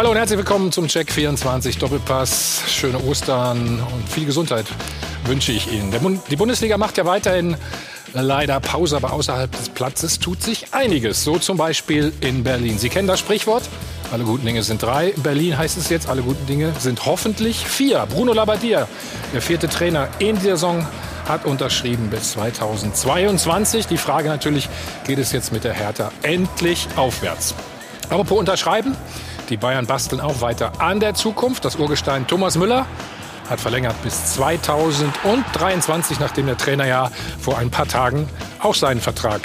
Hallo und herzlich willkommen zum Check 24 Doppelpass. Schöne Ostern und viel Gesundheit wünsche ich Ihnen. Die Bundesliga macht ja weiterhin leider Pause, aber außerhalb des Platzes tut sich einiges. So zum Beispiel in Berlin. Sie kennen das Sprichwort? Alle guten Dinge sind drei. In Berlin heißt es jetzt, alle guten Dinge sind hoffentlich vier. Bruno Labbadia, der vierte Trainer in dieser Saison, hat unterschrieben bis 2022. Die Frage natürlich, geht es jetzt mit der Hertha endlich aufwärts? Aber pro Unterschreiben, die Bayern basteln auch weiter an der Zukunft. Das Urgestein Thomas Müller hat verlängert bis 2023, nachdem der Trainer ja vor ein paar Tagen auch seinen Vertrag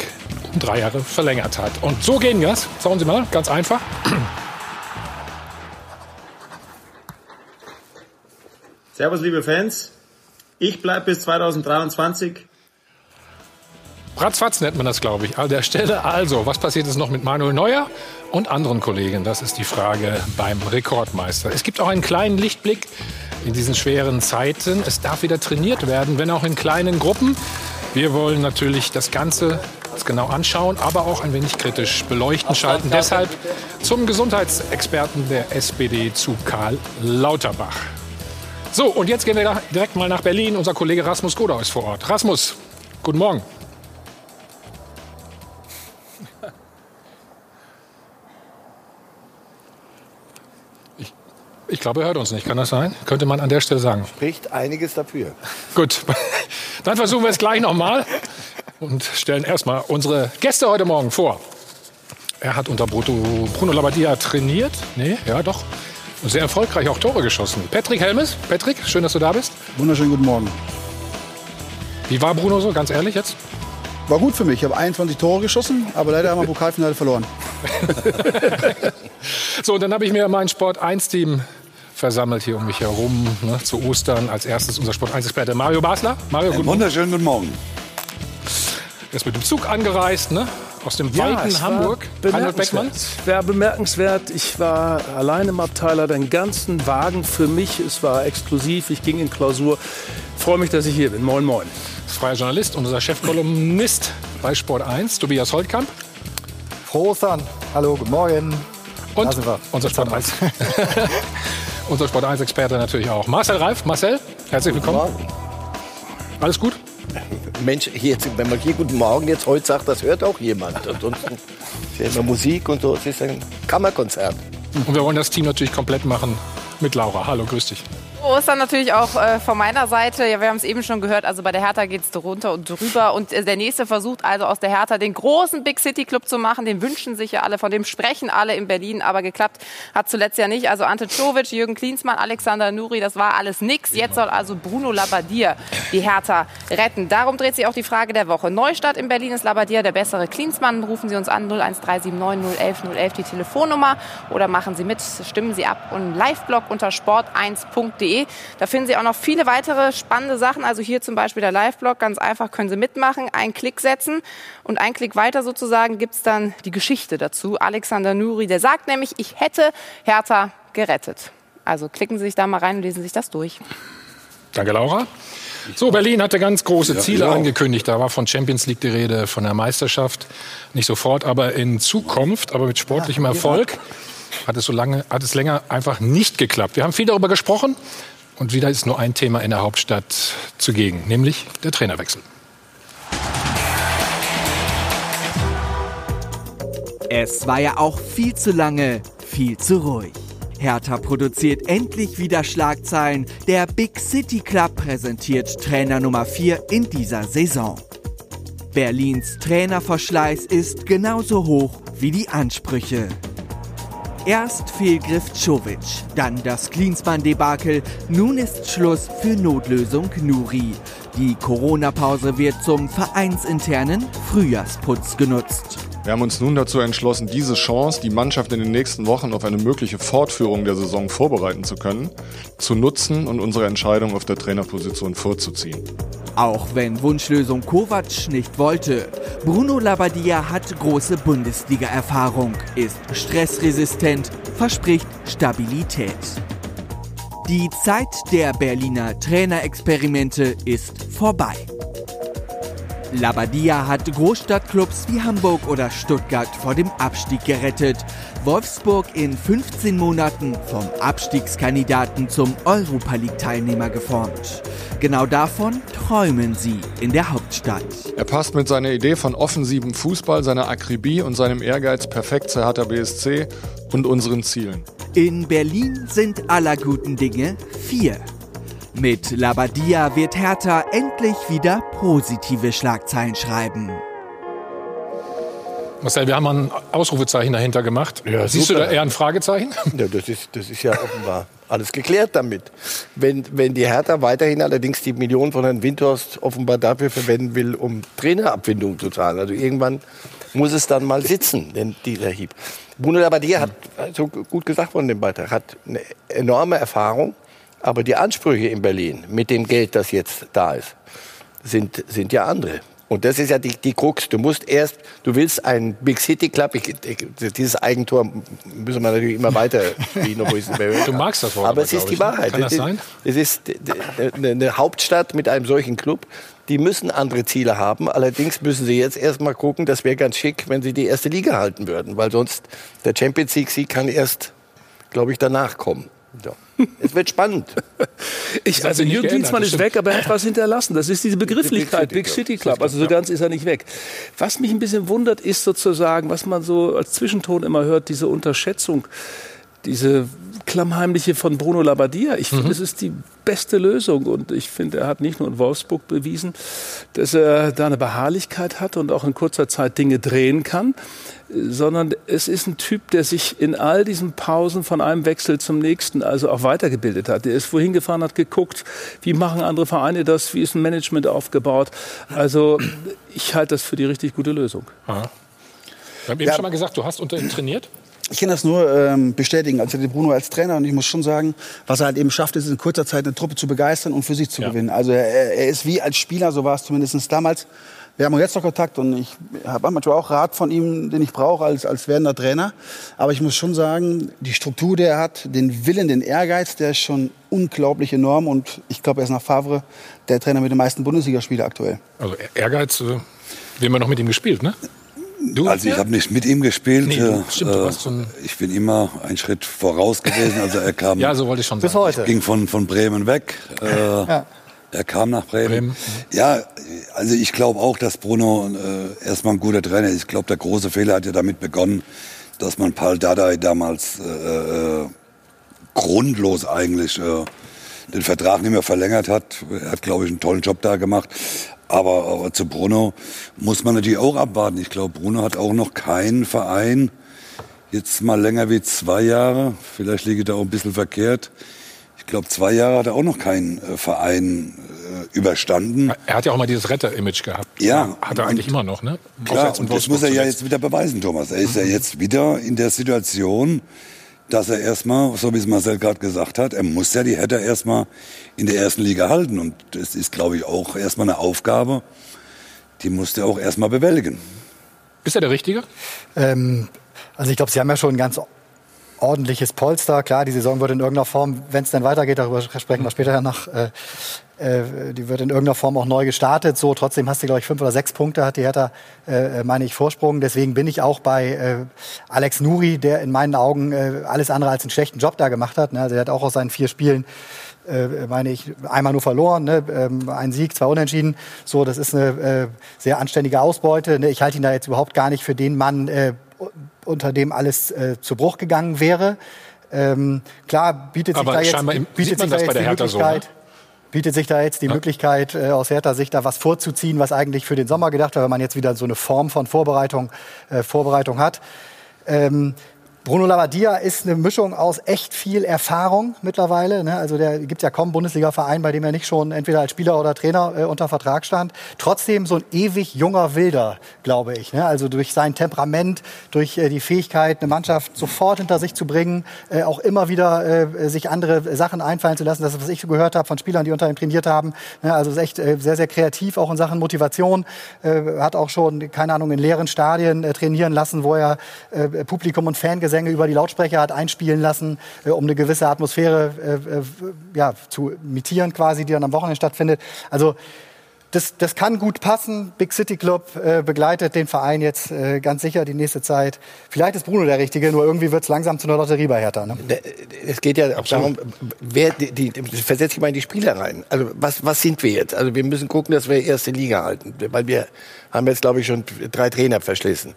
um drei Jahre verlängert hat. Und so gehen das. Schauen Sie mal, ganz einfach. Servus, liebe Fans. Ich bleibe bis 2023 Ratzfatz nennt man das, glaube ich, an der Stelle. Also, was passiert jetzt noch mit Manuel Neuer und anderen Kollegen? Das ist die Frage beim Rekordmeister. Es gibt auch einen kleinen Lichtblick in diesen schweren Zeiten. Es darf wieder trainiert werden, wenn auch in kleinen Gruppen. Wir wollen natürlich das Ganze genau anschauen, aber auch ein wenig kritisch beleuchten, schalten deshalb zum Gesundheitsexperten der SPD zu Karl Lauterbach. So, und jetzt gehen wir direkt mal nach Berlin. Unser Kollege Rasmus Godau ist vor Ort. Rasmus, guten Morgen. Ich glaube, er hört uns nicht. Kann das sein? Könnte man an der Stelle sagen. Spricht einiges dafür. Gut, dann versuchen wir es gleich nochmal und stellen erstmal unsere Gäste heute Morgen vor. Er hat unter Bruno, Bruno Labbadia trainiert. Nee, ja doch. Und sehr erfolgreich auch Tore geschossen. Patrick Helmes. Patrick, schön, dass du da bist. Wunderschönen guten Morgen. Wie war Bruno so, ganz ehrlich jetzt? War gut für mich. Ich habe 21 Tore geschossen, aber leider haben wir Pokalfinale verloren. so, und dann habe ich mir mein Sport 1-Team versammelt hier um mich herum ne, zu Ostern. Als erstes unser Sport 1-Experte Mario Basler. Mario, guten Wunderschönen guten Morgen. Er ist mit dem Zug angereist, ne? aus dem ja, weiten Hamburg. Reinhold Beckmann. War bemerkenswert. Ich war allein im Abteiler, den ganzen Wagen für mich. Es war exklusiv. Ich ging in Klausur. Freue mich, dass ich hier bin. Moin, moin. Freier Journalist und unser Chefkolumnist bei Sport 1, Tobias Holtkamp. Frohes an. Hallo, guten Morgen. Und unser Sport 1. unser Sport 1 Experte natürlich auch. Marcel Reif. Marcel, herzlich willkommen. Alles gut? Mensch, jetzt, wenn man hier Guten Morgen jetzt heute sagt, das hört auch jemand. Ansonsten ist ja immer Musik und so. Es ist ein Kammerkonzert. Und wir wollen das Team natürlich komplett machen mit Laura. Hallo, grüß dich. Ostern natürlich auch äh, von meiner Seite. Ja, wir haben es eben schon gehört. Also bei der Hertha geht es drunter und drüber. Und äh, der nächste versucht also aus der Hertha den großen Big City Club zu machen. Den wünschen sich ja alle, von dem sprechen alle in Berlin. Aber geklappt hat zuletzt ja nicht. Also Ante Czovic, Jürgen Klinsmann, Alexander Nuri, das war alles nix. Jetzt soll also Bruno Labbadia die Hertha retten. Darum dreht sich auch die Frage der Woche. Neustadt in Berlin ist Labbadia der bessere Klinsmann. Rufen Sie uns an 01379 011 011 die Telefonnummer oder machen Sie mit, stimmen Sie ab und Live-Blog unter sport1.de da finden Sie auch noch viele weitere spannende Sachen. Also hier zum Beispiel der Live-Blog. Ganz einfach können Sie mitmachen, einen Klick setzen und einen Klick weiter sozusagen gibt es dann die Geschichte dazu. Alexander Nuri, der sagt nämlich, ich hätte Hertha gerettet. Also klicken Sie sich da mal rein und lesen sich das durch. Danke, Laura. So, Berlin hatte ganz große Ziele ja, angekündigt. Da war von Champions League die Rede, von der Meisterschaft. Nicht sofort, aber in Zukunft, aber mit sportlichem Erfolg hat es so lange, hat es länger einfach nicht geklappt. Wir haben viel darüber gesprochen und wieder ist nur ein Thema in der Hauptstadt zugegen, nämlich der Trainerwechsel. Es war ja auch viel zu lange, viel zu ruhig. Hertha produziert endlich wieder Schlagzeilen. Der Big City Club präsentiert Trainer Nummer 4 in dieser Saison. Berlins Trainerverschleiß ist genauso hoch wie die Ansprüche. Erst Fehlgriff Czovic, dann das Klinsmann-Debakel, nun ist Schluss für Notlösung Nuri. Die Corona-Pause wird zum vereinsinternen Frühjahrsputz genutzt. Wir haben uns nun dazu entschlossen, diese Chance, die Mannschaft in den nächsten Wochen auf eine mögliche Fortführung der Saison vorbereiten zu können, zu nutzen und unsere Entscheidung auf der Trainerposition vorzuziehen. Auch wenn Wunschlösung Kovac nicht wollte. Bruno Labbadia hat große Bundesliga-Erfahrung, ist stressresistent, verspricht Stabilität. Die Zeit der Berliner Trainerexperimente ist vorbei. Labadia hat Großstadtclubs wie Hamburg oder Stuttgart vor dem Abstieg gerettet. Wolfsburg in 15 Monaten vom Abstiegskandidaten zum Europa League-Teilnehmer geformt. Genau davon träumen sie in der Hauptstadt. Er passt mit seiner Idee von offensivem Fußball, seiner Akribie und seinem Ehrgeiz perfekt zur Hertha BSC und unseren Zielen. In Berlin sind aller guten Dinge vier. Mit Labadia wird Hertha endlich wieder positive Schlagzeilen schreiben. Marcel, wir haben ein Ausrufezeichen dahinter gemacht. Ja, Siehst super. du da eher ein Fragezeichen? Ja, das, ist, das ist ja offenbar alles geklärt damit. Wenn, wenn die Hertha weiterhin allerdings die Millionen von Herrn Windhorst offenbar dafür verwenden will, um Trainerabfindung zu zahlen, also irgendwann muss es dann mal sitzen, denn dieser Hieb. Bruno Labbadia hat, so gut gesagt von dem Beitrag, hat eine enorme Erfahrung, aber die Ansprüche in Berlin mit dem Geld, das jetzt da ist, sind, sind ja andere. Und das ist ja die, die Krux. Du musst erst, du willst einen Big City Club, ich, ich, dieses Eigentor müssen wir natürlich immer weiter spielen, obwohl ich es nicht mehr höre. Du magst das Wort Aber es ist die ne? Wahrheit. Kann das es sein? Ist, es ist eine Hauptstadt mit einem solchen Club. Die müssen andere Ziele haben. Allerdings müssen sie jetzt erst mal gucken, das wäre ganz schick, wenn sie die erste Liga halten würden. Weil sonst der Champions League Sieg kann erst, glaube ich, danach kommen. Ja. Es wird spannend. Ich, also Jürgen Klinsmann ist weg, aber er hat was hinterlassen. Das ist diese Begrifflichkeit, Big Big City City Club. Also so ganz ist er nicht weg. Was mich ein bisschen wundert, ist sozusagen, was man so als Zwischenton immer hört, diese Unterschätzung, diese Klammheimliche von Bruno Labbadia. Ich finde, es ist die beste Lösung. Und ich finde, er hat nicht nur in Wolfsburg bewiesen, dass er da eine Beharrlichkeit hat und auch in kurzer Zeit Dinge drehen kann, sondern es ist ein Typ, der sich in all diesen Pausen von einem Wechsel zum nächsten also auch weitergebildet hat. Der ist wohin gefahren, hat geguckt, wie machen andere Vereine das, wie ist ein Management aufgebaut. Also ich halte das für die richtig gute Lösung. Wir haben eben schon mal gesagt, du hast unter ihm trainiert. Ich kann das nur ähm, bestätigen, also den Bruno als Trainer. Und ich muss schon sagen, was er halt eben schafft, ist in kurzer Zeit eine Truppe zu begeistern und für sich zu Ja. gewinnen. Also er, er ist wie als Spieler, so war es zumindest damals. Wir haben jetzt noch Kontakt und ich habe manchmal auch Rat von ihm, den ich brauche als, als werdender Trainer. Aber ich muss schon sagen, die Struktur, die er hat, den Willen, den Ehrgeiz, der ist schon unglaublich enorm. Und ich glaube, er ist nach Favre der Trainer mit den meisten Bundesligaspielen aktuell. Also Ehrgeiz, äh, wir haben ja noch mit ihm gespielt, ne? Du Also ich habe nicht mit ihm gespielt. Nee, du- äh, stimmt, du warst so ein- ich bin immer einen Schritt voraus gewesen. Also er kam, Ja, so wollte ich schon Bis sagen. heute. ging von, von Bremen weg. Äh, Er kam nach Bremen. Bremen. Ja, also ich glaube auch, dass Bruno äh, erstmal ein guter Trainer ist. Ich glaube, der große Fehler hat ja damit begonnen, dass man Paul Dardai damals äh, äh, grundlos eigentlich äh, den Vertrag nicht mehr verlängert hat. Er hat, glaube ich, einen tollen Job da gemacht. Aber, aber zu Bruno muss man natürlich auch abwarten. Ich glaube, Bruno hat auch noch keinen Verein jetzt mal länger wie zwei Jahre. Vielleicht liege ich da auch ein bisschen verkehrt. Ich glaube, zwei Jahre hat er auch noch keinen äh, Verein äh, überstanden. Er hat ja auch mal dieses Retter-Image gehabt. Ja, Hat er eigentlich immer noch, ne? Klar, und das muss er ja jetzt wieder beweisen, Thomas. Er ist ja jetzt wieder in der Situation, dass er erstmal, so wie es Marcel gerade gesagt hat, er muss ja die Hertha erstmal in der ersten Liga halten. Und das ist, glaube ich, auch erstmal eine Aufgabe, die muss er auch erstmal bewältigen. Ist er der Richtige? Ähm, also ich glaube, sie haben ja schon ein ganz ordentliches Polster. Klar, die Saison wird in irgendeiner Form, wenn es dann weitergeht, darüber sprechen wir später ja noch, äh, äh, die wird in irgendeiner Form auch neu gestartet. So, trotzdem hast du, glaube ich, fünf oder sechs Punkte hat die Hertha, äh, meine ich, Vorsprung. Deswegen bin ich auch bei äh, Alex Nuri, der in meinen Augen äh, alles andere als einen schlechten Job da gemacht hat. Ne? Also er hat auch aus seinen vier Spielen äh, meine ich, einmal nur verloren, ne? ähm, ein Sieg, zwei Unentschieden. So, das ist eine äh, sehr anständige Ausbeute. Ne? Ich halte ihn da jetzt überhaupt gar nicht für den Mann, äh, unter dem alles äh, zu Bruch gegangen wäre. Ähm, klar bietet sich Aber da jetzt, bietet sich da jetzt die Hertha so, ne? Bietet sich da jetzt die Möglichkeit, äh, aus Hertha Sicht da was vorzuziehen, was eigentlich für den Sommer gedacht war, wenn man jetzt wieder so eine Form von Vorbereitung, äh, Vorbereitung hat. Ähm, Bruno Labbadia ist eine Mischung aus echt viel Erfahrung mittlerweile. Ne? Also der gibt ja kaum Bundesliga-Verein, bei dem er nicht schon entweder als Spieler oder Trainer äh, unter Vertrag stand. Trotzdem so ein ewig junger Wilder, glaube ich. Ne? Also durch sein Temperament, durch äh, die Fähigkeit, eine Mannschaft sofort hinter sich zu bringen, äh, auch immer wieder äh, sich andere Sachen einfallen zu lassen. Das ist, was ich gehört habe von Spielern, die unter ihm trainiert haben. Ne? Also ist echt äh, sehr, sehr kreativ, auch in Sachen Motivation. Äh, hat auch schon, keine Ahnung, in leeren Stadien trainieren lassen, wo er Publikum und Fangesänge über die Lautsprecher hat einspielen lassen, äh, um eine gewisse Atmosphäre äh, äh, ja, zu imitieren quasi, die dann am Wochenende stattfindet. Also das, das kann gut passen. Big City Club äh, begleitet den Verein jetzt äh, ganz sicher die nächste Zeit. Vielleicht ist Bruno der Richtige, nur irgendwie wird es langsam zu einer Lotterie bei Hertha. Ne? Es geht ja auch darum, wer die, die, versetze ich mal in die Spieler rein. Also was, was sind wir jetzt? Also wir müssen gucken, dass wir erste Liga halten, weil wir haben jetzt glaube ich schon drei Trainer verschlissen.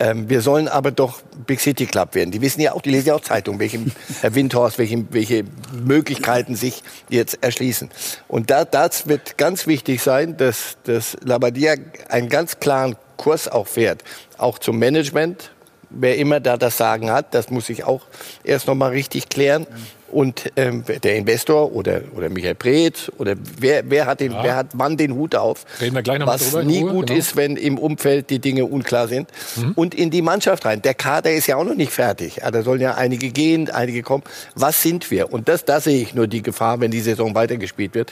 Ähm, wir sollen aber doch Big City Club werden. Die wissen ja auch, die lesen ja auch Zeitungen, welche Herr Windhorst, welche, welche Möglichkeiten sich jetzt erschließen. Und da, das wird ganz wichtig sein, dass, dass Labadia einen ganz klaren Kurs auch fährt, auch zum Management. Wer immer da das Sagen hat, das muss ich auch erst noch mal richtig klären und ähm, der Investor oder, oder Michael Preetz oder wer, wer, hat den, Ja. wer hat wann den Hut auf, Reden wir gleich noch was drüber nie Ruhe, gut genau. ist, wenn im Umfeld die Dinge unklar sind. Und in die Mannschaft rein. Der Kader ist ja auch noch nicht fertig. Ja, Da sollen ja einige gehen, einige kommen. Was sind wir? Und das, da sehe ich nur die Gefahr, wenn die Saison weitergespielt wird,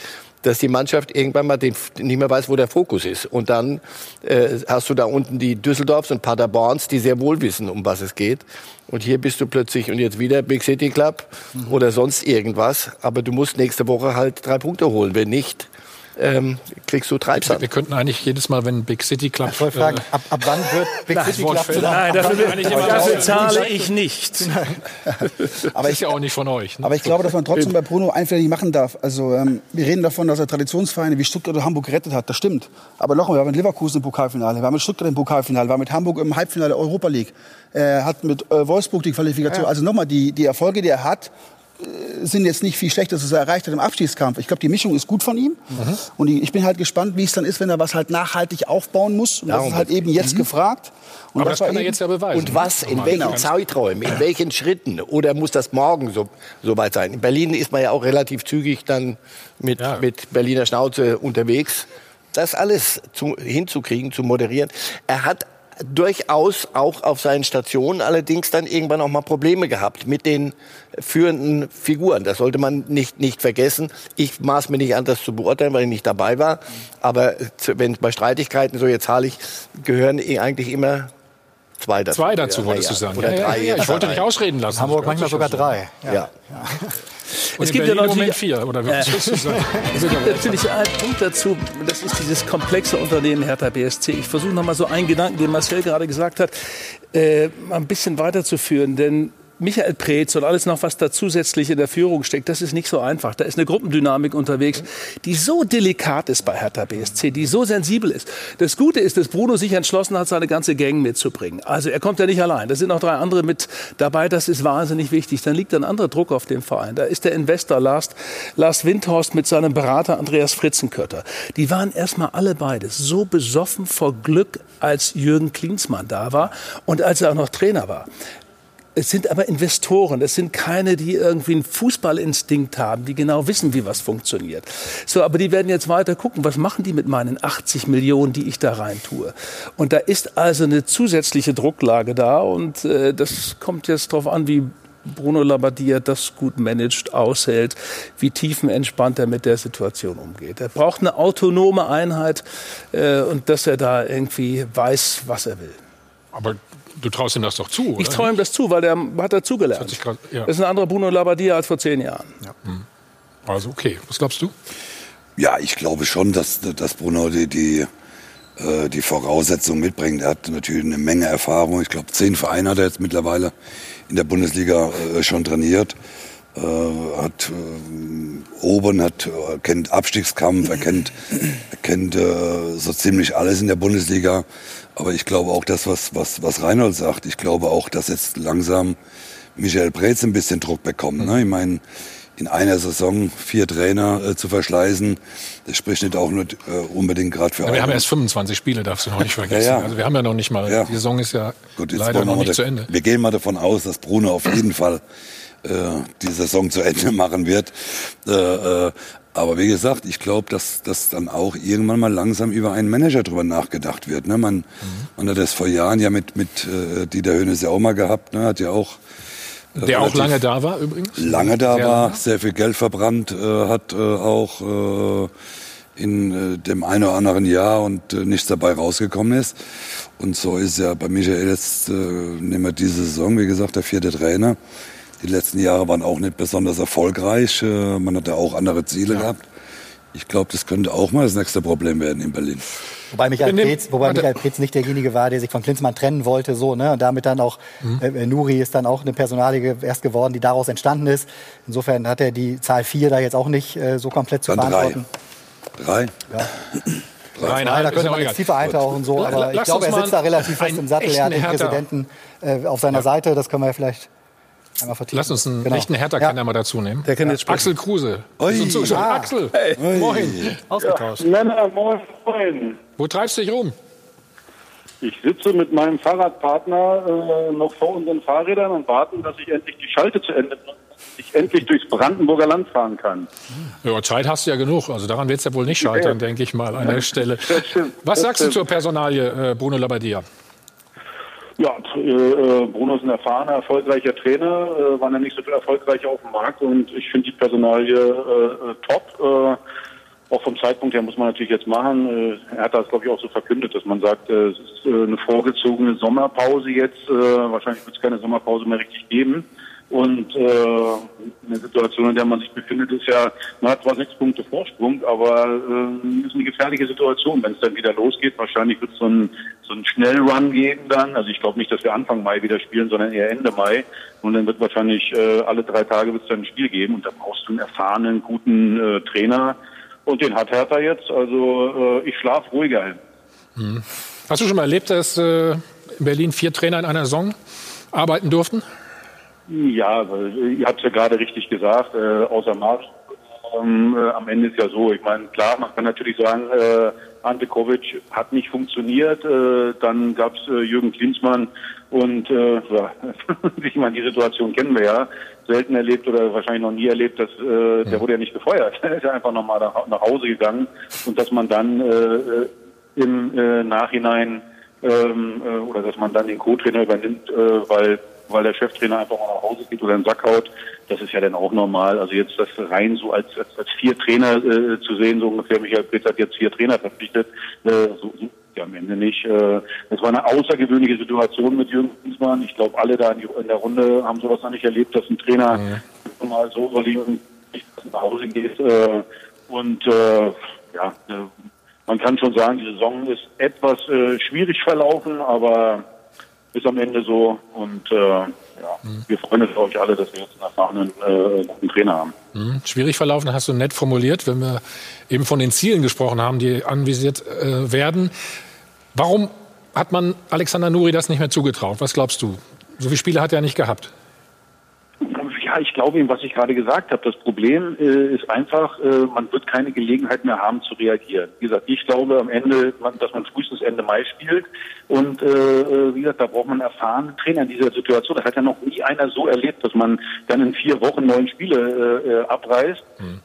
dass die Mannschaft irgendwann mal den, nicht mehr weiß, wo der Fokus ist. Und dann äh, hast du da unten die Düsseldorfs und Paderborns, die sehr wohl wissen, um was es geht. Und hier bist du plötzlich und jetzt wieder Big City Club oder sonst irgendwas. Aber du musst nächste Woche halt drei Punkte holen. Wenn nicht, ähm, kriegst du Treibsand. Wir könnten eigentlich jedes Mal, wenn Big City Club. Ich wollte fragen, ab, ab wann wird Big Nein, City Club Nein, dafür- dafür zahle ich nicht. Aber ist ja auch nicht von euch. Ne? Aber ich glaube, dass man trotzdem bei Bruno einfällig machen darf. Also ähm, wir reden davon, dass er Traditionsvereine wie Stuttgart oder Hamburg gerettet hat. Das stimmt. Aber nochmal, wir haben mit Leverkusen im Pokalfinale, wir haben mit Stuttgart im Pokalfinale, wir haben mit Hamburg im Halbfinale der Europa League. Er hat mit äh, Wolfsburg die Qualifikation. Also nochmal, die, die Erfolge, die er hat, äh, sind jetzt nicht viel schlechter, als er erreicht hat im Abstiegskampf. Ich glaube, die Mischung ist gut von ihm. Und die, ich bin halt gespannt, wie es dann ist, wenn er was halt nachhaltig aufbauen muss. Und das Darum ist halt eben jetzt gefragt. Und Aber das war kann er jetzt ja beweisen. Und was, in Nochmal. welchen Genau. Zeiträumen, in welchen Schritten? Oder muss das morgen so, so weit sein? In Berlin ist man ja auch relativ zügig dann mit, Ja. mit Berliner Schnauze unterwegs. Das alles zu, hinzukriegen, zu moderieren. Er hat durchaus auch auf seinen Stationen allerdings dann irgendwann auch mal Probleme gehabt mit den führenden Figuren. Das sollte man nicht, nicht vergessen. Ich maß mir nicht an, das zu beurteilen, weil ich nicht dabei war. Aber wenn bei Streitigkeiten, so jetzt herrlich, gehören eh eigentlich immer zwei dazu. Zwei dazu, Ja, wolltest ja. du sagen. Oder Ja, ja, drei. ja, ich wollte dich ausreden lassen. Hamburg manchmal sogar drei. Ja. Und Es in gibt ja Berlin noch im Moment die- vier. Oder gibt natürlich einen Punkt dazu, das ist dieses komplexe Unternehmen Hertha BSC. Ich versuche noch mal so einen Gedanken, den Marcel gerade gesagt hat, äh, ein bisschen weiterzuführen, denn Michael Preetz und alles noch, was da zusätzlich in der Führung steckt, das ist nicht so einfach. Da ist eine Gruppendynamik unterwegs, die so delikat ist bei Hertha BSC, die so sensibel ist. Das Gute ist, dass Bruno sich entschlossen hat, seine ganze Gang mitzubringen. Also er kommt ja nicht allein. Da sind noch drei andere mit dabei. Das ist wahnsinnig wichtig. Dann liegt ein anderer Druck auf dem Verein. Da ist der Investor Lars, Lars Windhorst mit seinem Berater Andreas Fritzenkötter. Die waren erstmal alle beide so besoffen vor Glück, als Jürgen Klinsmann da war und als er auch noch Trainer war. Es sind aber Investoren, es sind keine, die irgendwie einen Fußballinstinkt haben, die genau wissen, wie was funktioniert. So, aber die werden jetzt weiter gucken, was machen die mit meinen 80 Millionen, die ich da rein tue. Und da ist also eine zusätzliche Drucklage da und äh, das kommt jetzt darauf an, wie Bruno Labbadia das gut managt, aushält, wie tiefenentspannt er mit der Situation umgeht. Er braucht eine autonome Einheit äh, und dass er da irgendwie weiß, was er will. Aber du traust ihm das doch zu, oder? Ich traue ihm das zu, weil er hat dazugelernt. grad- ja. Das ist ein anderer Bruno Labbadia als vor zehn Jahren. Also okay. Was glaubst du? Ja, ich glaube schon, dass, dass Bruno die, die, äh, die Voraussetzungen mitbringt. Er hat natürlich eine Menge Erfahrung. Ich glaube, zehn Vereine hat er jetzt mittlerweile in der Bundesliga äh, schon trainiert. Äh, hat äh, oben, hat, äh, kennt Abstiegskampf, er kennt, er kennt äh, so ziemlich alles in der Bundesliga. Aber ich glaube auch das, was, was, was Reinhold sagt, ich glaube auch, dass jetzt langsam Michael Preetz ein bisschen Druck bekommt. Ne? Ich meine, in einer Saison vier Trainer äh, zu verschleißen, das spricht nicht auch nicht äh, unbedingt gerade für Ja, wir haben erst 25 Spiele, darfst du noch nicht vergessen. Ja, ja. Also wir haben ja noch nicht mal, Ja. die Saison ist ja Gut, leider noch nicht da- zu Ende. Wir gehen mal davon aus, dass Bruno auf jeden Fall äh, die Saison zu Ende machen wird. Äh, äh, aber wie gesagt, ich glaube, dass, dass dann auch irgendwann mal langsam über einen Manager drüber nachgedacht wird. Ne? Man, man hat das vor Jahren ja mit, mit äh, Dieter Hönes ja auch mal gehabt, ne? hat ja auch äh, Der auch lange da war übrigens. lange da Sehr war, lange. sehr viel Geld verbrannt äh, hat, äh, auch äh, in äh, dem einen oder anderen Jahr und äh, nichts dabei rausgekommen ist. Und so ist ja bei Michael jetzt, äh, nehmen wir diese Saison, wie gesagt, der vierte Trainer. Die letzten Jahre waren auch nicht besonders erfolgreich. Äh, man hatte auch andere Ziele gehabt. Ich glaube, das könnte auch mal das nächste Problem werden in Berlin. Wobei Michael, Preetz, wobei. Michael Preetz nicht derjenige war, der sich von Klinsmann trennen wollte, so, ne? Und damit dann auch, Mhm. äh, Nuri ist dann auch eine Personalie erst geworden, die daraus entstanden ist. Insofern hat er die Zahl 4 da jetzt auch nicht äh, so komplett zu Dann drei. verantworten. Drei? Reinhard, Nein, da ist könnte auch man jetzt tiefer eintauchen, so, aber ich glaube, er sitzt da relativ fest im Sattel. Er hat den Präsidenten äh, auf seiner Seite, das können wir ja vielleicht einmal vertiefen. Lass uns einen Genau. echten Hertha-Kenner mal dazu nehmen. Der kann jetzt sprechen. Axel Kruse. Ist uns. Ah. Axel, moin. Ausgetauscht. Männer, moin, moin. Wo treibst du dich rum? Ich sitze mit meinem Fahrradpartner äh, noch vor unseren Fahrrädern und warten, dass ich endlich die Schalte zu Ende bringe, dass ich endlich durchs Brandenburger Land fahren kann. Ja, Zeit hast du ja genug. Also daran wird es ja wohl nicht scheitern, denke ich mal an der Stelle. stimmt, Was das sagst du zur Personalie äh, Bruno Labbadia? Ja, äh, äh, Bruno ist ein erfahrener, erfolgreicher Trainer, äh, waren ja nicht so viel erfolgreicher auf dem Markt und ich finde die Personalie äh, äh, top. Äh, auch vom Zeitpunkt her muss man natürlich jetzt machen. Äh, er hat das, glaube ich, auch so verkündet, dass man sagt, äh, es ist äh, eine vorgezogene Sommerpause jetzt. Äh, wahrscheinlich wird es keine Sommerpause mehr richtig geben. Und äh, eine Situation, in der man sich befindet, ist ja, man hat zwar sechs Punkte Vorsprung, aber äh, ist eine gefährliche Situation, wenn es dann wieder losgeht. Wahrscheinlich wird es so ein, so ein Schnellrun geben dann. Also ich glaube nicht, dass wir Anfang Mai wieder spielen, sondern eher Ende Mai. Und dann wird wahrscheinlich äh, alle drei Tage wird es dann ein Spiel geben. Und da brauchst du einen erfahrenen, guten äh, Trainer. Und den hat Hertha jetzt. Also äh, ich schlafe ruhiger hin. Hast du schon mal erlebt, dass äh, in Berlin vier Trainer in einer Saison arbeiten durften? Ja, weil, ihr habt es ja gerade richtig gesagt, äh, außer Marsch. Ähm, äh, am Ende ist ja so, ich meine, klar, man kann natürlich sagen, äh, Ante Kovic hat nicht funktioniert, äh, dann gab es äh, Jürgen Klinsmann und äh, ja, ich meine, die Situation kennen wir ja, selten erlebt oder wahrscheinlich noch nie erlebt, dass äh, der wurde ja nicht gefeuert, er ist ja einfach nochmal nach, nach Hause gegangen und dass man dann äh, äh, im äh, Nachhinein ähm, äh, oder dass man dann den Co-Trainer übernimmt, äh, weil weil der Cheftrainer einfach mal nach Hause geht oder einen Sack haut, das ist ja dann auch normal. Also jetzt das rein so als als, als vier Trainer äh, zu sehen, so ungefähr, Michael Pritz hat jetzt vier Trainer verpflichtet, äh, so, so ja am Ende nicht. Äh, das war eine außergewöhnliche Situation mit Jürgen Klinsmann. Ich glaube, alle da in, die, in der Runde haben sowas noch nicht erlebt, dass ein Trainer mal so überlegen, nach Hause geht. Äh, und äh, ja, äh, man kann schon sagen, die Saison ist etwas äh, schwierig verlaufen, aber ist am Ende so. Und äh, ja, wir freuen uns, glaube ich, alle, dass wir jetzt einen erfahrenen äh, guten Trainer haben. Hm, schwierig verlaufen, hast du nett formuliert, wenn wir eben von den Zielen gesprochen haben, die anvisiert äh, werden. Warum hat man Alexander Nuri das nicht mehr zugetraut? Was glaubst du? So viele Spiele hat er nicht gehabt. Ja, ich glaube ihm, was ich gerade gesagt habe. Das Problem äh, ist einfach, äh, man wird keine Gelegenheit mehr haben zu reagieren. Wie gesagt, ich glaube am Ende, dass man frühestens Ende Mai spielt. Und äh, äh, wie gesagt, da braucht man einen erfahrenen Trainer in dieser Situation. Das hat ja noch nie einer so erlebt, dass man dann in vier Wochen neun Spiele äh, äh, abreißt.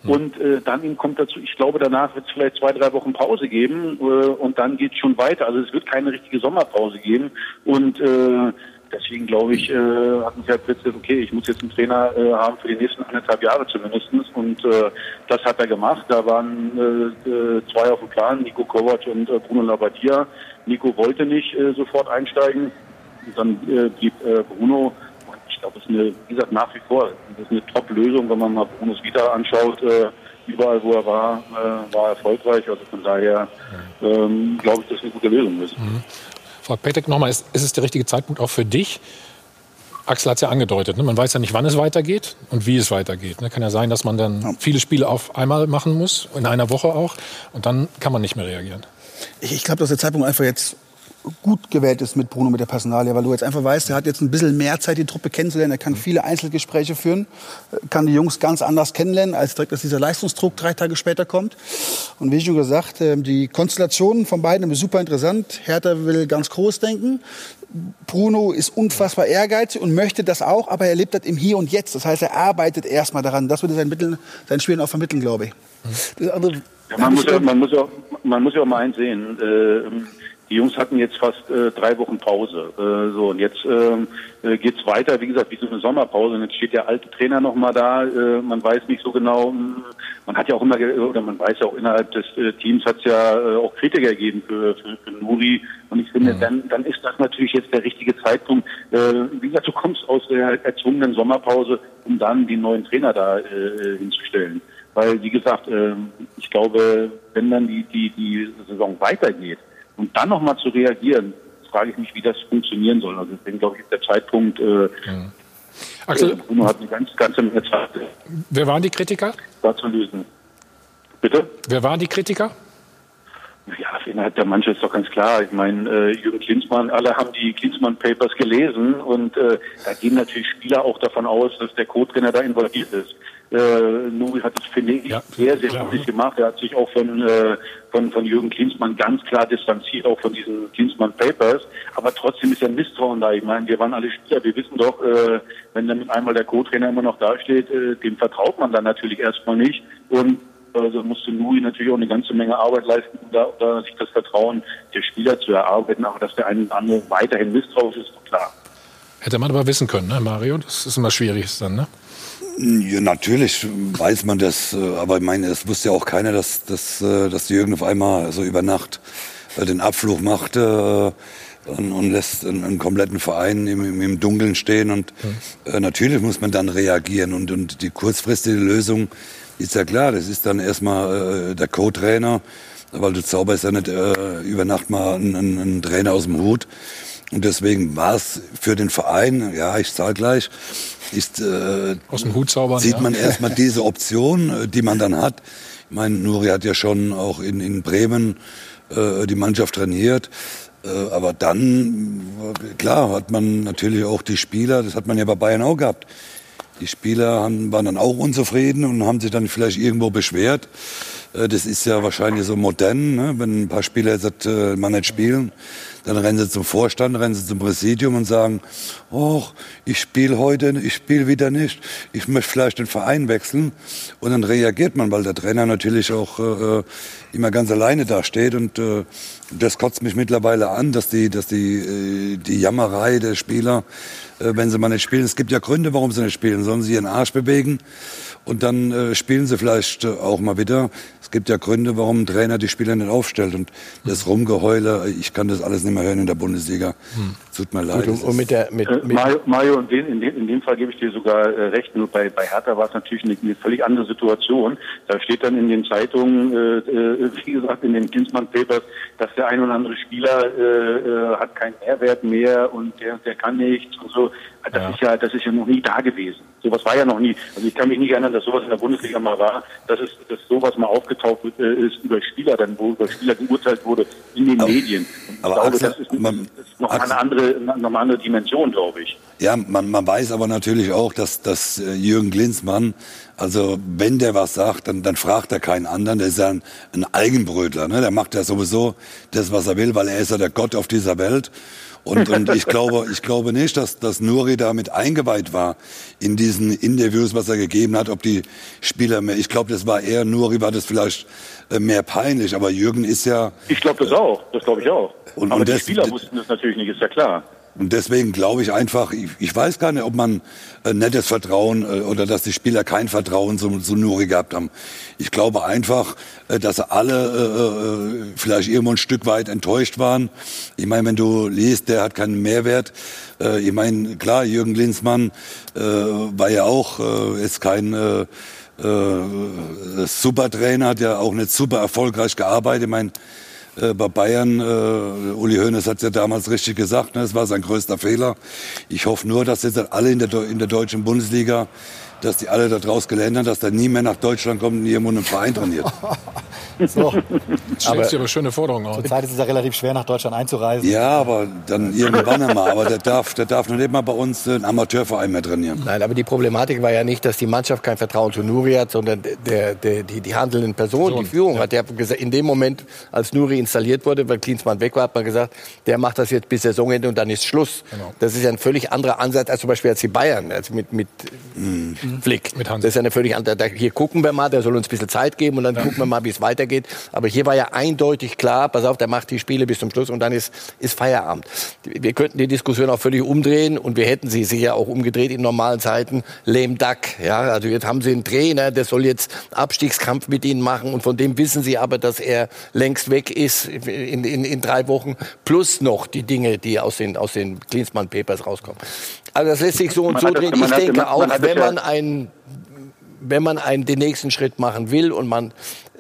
Und äh, dann ihm kommt dazu, ich glaube, danach wird es vielleicht zwei, drei Wochen Pause geben äh, und dann geht es schon weiter. Also es wird keine richtige Sommerpause geben. Und äh, Deswegen glaube ich, äh, hat mich halt gesagt, okay, ich muss jetzt einen Trainer äh, haben für die nächsten anderthalb Jahre zumindest. Und äh, das hat er gemacht. Da waren äh, äh, zwei auf dem Plan, Nico Kovac und äh, Bruno Labbadia. Nico wollte nicht äh, sofort einsteigen. Und dann äh, blieb äh, Bruno. Ich glaube, das ist eine, wie gesagt, nach wie vor, das ist eine Top-Lösung, wenn man mal Brunos Vita anschaut. Äh, überall, wo er war, äh, war er erfolgreich. Also von daher ähm, glaube ich, dass es eine gute Lösung ist. Frau Petek, nochmal, ist, ist es der richtige Zeitpunkt auch für dich? Axel hat es ja angedeutet, ne? man weiß ja nicht, wann es weitergeht und wie es weitergeht. Ne? Kann ja sein, dass man dann viele Spiele auf einmal machen muss, in einer Woche auch, und dann kann man nicht mehr reagieren. Ich, ich glaube, dass der Zeitpunkt einfach jetzt gut gewählt ist mit Bruno, mit der Personalie, weil du jetzt einfach weißt, er hat jetzt ein bisschen mehr Zeit, die Truppe kennenzulernen. Er kann viele Einzelgespräche führen, kann die Jungs ganz anders kennenlernen, als direkt, dass dieser Leistungsdruck drei Tage später kommt. Und wie schon gesagt, äh, die Konstellationen von beiden sind super interessant. Hertha will ganz groß denken. Bruno ist unfassbar ehrgeizig und möchte das auch, aber er lebt das im Hier und Jetzt. Das heißt, er arbeitet erstmal daran. Das würde sein, Mittel, sein Spielen auch vermitteln, glaube ich. Das andere, Ja, man, muss ja, man, muss ja, man muss ja auch mal eins sehen. Äh, die Jungs hatten jetzt fast äh, drei Wochen Pause. Äh, so und jetzt ähm, äh, geht's weiter. Wie gesagt, wie so eine Sommerpause. Und jetzt steht der alte Trainer noch mal da. Äh, man weiß nicht so genau. mh, Man hat ja auch immer oder man weiß ja auch innerhalb des äh, Teams hat es ja äh, auch Kritiker gegeben für, für, für Nuri. Und ich finde, dann dann ist das natürlich jetzt der richtige Zeitpunkt. Äh, wie gesagt, du kommst aus der erzwungenen Sommerpause, um dann den neuen Trainer da äh, hinzustellen. Weil, wie gesagt, äh, ich glaube, wenn dann die, die, die Saison weitergeht und dann nochmal zu reagieren, frage ich mich, wie das funktionieren soll. Also deswegen glaube ich, ist der Zeitpunkt, äh, Axel, Bruno hat eine ganz, ganze Menge Zeit, wer waren die Kritiker? da zu lösen. Bitte? Wer waren die Kritiker? Ja, innerhalb der Mannschaft ist doch ganz klar. Ich meine, äh, Jürgen Klinsmann, alle haben die Klinsmann Papers gelesen und äh, da gehen natürlich Spieler auch davon aus, dass der Co-Trainer da involviert ist. Äh, Nuri hat das, finde ich, sehr, sehr klar. gut gemacht. Er hat sich auch von, äh, von, von Jürgen Klinsmann ganz klar distanziert, auch von diesen Klinsmann Papers. Aber trotzdem ist ja ein Misstrauen da. Ich meine, wir waren alle Spieler. Wir wissen doch, äh, wenn dann einmal der Co-Trainer immer noch dasteht, äh, dem vertraut man dann natürlich erstmal nicht. Und also musste Nuri natürlich auch eine ganze Menge Arbeit leisten, um da, da sich das Vertrauen der Spieler zu erarbeiten. Aber dass der eine oder andere weiterhin misstrauisch ist, klar. Hätte man aber wissen können, ne, Mario? Das ist immer schwierig dann, ne? Ja, natürlich weiß man das, äh, aber ich meine, es wusste ja auch keiner, dass, dass, äh, dass Jürgen auf einmal so über Nacht äh, den Abflug machte und, und lässt einen, einen kompletten Verein im, im, Dunkeln stehen. Und äh, natürlich muss man dann reagieren. Und, und die kurzfristige Lösung ist ja klar, das ist dann erstmal der Co-Trainer, weil du zauberst ja nicht über Nacht mal einen, einen Trainer aus dem Hut. Und deswegen war es für den Verein, ja, ich zahle gleich, ist, äh, Aus dem Hut zaubern. sieht ja. man erstmal diese Option, äh, die man dann hat. Ich meine, Nuri hat ja schon auch in, in Bremen äh, die Mannschaft trainiert. Äh, aber dann, äh, klar, hat man natürlich auch die Spieler, das hat man ja bei Bayern auch gehabt. Die Spieler haben, waren dann auch unzufrieden und haben sich dann vielleicht irgendwo beschwert. Äh, Das ist ja wahrscheinlich so modern, ne? wenn ein paar Spieler äh, mal nicht spielen, dann rennen sie zum Vorstand, rennen sie zum Präsidium und sagen, oh, ich spiele heute, ich spiele wieder nicht, ich möchte vielleicht den Verein wechseln. Und dann reagiert man, weil der Trainer natürlich auch äh, immer ganz alleine dasteht und äh, das kotzt mich mittlerweile an, dass die, dass die, äh, die Jammerei der Spieler, äh, wenn sie mal nicht spielen, es gibt ja Gründe, warum sie nicht spielen, sollen sie ihren Arsch bewegen und dann äh, spielen sie vielleicht äh, auch mal wieder. Es gibt ja Gründe, warum ein Trainer die Spieler nicht aufstellt. Und das Rumgeheule, ich kann das alles nicht mehr hören in der Bundesliga. Tut mir leid. Gut, und, mit der, mit, Äh, mit, Mario, Mario in, dem, in, dem, in dem Fall gebe ich dir sogar äh, recht. Nur bei, bei Hertha war es natürlich eine, eine völlig andere Situation. Da steht dann in den Zeitungen, äh, äh, wie gesagt, in den Kinsmann Papers, dass der ein oder andere Spieler äh, hat keinen Mehrwert mehr und der, der kann nichts und so. Das ist ja, das ist ja noch nie da gewesen. Sowas war ja noch nie. Also ich kann mich nicht erinnern, dass sowas in der Bundesliga mal war, dass es, dass sowas mal aufgetaucht äh, ist über Spieler, dann wo über Spieler geurteilt wurde in den Medien. Und ich aber glaube, Axel, das ist, man- das ist noch mal eine andere, noch mal eine andere Dimension, glaube ich. Ja, man, man weiß aber natürlich auch, dass, dass äh, Jürgen Klinsmann, also wenn der was sagt, dann, dann fragt er keinen anderen. Der ist ja ein, ein Eigenbrötler. Ne? Der macht ja sowieso das, was er will, weil er ist ja der Gott auf dieser Welt. Und, und ich glaube, ich glaube nicht, dass, dass Nuri damit eingeweiht war in diesen Interviews, was er gegeben hat, ob die Spieler mehr. Ich glaube, das war eher Nuri, war das vielleicht äh, mehr peinlich. Aber Jürgen ist ja Ich glaube das auch, das glaube ich auch. Und- Aber und die das- Spieler wussten das natürlich nicht, ist ja klar. Und deswegen glaube ich einfach, ich, ich weiß gar nicht, ob man äh, nettes Vertrauen äh, oder dass die Spieler kein Vertrauen zu, zu Nuri gehabt haben. Ich glaube einfach, äh, dass alle äh, äh, vielleicht irgendwo ein Stück weit enttäuscht waren. Ich meine, wenn du liest, der hat keinen Mehrwert. Äh, ich meine, klar, Jürgen Linsmann äh, war ja auch äh, jetzt kein äh, äh, Supertrainer, hat ja auch nicht super erfolgreich gearbeitet. Ich meine, äh, bei Bayern, äh, Uli Hoeneß hat ja damals richtig gesagt, ne, das war sein größter Fehler. Ich hoffe nur, dass jetzt alle in der, in der deutschen Bundesliga, dass die alle daraus gelernt haben, dass da nie mehr nach Deutschland kommt und irgendwo einen Verein trainiert. So. Stellst dir aber schöne Forderungen aus. Zurzeit ist es ja relativ schwer, nach Deutschland einzureisen. Ja, aber dann irgendwann einmal. Aber der darf, der darf noch nicht mal bei uns einen Amateurverein mehr trainieren. Nein, aber die Problematik war ja nicht, dass die Mannschaft kein Vertrauen zu Nuri hat, sondern der, der, die, die handelnden Personen, die Führung hat ja gesagt, in dem Moment, als Nuri installiert wurde, weil Klinsmann weg war, hat man gesagt, der macht das jetzt bis Saisonende und dann ist Schluss. Das ist ja ein völlig anderer Ansatz als zum Beispiel als die Bayern, also mit, mit Flick. Mit Hansi. das ist ja eine völlig andere. Da, hier gucken wir mal, der soll uns ein bisschen Zeit geben und dann gucken wir mal, wie es weitergeht. Aber hier war ja eindeutig klar, pass auf, der macht die Spiele bis zum Schluss und dann ist, ist Feierabend. Wir könnten die Diskussion auch völlig umdrehen und wir hätten sie sicher auch umgedreht in normalen Zeiten. Lame Duck, ja, also jetzt haben sie einen Trainer, der soll jetzt Abstiegskampf mit ihnen machen und von dem wissen sie aber, dass er längst weg ist in, in, in drei Wochen, plus noch die Dinge, die aus den, aus den Klinsmann Papers rauskommen. Also das lässt sich so und Man so drehen. Ich denke man- auch, wenn ja- man einen wenn man einen, den nächsten Schritt machen will und man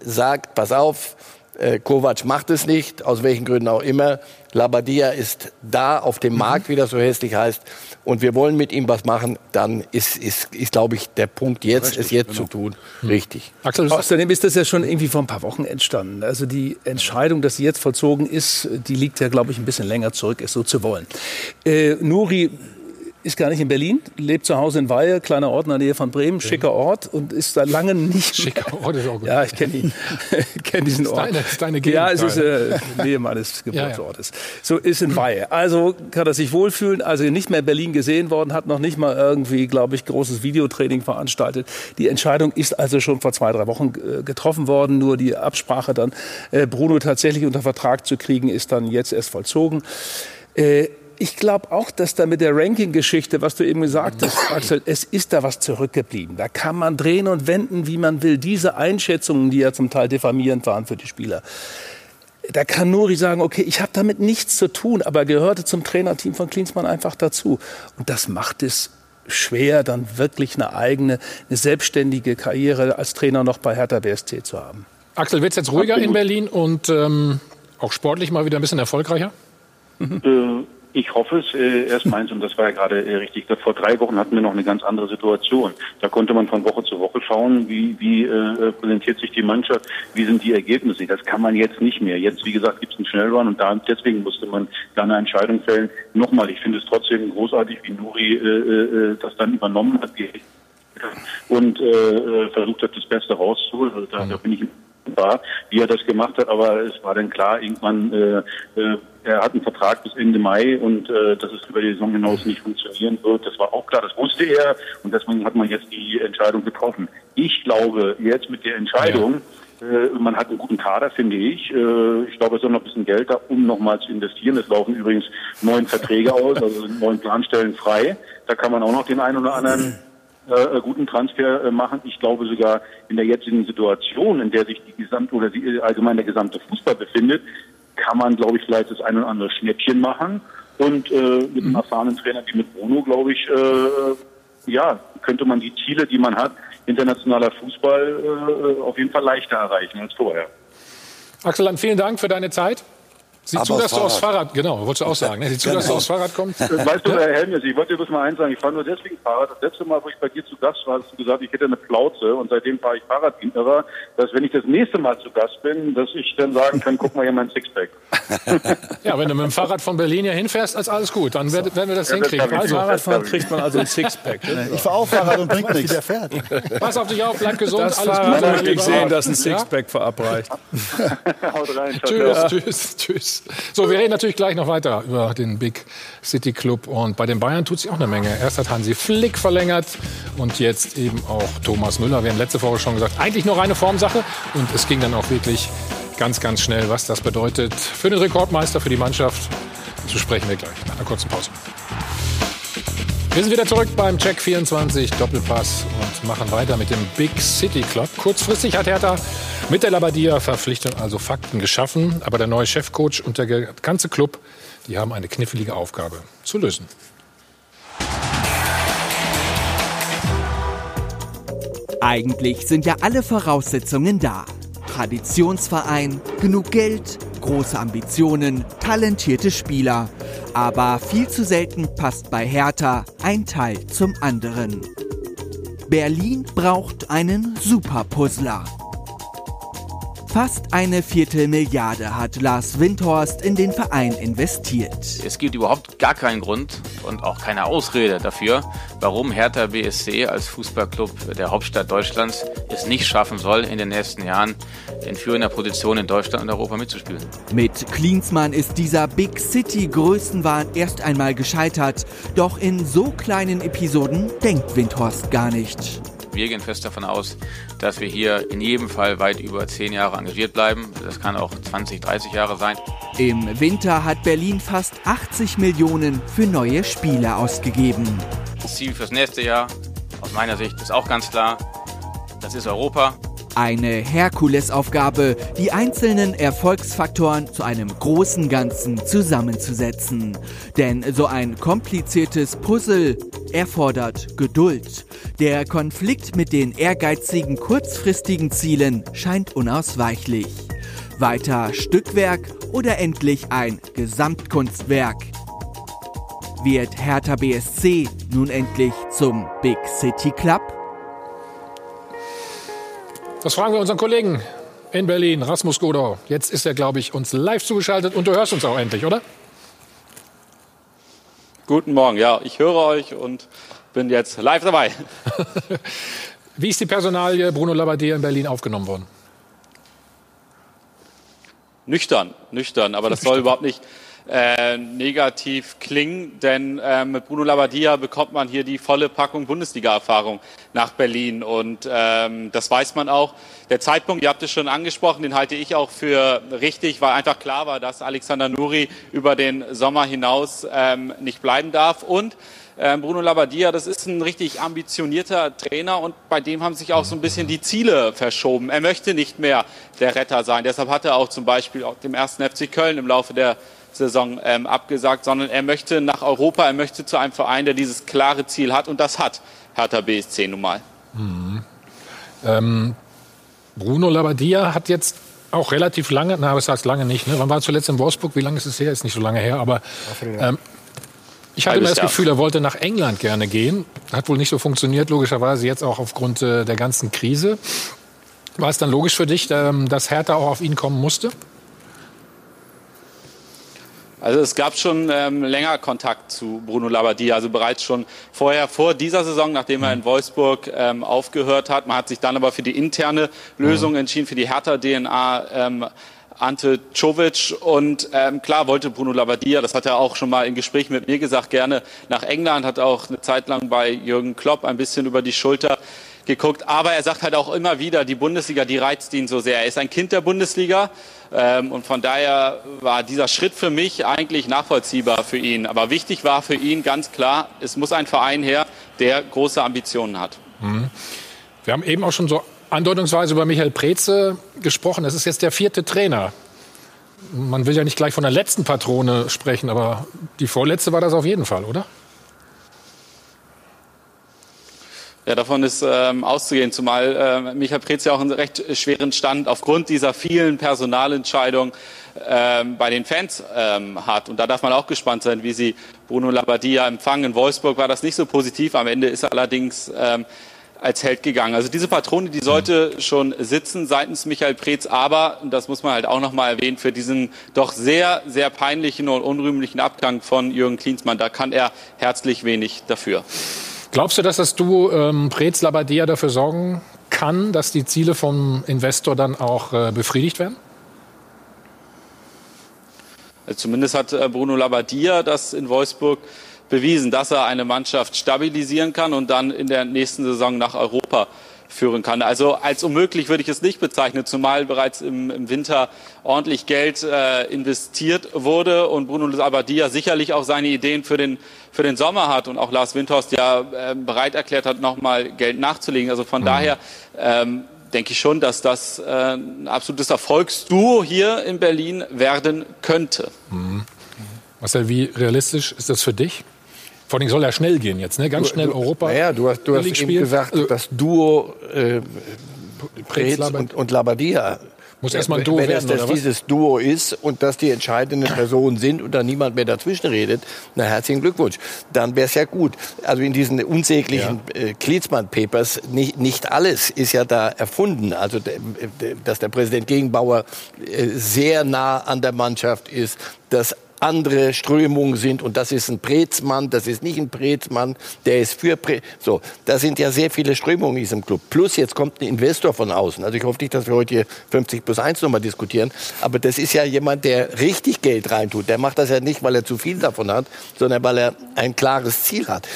sagt, pass auf, äh, Kovac macht es nicht, aus welchen Gründen auch immer. Labadia ist da auf dem Markt, wie das so hässlich heißt, und wir wollen mit ihm was machen, dann ist, ist, ist glaube ich, der Punkt jetzt, Richtig, es jetzt genau. zu tun, richtig. Außerdem ist das ja schon irgendwie vor ein paar Wochen entstanden. Also die Entscheidung, dass sie jetzt vollzogen ist, die liegt ja, glaube ich, ein bisschen länger zurück, es so zu wollen. Äh, Nuri ist gar nicht in Berlin, lebt zu Hause in Weihe, kleiner Ort in der Nähe von Bremen, schicker Ort und ist da lange nicht. Schicker Ort ist auch gut. Ja, ich kenne ihn, kenne diesen Ist Ort. deine- ist deine Gegend ja, es ist äh, Nähe meines Ja, ja. Geburtsortes. So ist in Weihe. Also kann er sich wohlfühlen. Also nicht mehr in Berlin gesehen worden, hat noch nicht mal irgendwie, glaube ich, großes Videotraining veranstaltet. Die Entscheidung ist also schon vor zwei, drei Wochen äh, getroffen worden. Nur die Absprache dann, äh, Bruno tatsächlich unter Vertrag zu kriegen, ist dann jetzt erst vollzogen. Äh, ich glaube auch, dass da mit der Ranking-Geschichte, was du eben gesagt hast, Axel, es ist da was zurückgeblieben. Da kann man drehen und wenden, wie man will. Diese Einschätzungen, die ja zum Teil diffamierend waren für die Spieler. Da kann Nuri sagen, okay, ich habe damit nichts zu tun, aber gehörte zum Trainerteam von Klinsmann einfach dazu. Und das macht es schwer, dann wirklich eine eigene, eine selbstständige Karriere als Trainer noch bei Hertha BSC zu haben. Axel, wird es jetzt ruhiger in Berlin und ähm, auch sportlich mal wieder ein bisschen erfolgreicher? Äh, ich hoffe es äh, erst meins, und das war ja gerade äh, richtig. Vor drei Wochen hatten wir noch eine ganz andere Situation. Da konnte man von Woche zu Woche schauen, wie, wie äh, präsentiert sich die Mannschaft, wie sind die Ergebnisse. Das kann man jetzt nicht mehr. Jetzt, wie gesagt, gibt es einen Schnellrun und da, deswegen musste man da eine Entscheidung fällen. Nochmal, ich finde es trotzdem großartig, wie Nuri äh, äh, das dann übernommen hat und äh, äh, versucht hat, das Beste rauszuholen. Also da, da bin ich dankbar, wie er das gemacht hat, aber es war dann klar, irgendwann, äh, äh, er hat einen Vertrag bis Ende Mai und äh, dass es über die Saison hinaus nicht funktionieren wird, das war auch klar, das wusste er und deswegen hat man jetzt die Entscheidung getroffen. Ich glaube, jetzt mit der Entscheidung, äh, man hat einen guten Kader, finde ich. Äh, ich glaube, es ist noch ein bisschen Geld da, um nochmal zu investieren. Es laufen übrigens neun Verträge aus, also neun Planstellen frei. Da kann man auch noch den einen oder anderen äh, guten Transfer äh, machen. Ich glaube sogar in der jetzigen Situation, in der sich die gesamte oder die, äh, allgemein der gesamte Fußball befindet, kann man, glaube ich, vielleicht das ein oder andere Schnäppchen machen. Und äh, mit einem erfahrenen Trainer wie mit Bruno, glaube ich, äh, ja, könnte man die Ziele, die man hat, internationaler Fußball, äh, auf jeden Fall leichter erreichen als vorher. Axel, vielen Dank für deine Zeit. Sieh zu, dass du aufs Fahrrad. Fahrrad, genau, wolltest du auch sagen. Ne? Sieh zu, dass du Genau. aufs Fahrrad kommst. Weißt du, Herr Helmes, ich wollte dir bloß mal eins sagen, ich fahre nur deswegen Fahrrad. Das letzte Mal, wo ich bei dir zu Gast war, hast du gesagt, ich hätte eine Plauze und seitdem fahre ich Fahrrad Fahrradinterer, dass wenn ich das nächste Mal zu Gast bin, dass ich dann sagen kann, guck mal hier mein Sixpack. Ja, wenn du mit dem Fahrrad von Berlin hier hinfährst, ist alles gut. Dann werden wir das Ja, das hinkriegen. hab ich Also. Fahrradfahren kriegt man also ein Sixpack. Ich fahre auch Fahrrad und bringt nichts. der fährt. pass auf dich auf, bleib gesund, Das alles Fahrrad Gute. möchte ich sehen, dass ein Ja? Sixpack verabreicht. Haut rein. Tschüss, tschüss, tschüss. So, wir reden natürlich gleich noch weiter über den Big City Club. Und bei den Bayern tut sich auch eine Menge. Erst hat Hansi Flick verlängert und jetzt eben auch Thomas Müller. Wir haben letzte Woche schon gesagt, eigentlich nur reine Formsache. Und es ging dann auch wirklich ganz, ganz schnell, was das bedeutet für den Rekordmeister, für die Mannschaft. Dazu sprechen wir gleich nach einer kurzen Pause. Wir sind wieder zurück beim Check 24 Doppelpass und machen weiter mit dem Big City Club. Kurzfristig hat Hertha mit der Labadia-Verpflichtung also Fakten geschaffen, aber der neue Chefcoach und der ganze Club, die haben eine knifflige Aufgabe zu lösen. Eigentlich sind ja alle Voraussetzungen da. Traditionsverein, genug Geld, große Ambitionen, talentierte Spieler. Aber viel zu selten passt bei Hertha ein Teil zum anderen. Berlin braucht einen Superpuzzler. Fast eine Viertelmilliarde hat Lars Windhorst in den Verein investiert. Es gibt überhaupt gar keinen Grund und auch keine Ausrede dafür, warum Hertha BSC als Fußballclub der Hauptstadt Deutschlands es nicht schaffen soll, in den nächsten Jahren in führender Position in Deutschland und Europa mitzuspielen. Mit Klinsmann ist dieser Big City Größenwahn erst einmal gescheitert. Doch in so kleinen Episoden denkt Windhorst gar nicht. Wir gehen fest davon aus, dass wir hier in jedem Fall weit über zehn Jahre engagiert bleiben. Das kann auch 20, 30 Jahre sein. Im Winter hat Berlin fast 80 Millionen für neue Spiele ausgegeben. Das Ziel fürs nächste Jahr, aus meiner Sicht, ist auch ganz klar. Das ist Europa. Eine Herkulesaufgabe, die einzelnen Erfolgsfaktoren zu einem großen Ganzen zusammenzusetzen. Denn so ein kompliziertes Puzzle erfordert Geduld. Der Konflikt mit den ehrgeizigen kurzfristigen Zielen scheint unausweichlich. Weiter Stückwerk oder endlich ein Gesamtkunstwerk? Wird Hertha BSC nun endlich zum Big City Club? Das fragen wir unseren Kollegen in Berlin, Rasmus Godau. Jetzt ist er, glaube ich, uns live zugeschaltet und du hörst uns auch endlich, oder? Guten Morgen, ja, ich höre euch und bin jetzt live dabei. Wie ist die Personalie Bruno Labbadia in Berlin aufgenommen worden? Nüchtern, nüchtern, aber das soll überhaupt nicht äh, negativ klingen, denn äh, mit Bruno Labbadia bekommt man hier die volle Packung Bundesliga-Erfahrung nach Berlin und ähm, das weiß man auch. Der Zeitpunkt, ihr habt es schon angesprochen, den halte ich auch für richtig, weil einfach klar war, dass Alexander Nuri über den Sommer hinaus ähm, nicht bleiben darf und ähm, Bruno Labbadia, das ist ein richtig ambitionierter Trainer und bei dem haben sich auch so ein bisschen die Ziele verschoben. Er möchte nicht mehr der Retter sein. Deshalb hat er auch zum Beispiel auch dem ersten FC Köln im Laufe der Saison ähm, abgesagt, sondern er möchte nach Europa, er möchte zu einem Verein, der dieses klare Ziel hat und das hat Hertha BSC nun mal. Mhm. Ähm, Bruno Labbadia hat jetzt auch relativ lange, na, das heißt lange nicht, ne? Wann war er zuletzt in Wolfsburg? Wie lange ist es her? Ist nicht so lange her, aber ähm, ich hatte immer das Gefühl, er wollte nach England gerne gehen. Hat wohl nicht so funktioniert, logischerweise jetzt auch aufgrund äh, der ganzen Krise. War es dann logisch für dich, ähm, dass Hertha auch auf ihn kommen musste? Also es gab schon ähm, länger Kontakt zu Bruno Labbadia, also bereits schon vorher, vor dieser Saison, nachdem er in Wolfsburg ähm, aufgehört hat. Man hat sich dann aber für die interne Lösung entschieden, für die Hertha-DNA. Ähm, Ante Czovic und ähm, klar wollte Bruno Labbadia, das hat er auch schon mal im Gespräch mit mir gesagt, gerne nach England, hat auch eine Zeit lang bei Jürgen Klopp ein bisschen über die Schulter geguckt. Aber er sagt halt auch immer wieder, die Bundesliga, die reizt ihn so sehr. Er ist ein Kind der Bundesliga und von daher war dieser Schritt für mich eigentlich nachvollziehbar für ihn. Aber wichtig war für ihn ganz klar, es muss ein Verein her, der große Ambitionen hat. Mhm. Wir haben eben auch schon so andeutungsweise über Michael Preze gesprochen. Es ist jetzt der vierte Trainer. Man will ja nicht gleich von der letzten Patrone sprechen, aber die vorletzte war das auf jeden Fall, oder? Ja, davon ist ähm, auszugehen, zumal äh, Michael Preetz ja auch einen recht schweren Stand aufgrund dieser vielen Personalentscheidungen ähm, bei den Fans ähm, hat. Und da darf man auch gespannt sein, wie sie Bruno Labbadia empfangen. In Wolfsburg war das nicht so positiv. Am Ende ist er allerdings ähm, als Held gegangen. Also diese Patrone, die sollte schon sitzen seitens Michael Preetz, aber, das muss man halt auch nochmal erwähnen, für diesen doch sehr, sehr peinlichen und unrühmlichen Abgang von Jürgen Klinsmann, da kann er herzlich wenig dafür. Glaubst du, dass das Duo ähm, Preetz Labbadia dafür sorgen kann, dass die Ziele vom Investor dann auch äh, befriedigt werden? Also zumindest hat äh, Bruno Labbadia das in Wolfsburg bewiesen, dass er eine Mannschaft stabilisieren kann und dann in der nächsten Saison nach Europa führen kann. Also als unmöglich würde ich es nicht bezeichnen, zumal bereits im, im Winter ordentlich Geld äh, investiert wurde und Bruno Labbadia sicherlich auch seine Ideen für den, für den Sommer hat und auch Lars Windhorst ja äh, bereit erklärt hat, nochmal Geld nachzulegen. Also von mhm. daher ähm, denke ich schon, dass das äh, ein absolutes Erfolgsduo hier in Berlin werden könnte. Mhm. Marcel, wie realistisch ist das für dich? Vor allem soll er schnell gehen jetzt, ne? ganz schnell Europa. Naja, du hast, du hast eben gesagt, also, das Duo äh, Preetz und, und Labadia muss erstmal ein Duo Wenn werden, das, das dieses Duo ist und dass die entscheidenden Personen sind und da niemand mehr dazwischen redet, na herzlichen Glückwunsch. Dann wäre es ja gut. Also in diesen unsäglichen ja. äh, Klitzmann-Papers, nicht, nicht alles ist ja da erfunden. Also dass der Präsident Gegenbauer äh, sehr nah an der Mannschaft ist, dass andere Strömungen sind und das ist ein Prezmann, das ist nicht ein Prezmann, der ist für Pre so, da sind ja sehr viele Strömungen in diesem Club. Plus jetzt kommt ein Investor von außen. Also ich hoffe nicht, dass wir heute hier 50 plus 1 nochmal diskutieren, aber das ist ja jemand, der richtig Geld reintut. Der macht das ja nicht, weil er zu viel davon hat, sondern weil er ein klares Ziel hat.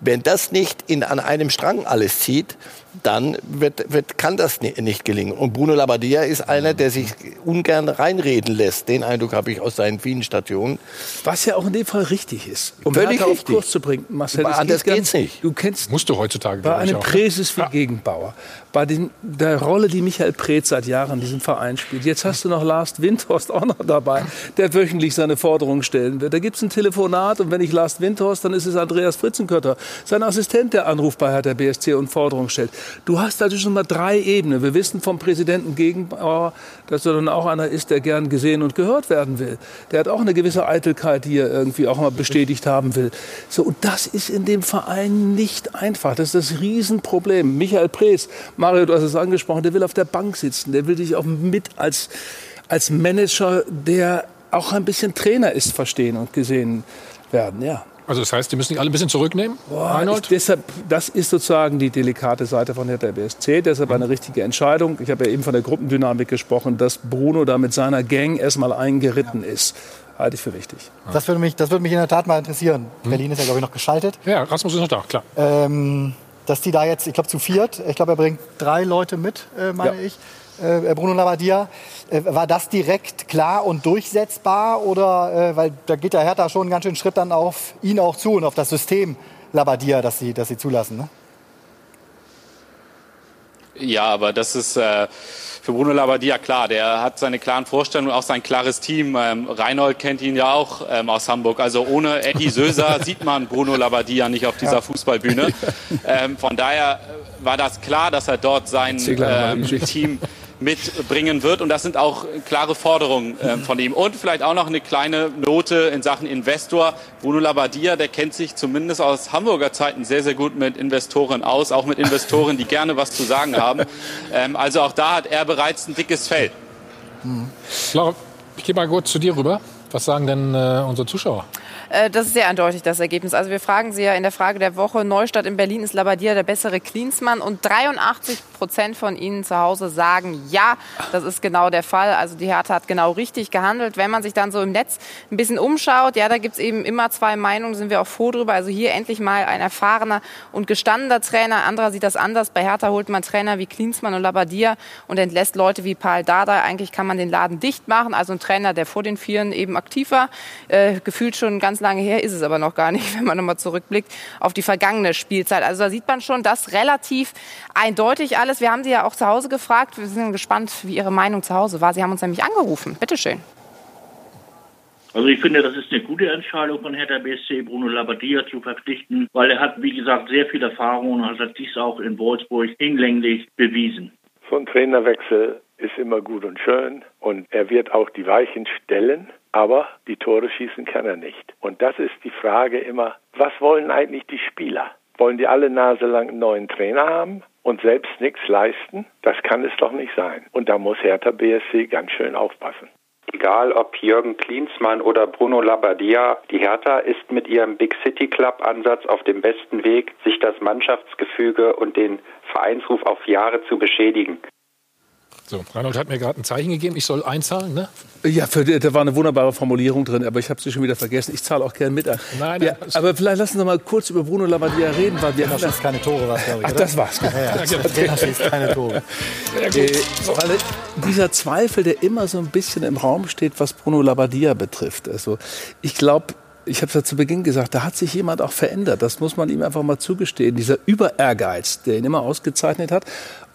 Wenn das nicht in, an einem Strang alles zieht, dann wird, wird, kann das nicht gelingen. Und Bruno Labbadia ist einer, der sich ungern reinreden lässt. Den Eindruck habe ich aus seinen vielen Stationen. Was ja auch in dem Fall richtig ist. Um Völlig auf richtig. Kurs zu bringen, Marcel. Aber anders geht geht's nicht. Du kennst Musst du heutzutage, bei einem ne? Präses wie Ja. Gegenbauer, bei den, der Rolle, die Michael Preetz seit Jahren in diesem Verein spielt. Jetzt hast du noch Lars Windhorst auch noch dabei, der wöchentlich seine Forderungen stellen wird. Da gibt es ein Telefonat und wenn ich Lars Windhorst, dann ist es Andreas Fritzenkötter. sein Assistent, der Anruf bei Hertha BSC und Forderungen stellt. Du hast also schon mal drei Ebenen. Wir wissen vom Präsidenten Gegenbauer, dass er dann auch einer ist, der gern gesehen und gehört werden will. Der hat auch eine gewisse Eitelkeit, die er irgendwie auch mal bestätigt haben will. So, und das ist in dem Verein nicht einfach. Das ist das Riesenproblem. Michael Prees, Mario, du hast es angesprochen, der will auf der Bank sitzen. Der will dich auch mit als, als Manager, der auch ein bisschen Trainer ist, verstehen und gesehen werden. Ja. Also das heißt, die müssen sich alle ein bisschen zurücknehmen? Boah, ich, deshalb, das ist sozusagen die delikate Seite von der BSC. Deshalb eine richtige Entscheidung. Ich habe ja eben von der Gruppendynamik gesprochen, dass Bruno da mit seiner Gang erstmal eingeritten ja. ist. Halte ich für wichtig. Das würde mich, das würde mich in der Tat mal interessieren. Hm. Berlin ist ja, glaube ich, noch geschaltet. Ja, Rasmus ist noch da, klar. Ähm, dass die da jetzt, ich glaube, zu viert, ich glaube, er bringt drei Leute mit, äh, meine ja. ich äh, Bruno Labbadia. Äh, war das direkt klar und durchsetzbar? Oder, äh, weil da geht der Hertha schon einen ganz schönen Schritt dann auf ihn auch zu und auf das System Labbadia, das sie, das sie zulassen. Ne? Ja, aber das ist äh, für Bruno Labbadia klar. Der hat seine klaren Vorstellungen und auch sein klares Team. Ähm, Reinhold kennt ihn ja auch ähm, aus Hamburg. Also ohne Eddie Söser sieht man Bruno Labbadia nicht auf dieser ja. Fußballbühne. Ähm, von daher war das klar, dass er dort sein ähm, Team mitbringen wird. Und das sind auch klare Forderungen äh, von ihm. Und vielleicht auch noch eine kleine Note in Sachen Investor. Bruno Labbadia, der kennt sich zumindest aus Hamburger Zeiten sehr, sehr gut mit Investoren aus, auch mit Investoren, die gerne was zu sagen haben. Ähm, also auch da hat er bereits ein dickes Fell. Mhm. Laura, ich gehe mal kurz zu dir rüber. Was sagen denn äh, unsere Zuschauer? Äh, das ist sehr eindeutig, das Ergebnis. Also wir fragen Sie ja in der Frage der Woche, Neustadt in Berlin ist Labadia der bessere Klinsmann und 83 Prozent von Ihnen zu Hause sagen, ja, das ist genau der Fall. Also die Hertha hat genau richtig gehandelt. Wenn man sich dann so im Netz ein bisschen umschaut, ja, da gibt es eben immer zwei Meinungen, sind wir auch froh drüber. Also hier endlich mal ein erfahrener und gestandener Trainer. Anderer sieht das anders. Bei Hertha holt man Trainer wie Klinsmann und Labadia und entlässt Leute wie Paul Dada. Eigentlich kann man den Laden dicht machen. Also ein Trainer, der vor den Vieren eben aktiv war, äh, gefühlt schon ganz lange her ist es aber noch gar nicht, wenn man nochmal zurückblickt auf die vergangene Spielzeit. Also da sieht man schon, dass relativ eindeutig alles. Wir haben Sie ja auch zu Hause gefragt. Wir sind gespannt, wie Ihre Meinung zu Hause war. Sie haben uns nämlich angerufen. Bitte schön. Also ich finde, das ist eine gute Entscheidung von Hertha BSC, Bruno Labbadia zu verpflichten, weil er hat, wie gesagt, sehr viel Erfahrung und hat dies auch in Wolfsburg hinlänglich bewiesen. So ein Trainerwechsel ist immer gut und schön und er wird auch die Weichen stellen aber die Tore schießen kann er nicht. Und das ist die Frage immer, was wollen eigentlich die Spieler? Wollen die alle Nase lang einen neuen Trainer haben und selbst nichts leisten? Das kann es doch nicht sein. Und da muss Hertha BSC ganz schön aufpassen. Egal ob Jürgen Klinsmann oder Bruno Labbadia, die Hertha ist mit ihrem Big City Club Ansatz auf dem besten Weg, sich das Mannschaftsgefüge und den Vereinsruf auf Jahre zu beschädigen. So, Reinhold hat mir gerade ein Zeichen gegeben, ich soll einzahlen, ne? Ja, für, da war eine wunderbare Formulierung drin, aber ich habe sie schon wieder vergessen. Ich zahle auch gerne mit an. Nein, ja, aber vielleicht lassen Sie mal kurz über Bruno Labbadia reden, weil wir das ist keine Tore, was glaube ich. Ach, oder? das war's. Ja, ja, das ist keine Tore. Ja, äh, weil dieser Zweifel, der immer so ein bisschen im Raum steht, was Bruno Labbadia betrifft. Also, ich glaube, ich habe es ja zu Beginn gesagt, da hat sich jemand auch verändert. Das muss man ihm einfach mal zugestehen. Dieser Überehrgeiz, der ihn immer ausgezeichnet hat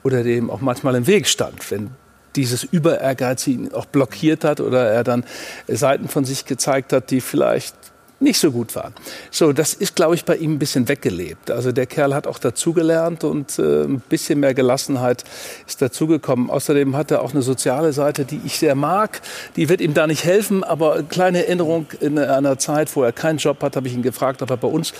oder dem auch manchmal im Weg stand, wenn dieses Überehrgeiz ihn auch blockiert hat oder er dann Seiten von sich gezeigt hat, die vielleicht nicht so gut waren. So, das ist, glaube ich, bei ihm ein bisschen weggelebt. Also der Kerl hat auch dazugelernt und äh, ein bisschen mehr Gelassenheit ist dazugekommen. Außerdem hat er auch eine soziale Seite, die ich sehr mag. Die wird ihm da nicht helfen, aber eine kleine Erinnerung in einer Zeit, wo er keinen Job hat, habe ich ihn gefragt, ob er bei uns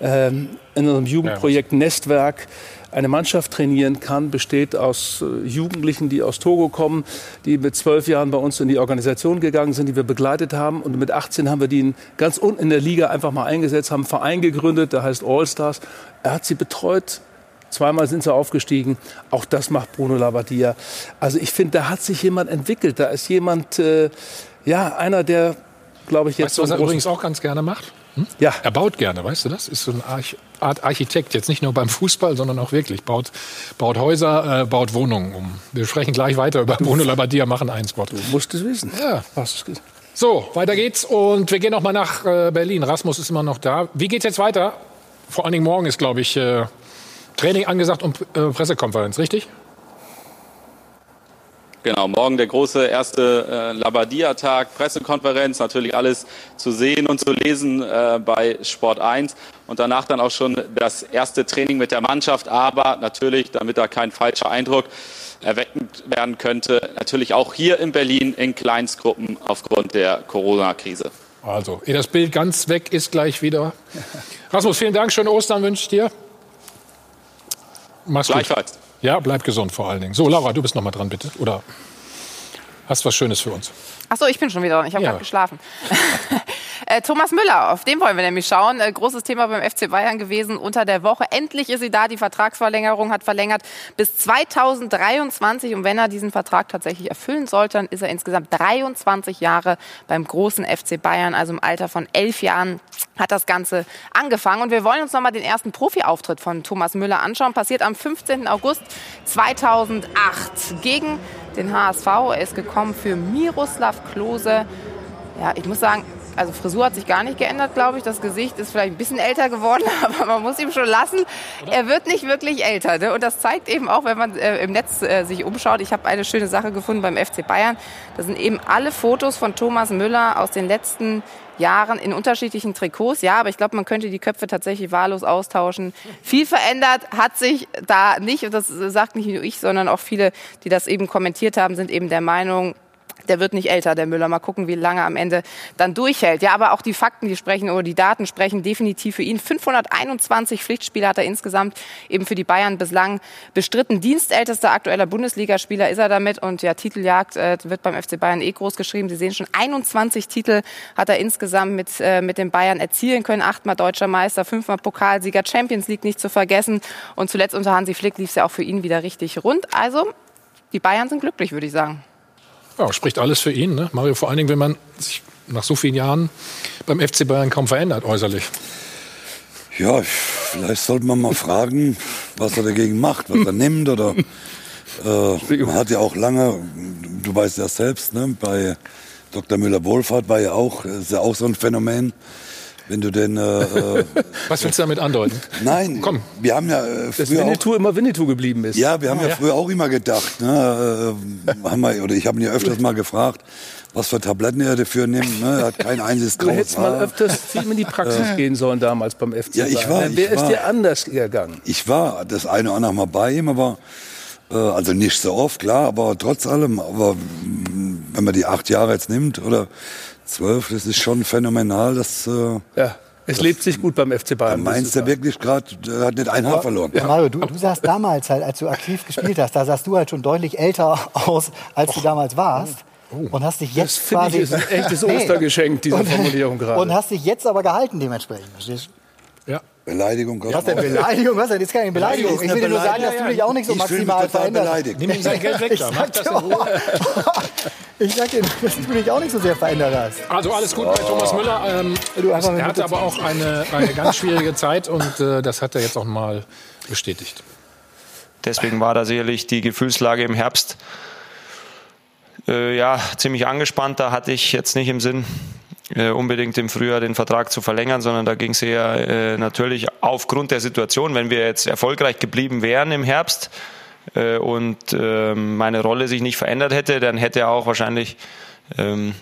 äh, in unserem Jugendprojekt Nestwerk eine Mannschaft trainieren kann, besteht aus äh, Jugendlichen, die aus Togo kommen, die mit zwölf Jahren bei uns in die Organisation gegangen sind, die wir begleitet haben. Und mit 18 haben wir die ganz unten in der Liga einfach mal eingesetzt, haben einen Verein gegründet, der heißt All Stars. Er hat sie betreut. Zweimal sind sie aufgestiegen. Auch das macht Bruno Labbadia. Also ich finde, da hat sich jemand entwickelt. Da ist jemand, äh, ja, einer, der, glaube ich, jetzt. Weißt du, was er übrigens auch ganz gerne macht? Hm? Ja. Er baut gerne, weißt du das? Ist so eine Art Architekt, jetzt nicht nur beim Fußball, sondern auch wirklich. Baut, baut Häuser, äh, baut Wohnungen um. Wir sprechen gleich weiter über Bruno Labbadia, machen einen Spot. Du musst es wissen. Ja. Hast es so, weiter geht's und wir gehen noch mal nach äh, Berlin. Rasmus ist immer noch da. Wie geht's jetzt weiter? Vor allen Dingen morgen ist, glaube ich, äh, Training angesagt und äh, Pressekonferenz, richtig? Genau, morgen der große erste äh, Labadia-Tag, Pressekonferenz, natürlich alles zu sehen und zu lesen äh, bei Sport 1 und danach dann auch schon das erste Training mit der Mannschaft, aber natürlich, damit da kein falscher Eindruck erweckend werden könnte, natürlich auch hier in Berlin in Kleinstgruppen aufgrund der Corona-Krise. Also, ehe das Bild ganz weg ist, gleich wieder. Rasmus, vielen Dank, schöne Ostern wünsche ich dir. Mach's Gleichfalls. Gut. Ja, bleib gesund vor allen Dingen. So, Laura, du bist noch mal dran, bitte. Oder hast was Schönes für uns? Ach so, ich bin schon wieder dran. Ich habe Ja. gerade geschlafen. Äh, Thomas Müller, auf den wollen wir nämlich schauen. Äh, großes Thema beim FC Bayern gewesen unter der Woche. Endlich ist sie da. Die Vertragsverlängerung hat verlängert bis 2023. Und wenn er diesen Vertrag tatsächlich erfüllen sollte, dann ist er insgesamt 23 Jahre beim großen FC Bayern. Also im Alter von elf Jahren hat das Ganze angefangen. Und wir wollen uns nochmal den ersten Profi-Auftritt von Thomas Müller anschauen. Passiert am 15. August 2008 gegen den HSV. Er ist gekommen für Miroslav Klose. Ja, ich muss sagen, also Frisur hat sich gar nicht geändert, glaube ich. Das Gesicht ist vielleicht ein bisschen älter geworden, aber man muss ihm schon lassen. Er wird nicht wirklich älter. Ne? Und das zeigt eben auch, wenn man äh, im Netz äh, sich umschaut. Ich habe eine schöne Sache gefunden beim FC Bayern. Da sind eben alle Fotos von Thomas Müller aus den letzten Jahren in unterschiedlichen Trikots. Ja, aber ich glaube, man könnte die Köpfe tatsächlich wahllos austauschen. Viel verändert hat sich da nicht. Und das sagt nicht nur ich, sondern auch viele, die das eben kommentiert haben, sind eben der Meinung, der wird nicht älter, der Müller. Mal gucken, wie lange am Ende dann durchhält. Ja, aber auch die Fakten, die sprechen oder die Daten sprechen definitiv für ihn. 521 Pflichtspiele hat er insgesamt eben für die Bayern bislang bestritten. Dienstältester aktueller Bundesligaspieler ist er damit. Und ja, Titeljagd äh, wird beim FC Bayern eh groß geschrieben. Sie sehen schon, 21 Titel hat er insgesamt mit, äh, mit den Bayern erzielen können. Achtmal deutscher Meister, fünfmal Pokalsieger, Champions League nicht zu vergessen. Und zuletzt unter Hansi Flick lief es ja auch für ihn wieder richtig rund. Also, die Bayern sind glücklich, würde ich sagen. Ja, spricht alles für ihn. Ne? Mario, vor allen Dingen, wenn man sich nach so vielen Jahren beim FC Bayern kaum verändert äußerlich. Ja, vielleicht sollte man mal fragen, was er dagegen macht, was er nimmt oder äh, man hat ja auch lange, du weißt ja selbst, ne, bei Dr. Müller-Wohlfahrt war ja auch, ist ja auch so ein Phänomen. Wenn du denn, äh, äh, Was willst du damit andeuten? nein, komm, wir haben ja äh, Dass früher auch, Winnetou immer Winnetou geblieben ist. ja, wir haben ja, Ja. früher auch immer gedacht, ne, äh, haben wir, oder ich habe ihn ja öfters mal gefragt, was für Tabletten er dafür nimmt. Ne, er hat kein einziges Du hättest mal Haar. öfters viel in die Praxis Äh, gehen sollen damals beim FC. Ja, ich war, ich es war. dir anders gegangen. Ich war das eine oder andere Mal bei ihm, aber äh, also nicht so oft, klar, aber trotz allem, aber wenn man die acht Jahre jetzt nimmt oder zwölf, das ist schon phänomenal, dass äh, Ja, es lebt sich gut beim FC Bayern. meinst du wirklich gerade, der hat nicht ein Haar verloren. Mario, du, du sahst damals halt, als du aktiv gespielt hast, da sahst du halt schon deutlich älter aus, als du damals warst. Und hast dich jetzt finde ich, quasi. ist ein echtes Ostergeschenk, diese Und- Formulierung gerade. Und hast dich jetzt aber gehalten dementsprechend. Verstehst du? Ja. Beleidigung, Gott. Was denn Beleidigung? Was denn? Das ist keine Beleidigung. Ich will dir nur sagen, dass du dich auch nicht so Ich maximal verändert beleidigt. Nimm ihm sein Geld weg Ich sag Mach das dir in Ruhe. auch. Ich sag dir, dass du dich auch nicht so sehr verändert hast. Also alles gut bei Thomas Müller. Ähm, er hatte aber auch eine, eine ganz schwierige Zeit und äh, das hat er jetzt auch mal bestätigt. Deswegen war da sicherlich die Gefühlslage im Herbst äh, ja, ziemlich angespannt. Da hatte ich jetzt nicht im Sinn, äh, unbedingt im Frühjahr den Vertrag zu verlängern, sondern da ging es eher äh, natürlich aufgrund der Situation, wenn wir jetzt erfolgreich geblieben wären im Herbst äh, und ähm, meine Rolle sich nicht verändert hätte, dann hätte auch wahrscheinlich ähm,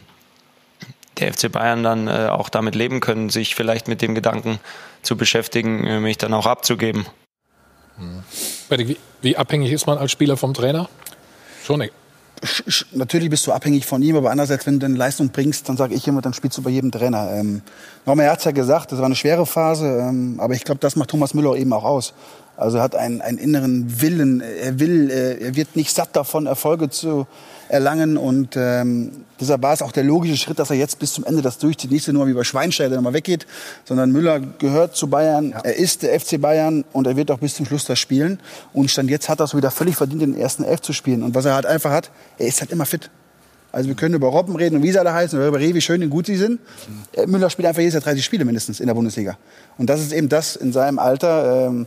der FC Bayern dann äh, auch damit leben können, sich vielleicht mit dem Gedanken zu beschäftigen, äh, mich dann auch abzugeben. Wie, wie abhängig ist man als Spieler vom Trainer? Schon. Natürlich bist du abhängig von ihm, aber andererseits, wenn du deine Leistung bringst, dann sage ich immer, dann spielst du bei jedem Trainer. Ähm, er hat ja gesagt, das war eine schwere Phase, ähm, aber ich glaube, das macht Thomas Müller eben auch aus. Also er hat einen, einen inneren Willen, er will, äh, er wird nicht satt davon, Erfolge zu erlangen und ähm, deshalb war es auch der logische Schritt, dass er jetzt bis zum Ende das durchzieht. Nicht so nur wie bei Schweinsteiger, der mal weggeht, sondern Müller gehört zu Bayern, er ist der FC Bayern und er wird auch bis zum Schluss das spielen. Und Stand jetzt hat er es wieder völlig verdient, in den ersten Elf zu spielen. Und was er halt einfach hat, er ist halt immer fit. Also wir können über Robben reden und wie sie alle heißen, oder über Rewe, wie schön und gut sie sind. Äh, Müller spielt einfach jedes Jahr 30 Spiele mindestens in der Bundesliga. Und das ist eben das in seinem Alter. Ähm,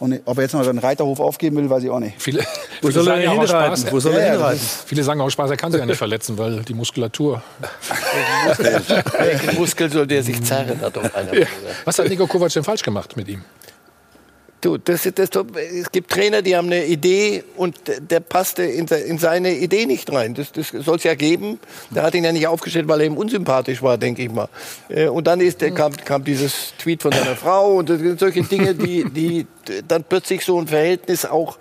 und ob er jetzt mal seinen Reiterhof aufgeben will, weiß ich auch nicht. Viele, Wo viele soll er hinreiten? Spaß, Wo soll er hinreiten? Viele sagen auch Spaß, er kann sich ja nicht verletzen, weil die Muskulatur. Welchen Muskel soll der sich zerren? Hat doch einer Ja. Was hat Nico Kovac denn falsch gemacht mit ihm? Du, das, das, es gibt Trainer, die haben eine Idee und der passte in, in seine Idee nicht rein. Das, das soll es ja geben. Der hat ihn ja nicht aufgestellt, weil er ihm unsympathisch war, denke ich mal. Äh, und dann ist, der, kam, kam dieses Tweet von seiner Frau und solche Dinge, die, die dann plötzlich so ein Verhältnis auch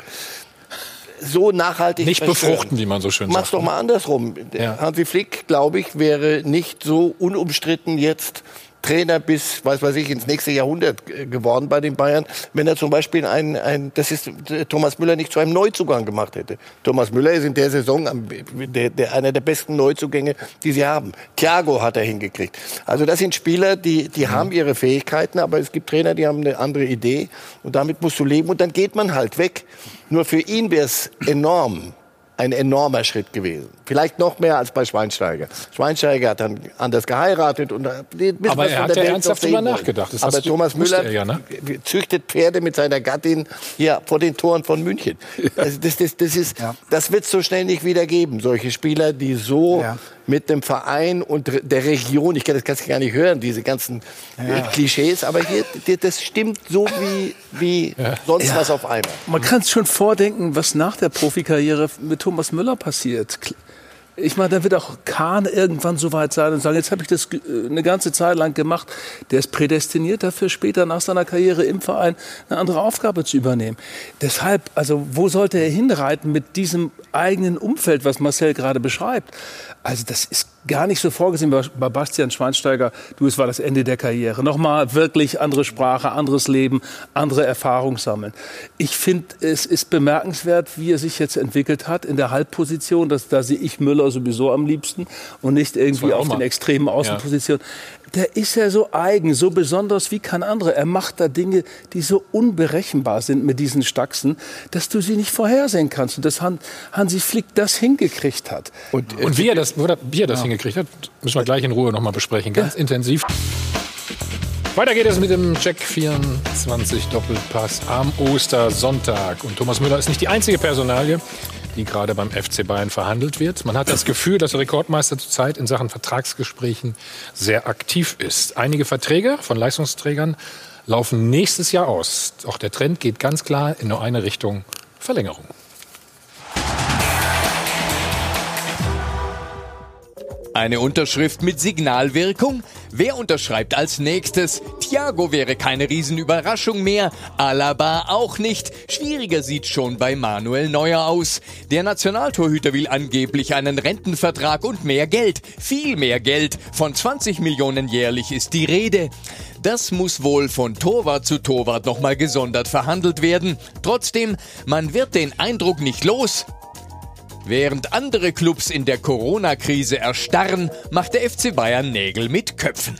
so nachhaltig Nicht befruchten, wie man so schön Mach's sagt. doch mal andersrum. Ja. Hansi Flick, glaube ich, wäre nicht so unumstritten jetzt Trainer bis, weiß weiß ich, ins nächste Jahrhundert geworden bei den Bayern, wenn er zum Beispiel ein, ein das ist Thomas Müller nicht zu einem Neuzugang gemacht hätte. Thomas Müller ist in der Saison am, der, der, einer der besten Neuzugänge, die sie haben. Thiago hat er hingekriegt. Also das sind Spieler, die, die haben ihre Fähigkeiten, aber es gibt Trainer, die haben eine andere Idee und damit musst du leben und dann geht man halt weg. Nur für ihn wäre es enorm, ein enormer Schritt gewesen. Vielleicht noch mehr als bei Schweinsteiger. Schweinsteiger hat dann anders geheiratet und hat ein bisschen Aber er hat ja ernsthaft drüber nachgedacht. Das Aber Thomas Müller er ja, ne? züchtet Pferde mit seiner Gattin hier vor den Toren von München. Also das, das, das, ist, das wird es so schnell nicht wieder geben. Solche Spieler, die so mit dem Verein und der Region, ich kann das kannst gar nicht hören, diese ganzen Ja. äh, Klischees, aber hier, das stimmt so wie, wie sonst Ja. was auf einmal. Man kann es schon vordenken, was nach der Profikarriere mit Thomas Müller passiert. Ich meine, da wird auch Kahn irgendwann so weit sein und sagen, jetzt habe ich das äh, eine ganze Zeit lang gemacht. Der ist prädestiniert dafür, später nach seiner Karriere im Verein eine andere Aufgabe zu übernehmen. Deshalb, also wo sollte er hinreiten mit diesem eigenen Umfeld, was Marcel gerade beschreibt? Also das ist gar nicht so vorgesehen bei Bastian Schweinsteiger. Du, es war das Ende der Karriere. Nochmal wirklich andere Sprache, anderes Leben, andere Erfahrung sammeln. Ich finde, es ist bemerkenswert, wie er sich jetzt entwickelt hat in der Halbposition. Das, da sehe ich Müller sowieso am liebsten und nicht irgendwie auf mal. den extremen Außenpositionen. Der ist ja so eigen, so besonders wie kein anderer. Er macht da Dinge, die so unberechenbar sind mit diesen Stachsen, dass du sie nicht vorhersehen kannst. Und dass Han, Hansi Flick das hingekriegt hat. Und, und wie er das, wie er das hingekriegt hat, müssen wir gleich in Ruhe noch mal besprechen. Ganz intensiv. Weiter geht es mit dem Check 24 Doppelpass am Ostersonntag. Und Thomas Müller ist nicht die einzige Personalie, die gerade beim FC Bayern verhandelt wird. Man hat das Gefühl, dass der Rekordmeister zurzeit in Sachen Vertragsgesprächen sehr aktiv ist. Einige Verträge von Leistungsträgern laufen nächstes Jahr aus. Doch der Trend geht ganz klar in nur eine Richtung Verlängerung. Eine Unterschrift mit Signalwirkung? Wer unterschreibt als nächstes? Thiago wäre keine Riesenüberraschung mehr, Alaba auch nicht. Schwieriger sieht schon bei Manuel Neuer aus. Der Nationaltorhüter will angeblich einen Rentenvertrag und mehr Geld. Viel mehr Geld. Von 20 Millionen jährlich ist die Rede. Das muss wohl von Torwart zu Torwart nochmal gesondert verhandelt werden. Trotzdem, man wird den Eindruck nicht los. Während andere Clubs in der Corona-Krise erstarren, macht der FC Bayern Nägel mit Köpfen.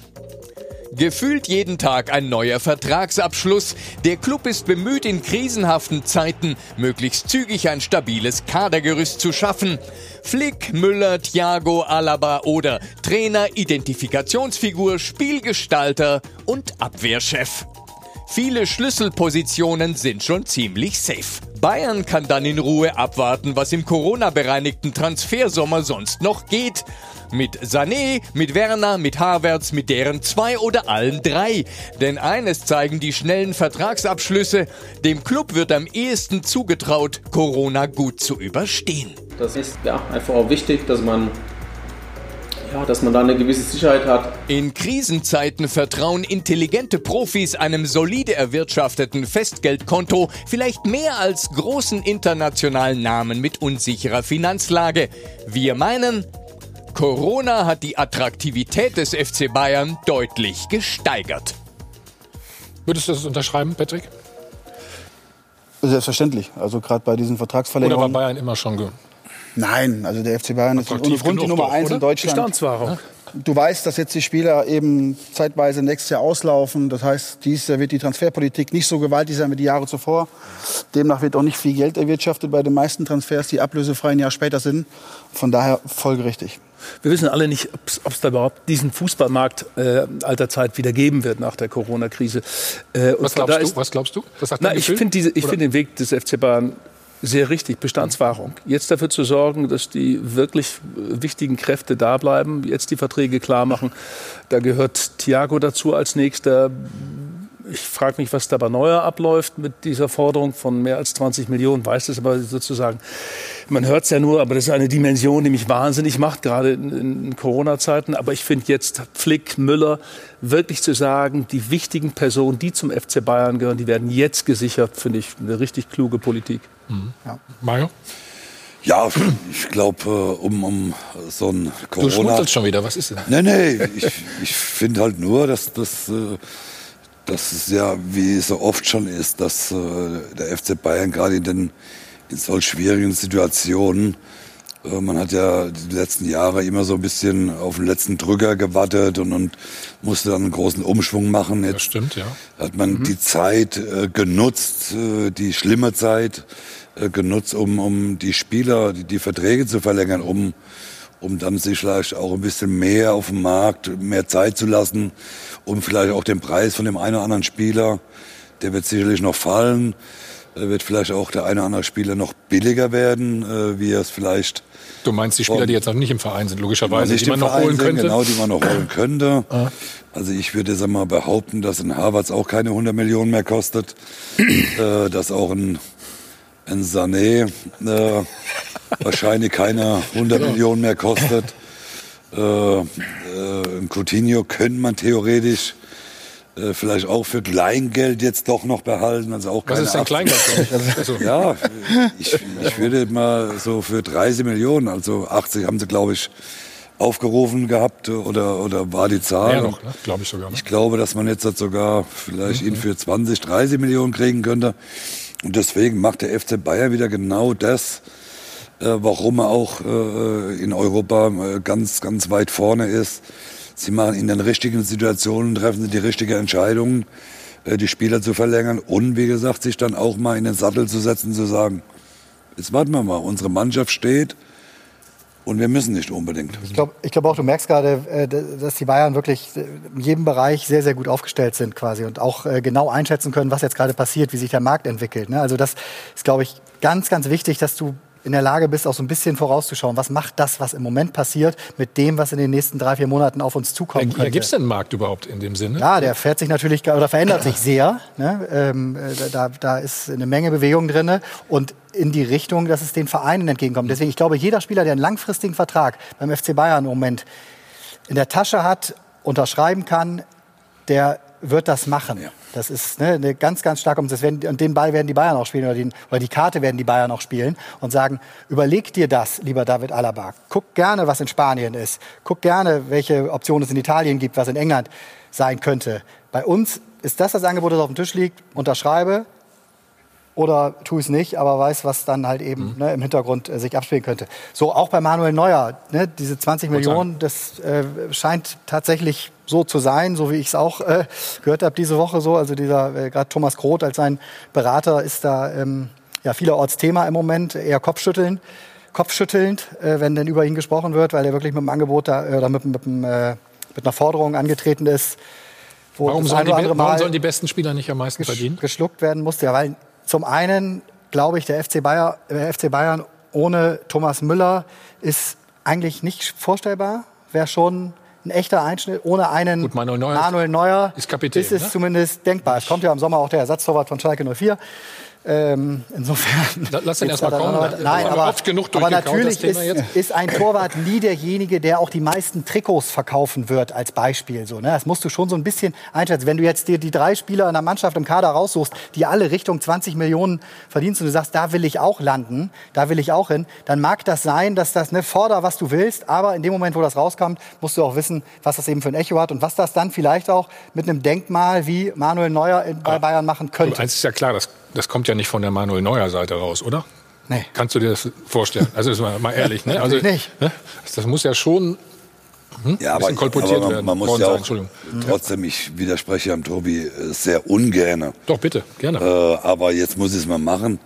Gefühlt jeden Tag ein neuer Vertragsabschluss. Der Club ist bemüht, in krisenhaften Zeiten möglichst zügig ein stabiles Kadergerüst zu schaffen. Flick, Müller, Thiago, Alaba oder Trainer, Identifikationsfigur, Spielgestalter und Abwehrchef. Viele Schlüsselpositionen sind schon ziemlich safe. Bayern kann dann in Ruhe abwarten, was im Corona-bereinigten Transfersommer sonst noch geht. Mit Sané, mit Werner, mit Havertz, mit deren zwei oder allen drei. Denn eines zeigen die schnellen Vertragsabschlüsse. Dem Club wird am ehesten zugetraut, Corona gut zu überstehen. Das ist ja einfach auch wichtig, dass man, ja, dass man da eine gewisse Sicherheit hat. In Krisenzeiten vertrauen intelligente Profis einem solide erwirtschafteten Festgeldkonto vielleicht mehr als großen internationalen Namen mit unsicherer Finanzlage. Wir meinen, Corona hat die Attraktivität des FC Bayern deutlich gesteigert. Würdest du das unterschreiben, Patrick? Selbstverständlich. Also gerade bei diesen Oder war Vertragsverlängerungen. Bayern immer schon Nein, also der FC Bayern ist ohne Attraktiv Grund die Nummer doch, eins oder? in Deutschland. Bestandswahrung. Du weißt, dass jetzt die Spieler eben zeitweise nächstes Jahr auslaufen. Das heißt, dieses Jahr wird die Transferpolitik nicht so gewaltig sein wie die Jahre zuvor. Demnach wird auch nicht viel Geld erwirtschaftet bei den meisten Transfers, die ablösefrei ein Jahr später sind. Von daher folgerichtig. Wir wissen alle nicht, ob es da überhaupt diesen Fußballmarkt äh, alter Zeit wieder geben wird nach der Corona-Krise. Äh, Was glaubst du? Was glaubst du? Was sagt Na, ich finde finde den Weg des FC Bayern sehr richtig, Bestandswahrung. Jetzt dafür zu sorgen, dass die wirklich wichtigen Kräfte da bleiben, jetzt die Verträge klar machen. Da gehört Thiago dazu als nächster. Ich frage mich, was da bei Neuer abläuft mit dieser Forderung von mehr als 20 Millionen. Weiß es aber sozusagen. Man hört es ja nur, aber das ist eine Dimension, die mich wahnsinnig macht, gerade in, in Corona-Zeiten. Aber ich finde jetzt Flick, Müller, wirklich zu sagen, die wichtigen Personen, die zum FC Bayern gehören, die werden jetzt gesichert, finde ich eine richtig kluge Politik. Mhm. Ja. Mario? Ja, ich glaube, um, um so ein Corona... Du schmunzelst schon wieder, was ist denn? Nee, nee, ich, ich finde halt nur, dass das... dass es ja, wie so oft schon ist, dass äh, der FC Bayern gerade in, den, in solch schwierigen Situationen, äh, man hat ja die letzten Jahre immer so ein bisschen auf den letzten Drücker gewartet und, und musste dann einen großen Umschwung machen. Jetzt das stimmt, ja. Hat man mhm. die Zeit äh, genutzt, äh, die schlimme Zeit, äh, genutzt, um, um die Spieler, die, die Verträge zu verlängern, um, um dann sich vielleicht auch ein bisschen mehr auf dem Markt, mehr Zeit zu lassen, um vielleicht auch den Preis von dem einen oder anderen Spieler, der wird sicherlich noch fallen, äh, wird vielleicht auch der eine oder andere Spieler noch billiger werden, äh, wie er es vielleicht. Du meinst die Spieler, die jetzt noch nicht im Verein sind, logischerweise, die, man noch holen sind, könnte? Genau, die man noch holen könnte. Ah. Also ich würde jetzt mal behaupten, dass ein Harvards auch keine 100 Millionen mehr kostet, äh, dass auch ein ein Sané äh, wahrscheinlich keine 100 Millionen mehr kostet. Äh, äh, ein Coutinho könnte man theoretisch äh, vielleicht auch für Kleingeld jetzt doch noch behalten. Also auch Was ist denn Kleingeld? also, ja, ich, ich würde mal so für 30 Millionen, also 80 haben sie, glaube ich, aufgerufen gehabt oder, oder war die Zahl. Ja, noch, ne? glaube ich sogar. Ne? Ich glaube, dass man jetzt sogar vielleicht mhm. ihn für 20, 30 Millionen kriegen könnte. Und deswegen macht der FC Bayern wieder genau das, warum er auch äh, in Europa äh, ganz, ganz weit vorne ist. Sie machen in den richtigen Situationen, treffen sie die richtigen Entscheidungen, äh, die Spieler zu verlängern und, wie gesagt, sich dann auch mal in den Sattel zu setzen, zu sagen, jetzt warten wir mal, unsere Mannschaft steht, und wir müssen nicht unbedingt. Ich glaube ich glaub auch, du merkst gerade, äh, dass die Bayern wirklich in jedem Bereich sehr, sehr gut aufgestellt sind quasi und auch äh, genau einschätzen können, was jetzt gerade passiert, wie sich der Markt entwickelt. Ne? Also das ist, glaube ich, ganz, ganz wichtig, dass du in der Lage bist, auch so ein bisschen vorauszuschauen, was macht das, was im Moment passiert, mit dem, was in den nächsten drei, vier Monaten auf uns zukommt. Ja, Gibt es denn einen Markt überhaupt in dem Sinne? Ja, der fährt sich natürlich oder verändert sich sehr. Ne? Ähm, äh, da, da ist eine Menge Bewegung drin und in die Richtung, dass es den Vereinen entgegenkommt. Deswegen, ich glaube, jeder Spieler, der einen langfristigen Vertrag beim FC Bayern im Moment in der Tasche hat, unterschreiben kann, der wird das machen. Ja. Das ist ne, eine ganz, ganz starke Umsetzung. Und den Ball werden die Bayern auch spielen oder, den, oder die Karte werden die Bayern auch spielen und sagen, überleg dir das, lieber David Alaba. Guck gerne, was in Spanien ist. Guck gerne, welche Optionen es in Italien gibt, was in England sein könnte. Bei uns ist das das Angebot, das auf dem Tisch liegt. Unterschreibe, oder tu es nicht, aber weiß, was dann halt eben mhm. ne, im Hintergrund äh, sich abspielen könnte. So auch bei Manuel Neuer. Ne, diese 20 Millionen, das äh, scheint tatsächlich so zu sein, so wie ich es auch äh, gehört habe diese Woche so. Also dieser äh, gerade Thomas Groth als sein Berater ist da ähm, ja vielerorts Thema im Moment, eher Kopfschütteln, kopfschüttelnd, äh, wenn denn über ihn gesprochen wird, weil er wirklich mit dem Angebot da, äh, oder mit, mit, mit, äh, mit einer Forderung angetreten ist. warum, sollen die, warum sollen die besten Spieler nicht am meisten verdienen? Geschluckt werden musste, ja, weil zum einen glaube ich, der FC, Bayern, der FC Bayern ohne Thomas Müller ist eigentlich nicht vorstellbar. Wäre schon ein echter Einschnitt. Ohne einen Gut, Manuel Neuer, Manuel Neuer ist, Kapitän, ist es ne? zumindest denkbar. Es kommt ja im Sommer auch der Ersatztorwart von Schalke 04. Ähm, insofern. Lass den erstmal kommen. Noch, nein, aber, oft genug aber natürlich ist, ist, ein Torwart nie derjenige, der auch die meisten Trikots verkaufen wird, als Beispiel. So, ne? Das musst du schon so ein bisschen einschätzen. Wenn du jetzt dir die drei Spieler in der Mannschaft im Kader raussuchst, die alle Richtung 20 Millionen verdienst und du sagst, da will ich auch landen, da will ich auch hin, dann mag das sein, dass das, ne, forder, was du willst, aber in dem Moment, wo das rauskommt, musst du auch wissen, was das eben für ein Echo hat und was das dann vielleicht auch mit einem Denkmal wie Manuel Neuer bei Bayern machen könnte. eins ist ja klar, das das kommt ja nicht von der Manuel Neuer Seite raus, oder? Nee. Kannst du dir das vorstellen? Also ist mal, mal ehrlich, ne? Also nicht. Ne? Das muss ja schon hm? ja, aber, kolportiert aber man, werden. man muss ja auch, trotzdem, ich widerspreche am Tobi äh, sehr ungern. Doch, bitte, gerne. Äh, aber jetzt muss ich es mal machen.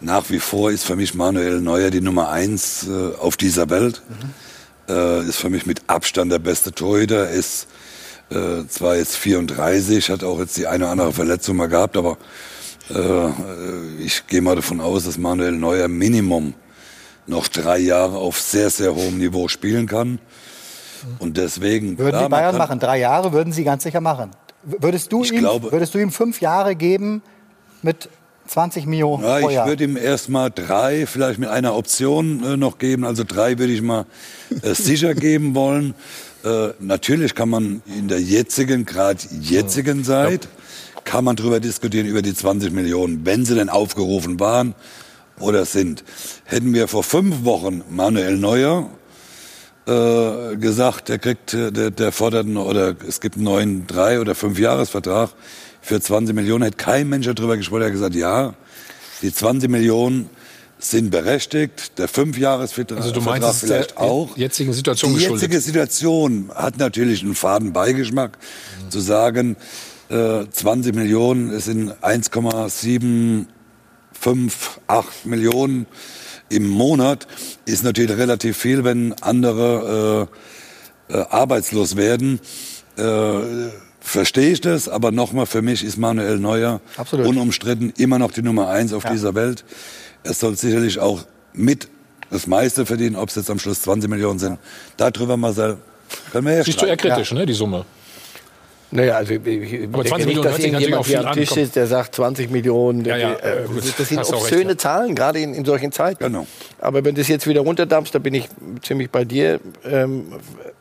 Nach wie vor ist für mich Manuel Neuer die Nummer eins äh, auf dieser Welt. Mhm. Äh, ist für mich mit Abstand der beste Torhüter. Ist äh, zwar jetzt 34, hat auch jetzt die eine oder andere Verletzung mal gehabt, aber äh, ich gehe mal davon aus, dass Manuel Neuer Minimum noch drei Jahre auf sehr, sehr hohem Niveau spielen kann. Und deswegen. Würden klar, die Bayern machen? Drei Jahre würden sie ganz sicher machen. Würdest du, Ich ihm, glaube- würdest du ihm fünf Jahre geben mit 20 Millionen Ja, pro ich Jahr? würde ihm erstmal drei, vielleicht mit einer Option äh, noch geben. Also drei würde ich mal äh, sicher geben wollen. Äh, natürlich kann man in der jetzigen, gerade jetzigen Zeit, kann man darüber diskutieren, über die 20 Millionen, wenn sie denn aufgerufen waren oder sind. Hätten wir vor fünf Wochen Manuel Neuer äh, gesagt, der kriegt, äh, der, der fordert, oder es gibt einen neuen drei- oder fünf Jahresvertrag für 20 Millionen, hätte kein Mensch darüber gesprochen, er hat gesagt, ja, die 20 Millionen sind berechtigt, der Fünfjahresvertrag Also du meinst, ist vielleicht der auch. jetzigen Situation Die jetzige Situation hat natürlich einen faden Beigeschmack, Mhm. zu sagen, äh, 20 Millionen, es sind 1,758 Millionen im Monat, ist natürlich relativ viel, wenn andere äh, äh, arbeitslos werden. Äh, verstehe ich das, aber nochmal, für mich ist Manuel Neuer Absolut. unumstritten immer noch die Nummer eins auf Ja. dieser Welt. Er soll sicherlich auch mit das meiste verdienen, ob es jetzt am Schluss 20 Millionen sind. Darüber, Marcel, können wir ja Siehst du eher kritisch, ne, die Summe? Naja, also ich, ich Aber 20 denke nicht, dass irgendjemand hier am Tisch ist, der sagt 20 Millionen. Ja, ja, äh, äh, das sind hast recht, obszöne ja. Zahlen, gerade in, in solchen Zeiten. Genau. Aber wenn du das jetzt wieder runterdampfst, da bin ich ziemlich bei dir. Ähm,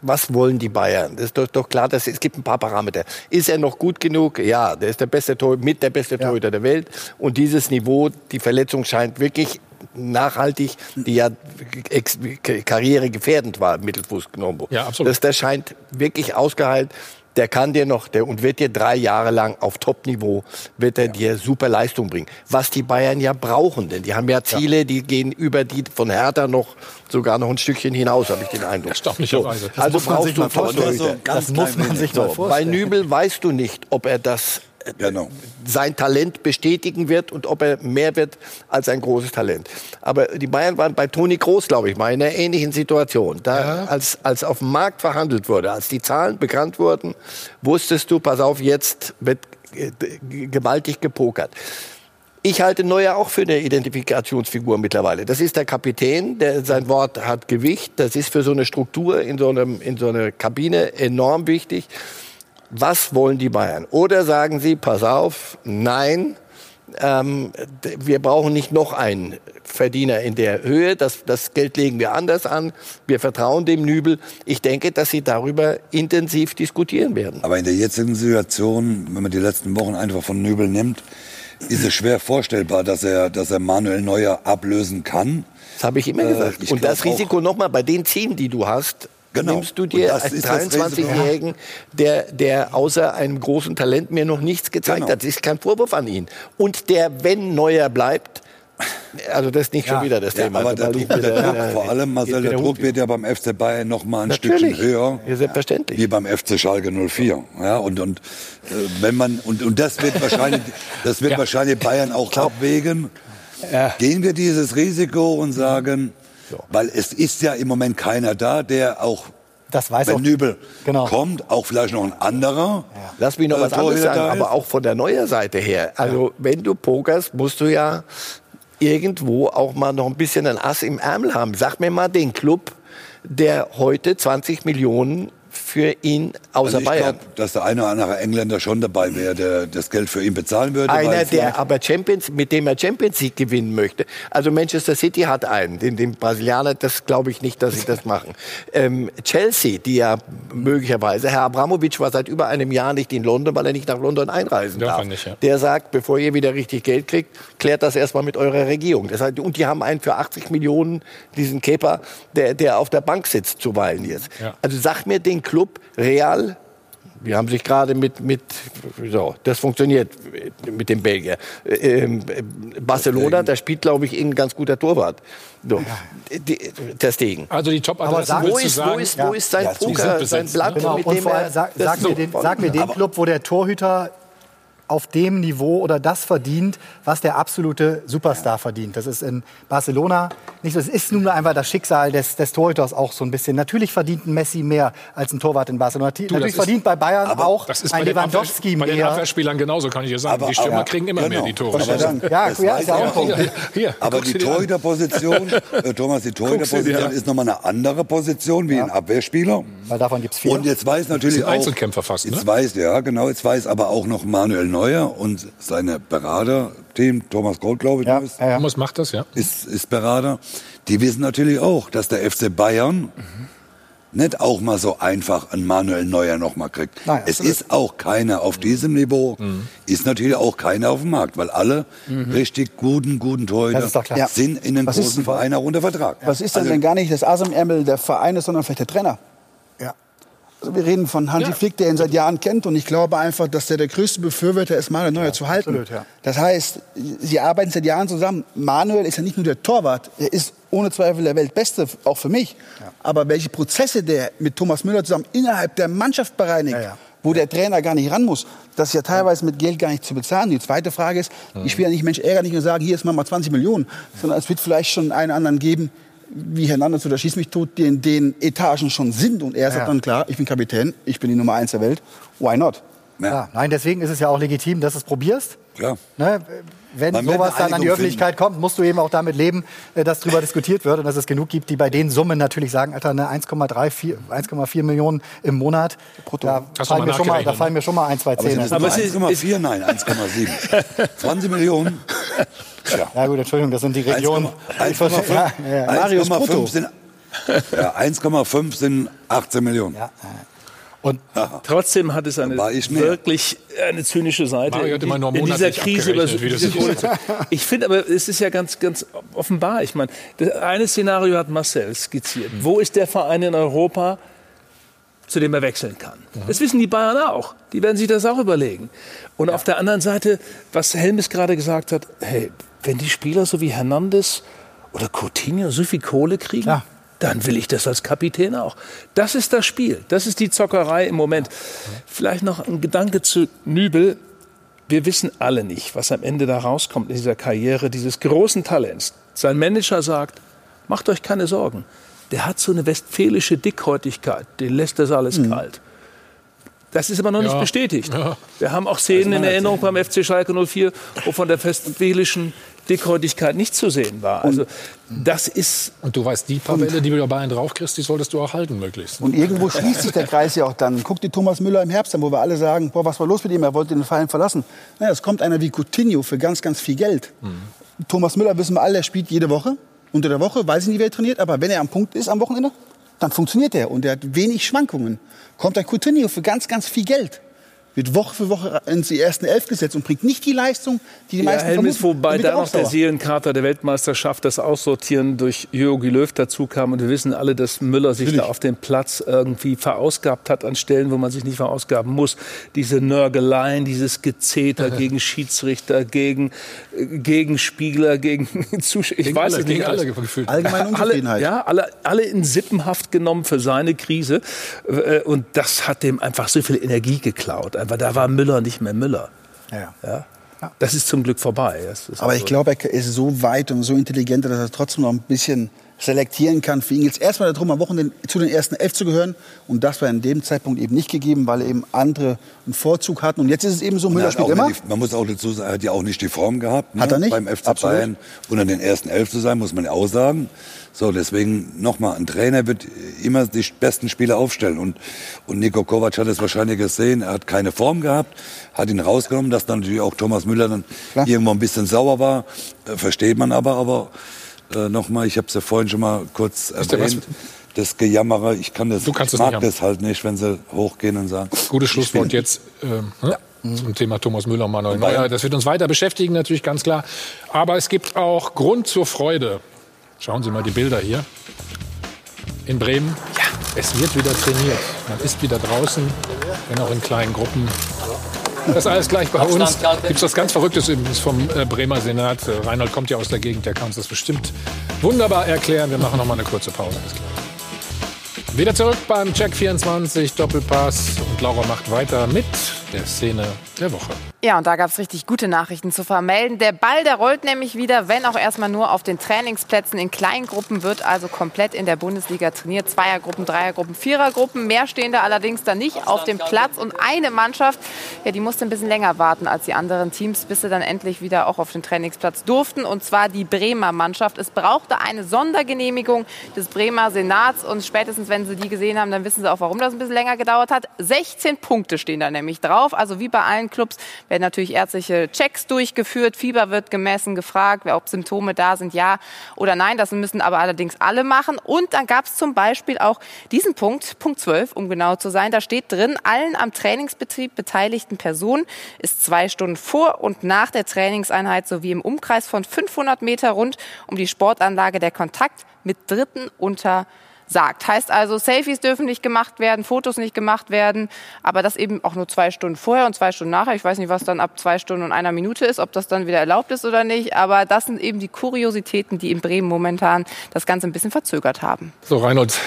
was wollen die Bayern? Das ist doch, doch klar, dass es gibt ein paar Parameter. Ist er noch gut genug? Ja, der ist der beste Torhüter, mit der beste Torhüter der Welt. Und dieses Niveau, die Verletzung scheint wirklich nachhaltig, die ja karrieregefährdend war, im Mittelfuß genommen. Ja, absolut. Das, das scheint wirklich ausgeheilt. Der kann dir noch, der und wird dir drei Jahre lang auf Top-Niveau, wird er dir super Leistung bringen. Was die Bayern ja brauchen, denn die haben ja Ziele, die gehen über die von Hertha noch sogar noch ein Stückchen hinaus, habe ich den Eindruck. Erstaunlicherweise. So, Das also muss man brauchst sich du mal vorstellen. Torhüter. So, ganz Das muss man sich mal vorstellen. Bei Nübel weißt du nicht, ob er das Genau. sein Talent bestätigen wird und ob er mehr wird als ein großes Talent. Aber die Bayern waren bei Toni Kroos, glaube ich, mal in einer ähnlichen Situation. Da, als, als auf dem Markt verhandelt wurde, als die Zahlen bekannt wurden, wusstest du, pass auf, jetzt wird gewaltig gepokert. Ich halte Neuer auch für eine Identifikationsfigur mittlerweile. Das ist der Kapitän, der sein Wort hat Gewicht. Das ist für so eine Struktur in so, einem, in so einer Kabine enorm wichtig. Was wollen die Bayern? Oder sagen sie, pass auf, nein, ähm, wir brauchen nicht noch einen Verdiener in der Höhe. Das, das Geld legen wir anders an. Wir vertrauen dem Nübel. Ich denke, dass sie darüber intensiv diskutieren werden. Aber in der jetzigen Situation, wenn man die letzten Wochen einfach von Nübel nimmt, ist es schwer vorstellbar, dass er, dass er Manuel Neuer ablösen kann. Das habe ich immer Äh, gesagt. ich Und das Risiko nochmal bei den Zielen, die du hast, Genau. nimmst du dir Risiko. 23-Jährigen, der, der außer einem großen Talent mir noch nichts gezeigt Genau. hat. Das ist kein Vorwurf an ihn. Und der, wenn Neuer bleibt, also das ist nicht schon wieder das Ja, Thema. aber der Druck, der wieder- Druck, äh, vor allem, Marcel, der Druck wird ja beim FC Bayern noch mal ein Natürlich. Stückchen höher. Ja, selbstverständlich. Wie beim FC Schalke 04. Ja, und, und, äh, wenn man, und, und das wird wahrscheinlich, das wird Ja. wahrscheinlich Bayern auch abwägen. Gehen wir dieses Risiko und sagen, weil es ist ja im Moment keiner da, der auch, Das weiß wenn auch. Nübel Genau. kommt, auch vielleicht noch ein anderer. Lass mich noch äh, was anderes sagen, aber auch von der neuer Seite her. Also wenn du pokerst, musst du ja irgendwo auch mal noch ein bisschen ein Ass im Ärmel haben. Sag mir mal den Club, der heute 20 Millionen für ihn außer Also ich Bayern. glaube, dass der eine oder andere Engländer schon dabei wäre, der das Geld für ihn bezahlen würde. Einer, der aber Champions, mit dem er Champions League gewinnen möchte. Also Manchester City hat einen, den, den Brasilianer, das glaube ich nicht, dass sie das machen. Ähm, Chelsea, die ja möglicherweise, Herr Abramovic war seit über einem Jahr nicht in London, weil er nicht nach London einreisen Darf nicht, ja. Der sagt, bevor ihr wieder richtig Geld kriegt, klärt das erstmal mit eurer Regierung. Das heißt, und die haben einen für 80 Millionen, diesen Kepa, der, der auf der Bank sitzt zuweilen jetzt. Ja. Also sag mir den Club, Real, die haben sich gerade mit, mit, so, das funktioniert mit dem Belgier. Ähm, Barcelona, da spielt, glaube ich, ein ganz guter Torwart. So, die, der Stegen. Also die Top-Adressen Aber Wo willst du ist, wo sagen? ist, wo ist sein Ja, Poker, sein Blatt? Genau, mit und dem vorher er... sag, sag, so mir den, sag mir den Club, wo der Torhüter auf dem Niveau oder das verdient, was der absolute Superstar verdient. Das ist in Barcelona nicht so. Es ist nun einfach das Schicksal des, des Torhüters auch so ein bisschen. Natürlich verdient ein Messi mehr als ein Torwart in Barcelona. Du, Natürlich verdient bei Bayern aber auch das ist ein bei den, Abwehr, Lewandowski bei den mehr. Abwehrspielern genauso, kann ich dir sagen. Aber- die Stürmer aber- kriegen immer genau. mehr die Tore. Ja, Das ja, ist ja auch ein Punkt. Hier, hier, Aber die. Torhüterposition, äh, Thomas, die Torhüterposition ja. ist nochmal eine andere Position wie ein Abwehrspieler. Weil davon gibt's vier. Und jetzt weiß natürlich auch, Einzelkämpfer fast, ne? jetzt weiß, ja genau, jetzt weiß aber auch noch Manuel Neuer und seine Berater-Team, Thomas Gold, glaube ich, Ja, ist, ja. Thomas macht das, ja. ist, ist Berater, die wissen natürlich auch, dass der FC Bayern nicht auch mal so einfach einen Manuel Neuer noch mal kriegt. Nein, es ist auch keiner auf diesem Niveau, ist natürlich auch keiner auf dem Markt, weil alle richtig guten, guten Torhüter Das sind in den Was ist- großen Vereinen auch unter Vertrag. Was ist denn Also- denn gar nicht das Ass im Ärmel der Vereine, sondern vielleicht der Trainer? Ja. Also wir reden von Hansi Ja. Flick, der ihn seit Jahren kennt. Und ich glaube einfach, dass der der größte Befürworter ist, Manuel Neuer zu halten. absolut, ja. Das heißt, sie arbeiten seit Jahren zusammen. Manuel ist ja nicht nur der Torwart, er ist ohne Zweifel der Weltbeste, auch für mich. Aber welche Prozesse der mit Thomas Müller zusammen innerhalb der Mannschaft bereinigt, Ja, ja. wo der Trainer gar nicht ran muss, das ist ja teilweise mit Geld gar nicht zu bezahlen. Die zweite Frage ist, ich will ja nicht Mensch ärgern, nicht nur sagen, hier ist mal 20 Millionen, sondern es wird vielleicht schon einen anderen geben, wie Hernandez oder Schieß mich tot, die in den Etagen schon sind. Und er sagt Ja. dann, klar, ich bin Kapitän, ich bin die Nummer eins der Welt, why not? Ja. Nein, deswegen ist es ja auch legitim, dass du es probierst. Klar. Ne? Wenn Man sowas dann an die Öffentlichkeit kommt, musst du eben auch damit leben, äh, dass darüber diskutiert wird und dass es genug gibt, die bei den Summen natürlich sagen, Alter, eine 1,34 1,4 Millionen im Monat. Da Hast du fallen, mir schon mal, da nachgerechnet, fallen mir schon mal ein, zwei Zähne. Aber ist- 1,4? Nein, 1,7. 20 Millionen? Ja. Ja gut, Entschuldigung, das sind die Regionen. 1,5 Ja, ja, ja. Marius Brutto. 1,5 sind, ja, 1,5 sind 18 Millionen. Ja. Und Trotzdem hat es eine wirklich eine zynische Seite Mario hat in, immer nur in dieser Krise. Über, abgerechnet, wie das diese ich finde aber, es ist ja ganz, ganz offenbar. Ich meine, das eine Szenario hat Marcel skizziert. Wo ist der Verein in Europa, zu dem er wechseln kann? Das wissen die Bayern auch. Die werden sich das auch überlegen. Und auf der anderen Seite, was Helmes gerade gesagt hat, hey, wenn die Spieler so wie Hernandez oder Coutinho so viel Kohle kriegen, Klar. Dann will ich das als Kapitän auch. Das ist das Spiel. Das ist die Zockerei im Moment. Vielleicht noch ein Gedanke zu Nübel. Wir wissen alle nicht, was am Ende da rauskommt in dieser Karriere dieses großen Talents. Sein Manager sagt, macht euch keine Sorgen. Der hat so eine westfälische Dickhäutigkeit, den lässt das alles kalt. Das ist aber noch nicht Ja. bestätigt. Wir haben auch Szenen in Erinnerung beim FC Schalke 04, wo von der westfälischen Dickhäutigkeit nicht zu sehen war. Also das ist Und du weißt, die paar Welle, die du bei Bayern draufkriegst, die solltest du auch halten möglichst. Und irgendwo schließt sich der Kreis ja auch dann. Guck dir Thomas Müller im Herbst an, wo wir alle sagen, boah, was war los mit ihm? Er wollte den Verein verlassen. Naja, es kommt einer wie Coutinho für ganz, ganz viel Geld. Thomas Müller, wissen wir alle, er spielt jede Woche. Unter der Woche, weiß ich nicht, wer trainiert, aber wenn er am Punkt ist am Wochenende, dann funktioniert er. Und er hat wenig Schwankungen. Kommt ein Coutinho für ganz, ganz viel Geld. Wird Woche für Woche ins die ersten Elf gesetzt und bringt nicht die Leistung, die die Ja, meisten Helmes, vermuten. wobei da noch der. Seelenkater der Weltmeisterschaft, das Aussortieren durch Jogi Löw dazu kam. Und wir wissen alle, dass Müller sich da auf dem Platz irgendwie verausgabt hat an Stellen, wo man sich nicht verausgaben muss. Diese Nörgeleien, dieses Gezeter gegen Schiedsrichter, gegen äh, Gegenspieler, gegen Zuschauer. Ich Gegen weiß alle, es nicht. alle gefühlt. Allgemeine alle, Unzufriedenheit. ja, alle, alle in Sippenhaft genommen für seine Krise. Äh, Und das hat dem einfach so viel Energie geklaut. Da war Müller nicht mehr Müller. Ja. Ja? Das ist zum Glück vorbei. Das ist Aber also- ich glaube, er ist so weit und so intelligent, dass er trotzdem noch ein bisschen selektieren kann. Für ihn geht es erstmal darum, am Wochenende zu den ersten elf zu gehören. Und das war in dem Zeitpunkt eben nicht gegeben, weil eben andere einen Vorzug hatten. Und jetzt ist es eben so, er Müller spielt auch immer. nicht die, man muss auch dazu sagen, er hat ja auch nicht die Form gehabt. Ne? Hat er nicht? Beim FC Absolut. Bayern unter den ersten Elf zu sein, muss man ja auch sagen. So, deswegen nochmal, ein Trainer wird immer die besten Spieler aufstellen. Und, und Nico Kovac hat es wahrscheinlich gesehen, er hat keine Form gehabt, hat ihn rausgenommen, dass dann natürlich auch Thomas Müller dann irgendwo ein bisschen sauer war. Äh, versteht man aber, aber äh, nochmal, ich habe es ja vorhin schon mal kurz was? erwähnt. Das Gejammere, ich kann das, Du kannst ich mag nicht das halt nicht, wenn sie hochgehen und sagen. Gutes Schlusswort jetzt ähm, ne? zum Thema Thomas Müller und Manuel. Neuer. Das wird uns weiter beschäftigen, natürlich ganz klar. Aber es gibt auch Grund zur Freude. Schauen Sie mal die Bilder hier. In Bremen. Ja. Es wird wieder trainiert. Man ist wieder draußen, wenn auch in kleinen Gruppen. Das ist alles gleich bei uns. Gibt es was ganz Verrücktes übrigens vom äh, Bremer Senat. Äh, Reinhold kommt ja aus der Gegend, der kann uns das bestimmt wunderbar erklären. Wir machen noch mal eine kurze Pause. Wieder zurück beim Check 24 Doppelpass und Laura macht weiter mit der Szene der Woche. Ja, und da gab es richtig gute Nachrichten zu vermelden. Der Ball, der rollt nämlich wieder, wenn auch erstmal nur auf den Trainingsplätzen. In Kleingruppen wird also komplett in der Bundesliga trainiert. Zweiergruppen, Dreiergruppen, Vierergruppen. Mehr stehen da allerdings dann nicht auf dem Platz. Und eine Mannschaft, ja, die musste ein bisschen länger warten als die anderen Teams, bis sie dann endlich wieder auch auf den Trainingsplatz durften. Und zwar die Bremer Mannschaft. Es brauchte eine Sondergenehmigung des Bremer Senats. Und spätestens, wenn Sie die gesehen haben, dann wissen Sie auch, warum das ein bisschen länger gedauert hat. 16 Punkte stehen da nämlich drauf. Also wie bei allen Clubs werden natürlich ärztliche Checks durchgeführt, Fieber wird gemessen, gefragt, ob Symptome da sind, ja oder nein. Das müssen aber allerdings alle machen. Und dann gab es zum Beispiel auch diesen Punkt, Punkt 12, um genau zu sein. Da steht drin, allen am Trainingsbetrieb beteiligten Personen ist zwei Stunden vor und nach der Trainingseinheit sowie im Umkreis von 500 Meter rund um die Sportanlage der Kontakt mit Dritten unter sagt. Heißt also, Selfies dürfen nicht gemacht werden, Fotos nicht gemacht werden, aber das eben auch nur zwei Stunden vorher und zwei Stunden nachher. Ich weiß nicht, was dann ab zwei Stunden und einer Minute ist, ob das dann wieder erlaubt ist oder nicht, aber das sind eben die Kuriositäten, die in Bremen momentan das Ganze ein bisschen verzögert haben. So, Reinhold,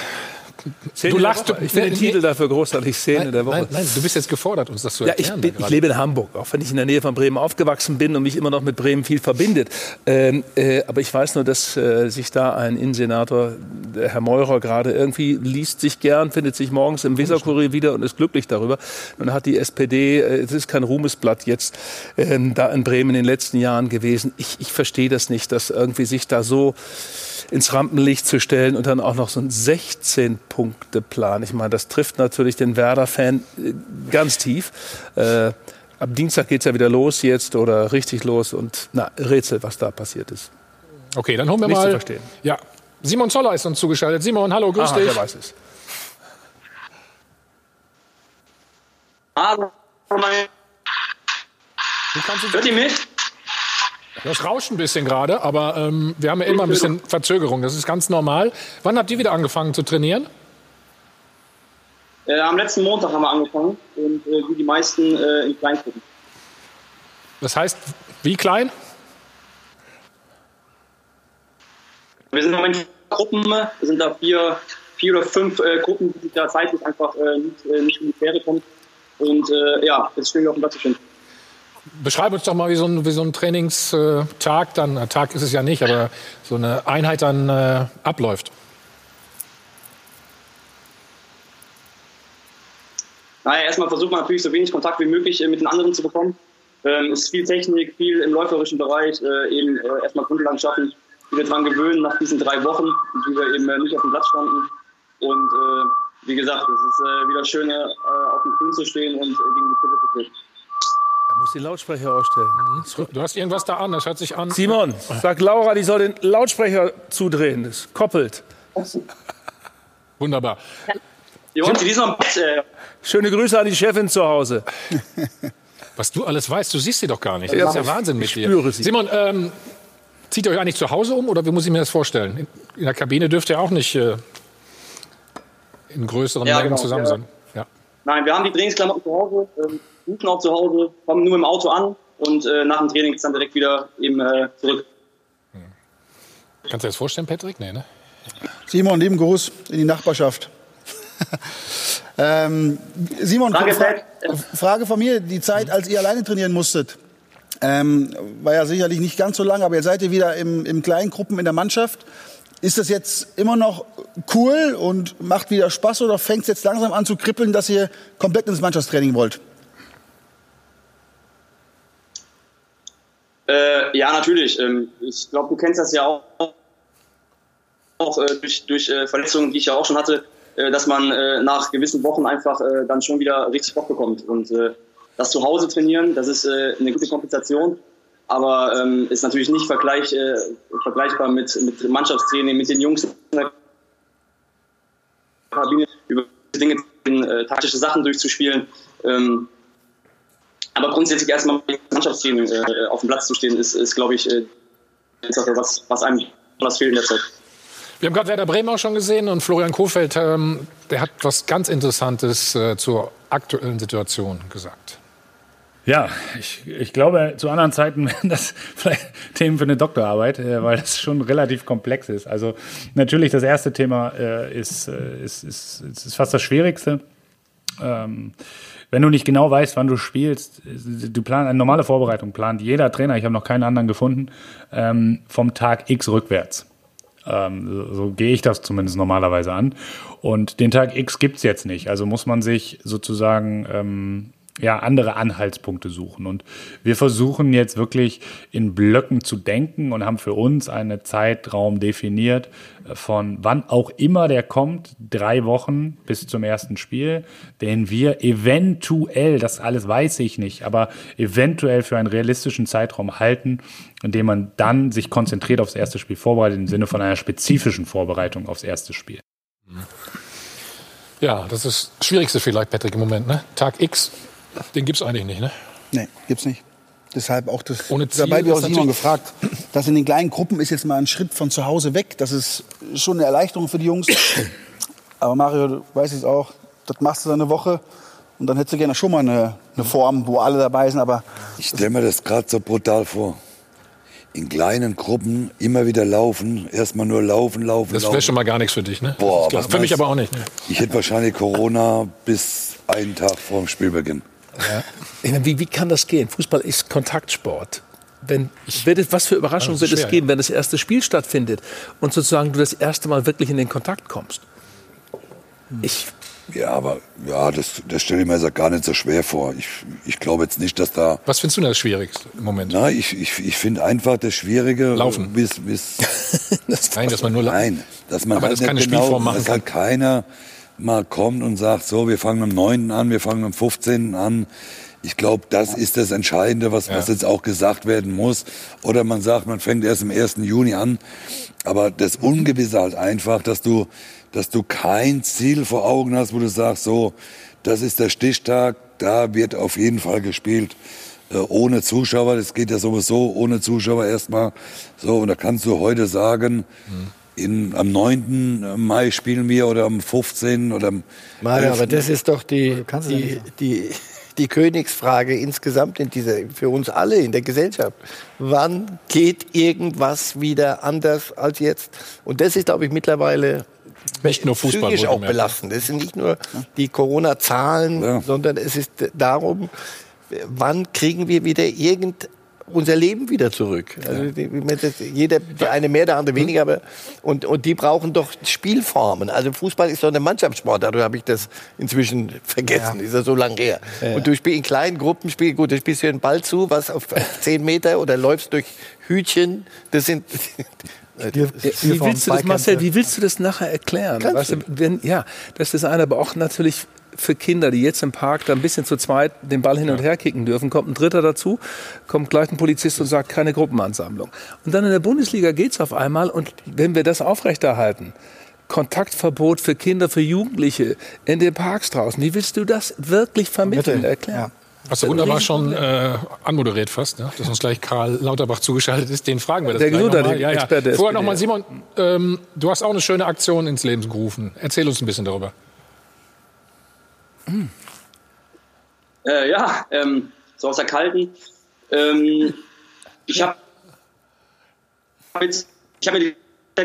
Szene du lachst. Woche. Ich finde den Titel dafür großartig, Szene nein, der Woche. Nein, nein, du bist jetzt gefordert, uns das zu Ja, ich, erklären. bin, ich lebe in Hamburg, auch wenn ich in der Nähe von Bremen aufgewachsen bin und mich immer noch mit Bremen viel verbindet. Ähm, äh, aber ich weiß nur, dass äh, sich da ein Innensenator, der Herr Meurer, gerade irgendwie liest sich gern, findet sich morgens im Weserkurier wieder und ist glücklich darüber. Und hat die SPD, äh, es ist kein Ruhmesblatt jetzt, ähm, da in Bremen in den letzten Jahren gewesen. Ich, ich verstehe das nicht, dass irgendwie sich da so ins Rampenlicht zu stellen und dann auch noch so ein 16-Punkte-Plan. Ich meine, das trifft natürlich den Werder-Fan äh, ganz tief. Äh, ab Dienstag geht es ja wieder los jetzt oder richtig los und na, Rätsel, was da passiert ist. Okay, dann holen wir Nicht zu mal. verstehen. Ja, Simon Zoller ist uns zugeschaltet. Simon, hallo, grüß Aha, dich. der weiß es. Hallo. Hört ihr mich? Das rauscht ein bisschen gerade, aber ähm, wir haben ja immer ein bisschen Verzögerung. Das ist ganz normal. Wann habt ihr wieder angefangen zu trainieren? Äh, am letzten Montag haben wir angefangen und äh, wie die meisten äh, in Kleingruppen. Das heißt, wie klein? Wir sind im Moment in Gruppen, sind da vier, vier oder fünf äh, Gruppen, die sich da zeitlich einfach äh, nicht, äh, nicht in die Quere kommen. Und ja, jetzt stehen wir auf dem Platz stehen. Beschreib uns doch mal, wie so ein, wie so ein Trainingstag dann, Tag ist es ja nicht, aber so eine Einheit dann abläuft. Naja, erstmal versucht man natürlich so wenig Kontakt wie möglich äh, mit den anderen zu bekommen. Ähm, es ist viel Technik, viel im läuferischen Bereich, äh, eben äh, erstmal Grundlagen schaffen, die wir dran gewöhnen nach diesen drei Wochen, die wir eben äh, nicht auf dem Platz standen. Und äh, wie gesagt, es ist äh, wieder schön, äh, auf dem Grün zu stehen und äh, gegen die Pille zu treten. Er muss den Lautsprecher ausstellen. Du hast irgendwas da an, das hört sich an. Simon, sag Laura, die soll den Lautsprecher zudrehen. Das koppelt. Wunderbar. Jungs, die ist noch im Bett. Äh. Schöne Grüße an die Chefin zu Hause. Was du alles weißt, du siehst sie doch gar nicht. Ja, Das ist ja Wahnsinn mit ich dir. spüre sie. Simon, ähm, zieht ihr euch eigentlich zu Hause um oder wie muss ich mir das vorstellen? In, in der Kabine dürft ihr auch nicht äh, in größeren Ja, Mengen genau, zusammen ja. sein. Ja. Nein, wir haben die Trainingsklamotten zu Hause, ähm, duschen auch zu Hause, kommen nur im Auto an und äh, nach dem Training ist dann direkt wieder eben äh, zurück. Kannst du dir das vorstellen, Patrick? Nee, ne? Simon, lieben Gruß in die Nachbarschaft. ähm, Simon, Danke, Fra. Frage von mir. Die Zeit, als ihr alleine trainieren musstet, ähm, war ja sicherlich nicht ganz so lang, aber jetzt seid ihr wieder im, im kleinen Gruppen in der Mannschaft. Ist das jetzt immer noch cool und macht wieder Spaß oder fängt es jetzt langsam an zu kribbeln, dass ihr komplett ins Mannschaftstraining wollt? Äh, ja, natürlich. Ähm, ich glaube, du kennst das ja auch, auch äh, durch, durch äh, Verletzungen, die ich ja auch schon hatte, dass man äh, nach gewissen Wochen einfach äh, dann schon wieder richtig Bock bekommt. Und äh, das zu Hause trainieren, das ist äh, eine gute Kompensation, aber ähm, ist natürlich nicht vergleich, äh, vergleichbar mit, mit Mannschaftstraining, mit den Jungs in der Kabine über Dinge, äh, taktische Sachen durchzuspielen. Ähm, aber grundsätzlich erstmal im Mannschaftstraining äh, auf dem Platz zu stehen, ist, ist glaube ich, äh, was, was einem was fehlt in der Zeit. Wir haben gerade Werder Bremen auch schon gesehen und Florian Kofeld, ähm, der hat was ganz Interessantes äh, zur aktuellen Situation gesagt. Ja, ich, ich glaube, zu anderen Zeiten wären das vielleicht Themen für eine Doktorarbeit, äh, weil das schon relativ komplex ist. Also natürlich das erste Thema äh, ist, äh, ist, ist, ist, ist fast das Schwierigste. ähm, wenn du nicht genau weißt, wann du spielst, du plan, eine normale Vorbereitung plant jeder Trainer, ich habe noch keinen anderen gefunden, ähm, vom Tag X rückwärts. Ähm, so, so gehe ich das zumindest normalerweise an. Und den Tag X gibt's jetzt nicht. Also muss man sich sozusagen ähm, ja, andere Anhaltspunkte suchen. Und wir versuchen jetzt wirklich in Blöcken zu denken und haben für uns einen Zeitraum definiert, von wann auch immer der kommt, drei Wochen bis zum ersten Spiel, den wir eventuell, das alles weiß ich nicht, aber eventuell für einen realistischen Zeitraum halten, in dem man dann sich konzentriert aufs erste Spiel vorbereitet, im Sinne von einer spezifischen Vorbereitung aufs erste Spiel. Ja, das ist das Schwierigste vielleicht, Patrick, im Moment. Ne? Tag X, den gibt es eigentlich nicht, ne? Nee, gibt's nicht. Deshalb auch das. Ohne Ziel dabei wird auch Simon gefragt. Das in den kleinen Gruppen ist jetzt mal ein Schritt von zu Hause weg. Das ist schon eine Erleichterung für die Jungs. Aber Mario, du weißt es auch, das machst du dann eine Woche und dann hättest du gerne schon mal eine, eine Form, wo alle dabei sind. Aber Ich stelle mir das gerade so brutal vor. In kleinen Gruppen immer wieder laufen, erstmal nur laufen, laufen, Das wäre schon mal gar nichts für dich, ne? Boah, Das für mich aber auch nicht. Ne? Ich hätte wahrscheinlich Corona bis einen Tag vor dem Spielbeginn. Meine, wie, wie kann das gehen? Fußball ist Kontaktsport. Wenn, wird es, was für Überraschungen Das wird es geben, wenn das erste Spiel stattfindet und sozusagen du das erste Mal wirklich in den Kontakt kommst? Ich, Ja, aber ja, das, das stelle ich mir jetzt gar nicht so schwer vor. Ich, ich glaube jetzt nicht, dass da. Was findest du denn das Schwierigste im Moment? Na, ich, ich, ich finde einfach das Schwierige. Laufen. Bis, bis, Nein, dass man nur la- Nein, dass man Aber halt das keine genau, Spielform machen dass halt keiner mal kommt und sagt, so, wir fangen am 9. an, wir fangen am 15. an. Ich glaube, das ist das Entscheidende, was, was jetzt auch gesagt werden muss. Oder man sagt, man fängt erst am 1. Juni an. Aber das Ungewisse halt einfach, dass du, dass du kein Ziel vor Augen hast, wo du sagst, so, das ist der Stichtag, da wird auf jeden Fall gespielt. Äh, ohne Zuschauer, das geht ja sowieso ohne Zuschauer erstmal. So, und da kannst du heute sagen, in, am 9. Mai spielen wir oder am 15. oder am Mario, 11.. aber das ist doch die, ja die, die, die Königsfrage insgesamt in dieser, für uns alle in der Gesellschaft. Wann geht irgendwas wieder anders als jetzt? Und das ist, glaube ich, mittlerweile Nicht nur Fußball, psychisch auch belastend. Es sind nicht nur die Corona-Zahlen, sondern es ist darum, wann kriegen wir wieder irgend unser Leben wieder zurück. Also wie das- jeder, der eine mehr, der andere weniger, aber und, und die brauchen doch Spielformen. Also Fußball ist doch eine Mannschaftssport, dadurch habe ich das inzwischen vergessen, ist ja so lange her. Ja. Und du spielst in kleinen Gruppen, spiel, gut, du spielst dir einen Ball zu, was auf 10 Meter oder läufst durch Hütchen, das sind wie willst du das, Marcel, wie willst du das nachher erklären? Kannst Weißt du, wenn, ja, das ist eine, aber auch natürlich für Kinder, die jetzt im Park da ein bisschen zu zweit den Ball hin und her kicken dürfen, kommt ein Dritter dazu, kommt gleich ein Polizist und sagt, keine Gruppenansammlung. Und dann in der Bundesliga geht's auf einmal und wenn wir das aufrechterhalten, Kontaktverbot für Kinder, für Jugendliche in den Parks draußen, wie willst du das wirklich vermitteln, erklären? Hast du wunderbar schon äh, anmoderiert fast, ne? dass uns gleich Karl Lauterbach zugeschaltet ist. Den fragen wir das Der gleich noch mal. Gesundheitsexperte der Vorher nochmal, Simon, ähm, du hast auch eine schöne Aktion ins Leben gerufen. Erzähl uns ein bisschen darüber. Äh, ja, ähm, so aus der Kalten. Ähm, ich habe ich hab mir die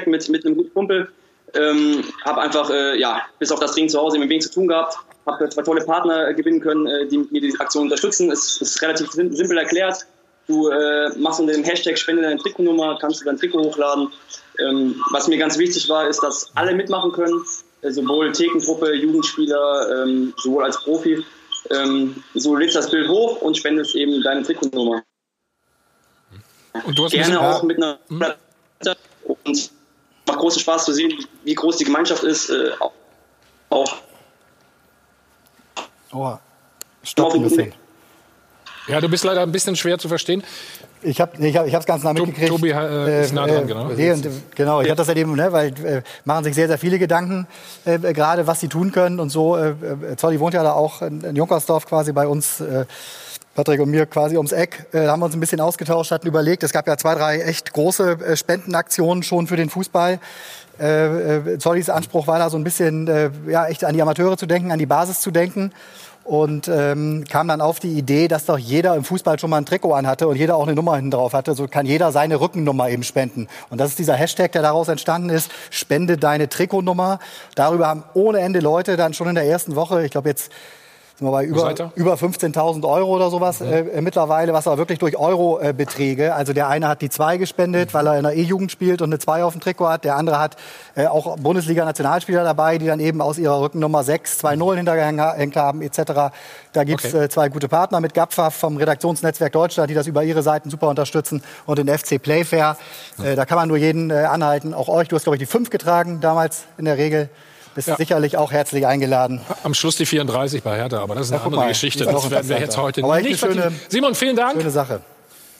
mit, mit einem guten Kumpel, ähm, habe einfach, äh, ja, bis auf das Training zu Hause mit wenig zu tun gehabt, habe zwei tolle Partner äh, gewinnen können, äh, die mir die Aktion unterstützen. Es ist relativ sim- simpel erklärt. Du äh, machst unter dem Hashtag Spende deine Trikotnummer, kannst du dein Trikot hochladen. Ähm, was mir ganz wichtig war, ist, dass alle mitmachen können, sowohl Thekengruppe, Jugendspieler, ähm, sowohl als Profi. Ähm, so lädst das Bild hoch und spendest eben deine Trikotnummer. Und du hast Gerne bisschen- auch mit einer und macht großen Spaß zu sehen, wie groß die Gemeinschaft ist. Äh, auch- Oh, stopp. Ja, du bist leider ein bisschen schwer zu verstehen. Ich habe ich hab, ich hab's ganz nah mitgekriegt. Tobi äh, ist nah dran, genau. nee, und, äh, genau, ich hatte das ja eben, ne, weil äh, machen sich sehr, sehr viele Gedanken, äh, gerade was sie tun können und so. Äh, äh, Zolli wohnt ja da auch in, in Junkersdorf quasi bei uns. Äh, Patrick und mir quasi ums Eck, äh, haben wir uns ein bisschen ausgetauscht, hatten überlegt, es gab ja zwei, drei echt große äh, Spendenaktionen schon für den Fußball. Äh, äh, Zollis Anspruch war da so ein bisschen, äh, ja, echt an die Amateure zu denken, an die Basis zu denken. Und ähm, kam dann auf die Idee, dass doch jeder im Fußball schon mal ein Trikot anhatte und jeder auch eine Nummer hinten drauf hatte. So kann jeder seine Rückennummer eben spenden. Und das ist dieser Hashtag, der daraus entstanden ist, spende deine Trikotnummer. Darüber haben ohne Ende Leute dann schon in der ersten Woche, ich glaube jetzt sind wir bei über, über 15.000 Euro oder sowas äh, mittlerweile, was aber wirklich durch Euro-Beträge. Äh, also der eine hat die zwei gespendet, weil er in der E-Jugend spielt und eine zwei auf dem Trikot hat. Der andere hat äh, auch Bundesliga-Nationalspieler dabei, die dann eben aus ihrer Rückennummer 6 zwei Nullen hintergehängt haben etc. Da gibt's Okay. äh, zwei gute Partner mit GAPFA vom Redaktionsnetzwerk Deutschland, die das über ihre Seiten super unterstützen und den FC Playfair. Äh, da kann man nur jeden äh, anhalten. Auch euch, du hast glaube ich die fünf getragen damals in der Regel. Bist sicherlich auch herzlich eingeladen. Am Schluss die 34 bei Hertha, aber das ist eine Ja, andere mal, Geschichte. Das werden wir jetzt heute Aber nicht schöne-. Simon, vielen Dank. Schöne Sache.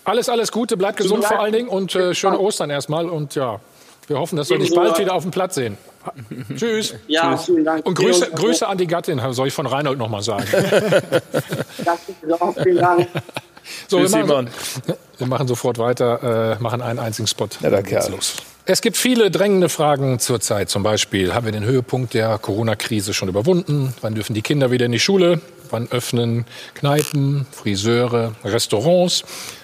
Alles, alles Gute, bleibt gesund vor allen Dingen und äh, schöne Ostern erstmal. Und ja, wir hoffen, dass wir dich bald wieder auf dem Platz sehen. Tschüss. Ja, Tschüss. vielen Dank. Und Grüße, Grüße an die Gattin, soll ich von Reinhold noch mal sagen. Danke, vielen Dank. So, Tschüss, wir, machen, wir machen sofort weiter, äh, machen einen einzigen Spot. Ja, geht's los. Es gibt viele drängende Fragen zurzeit. Zum Beispiel, haben wir den Höhepunkt der Corona-Krise schon überwunden? Wann dürfen die Kinder wieder in die Schule? Wann öffnen Kneipen, Friseure, Restaurants?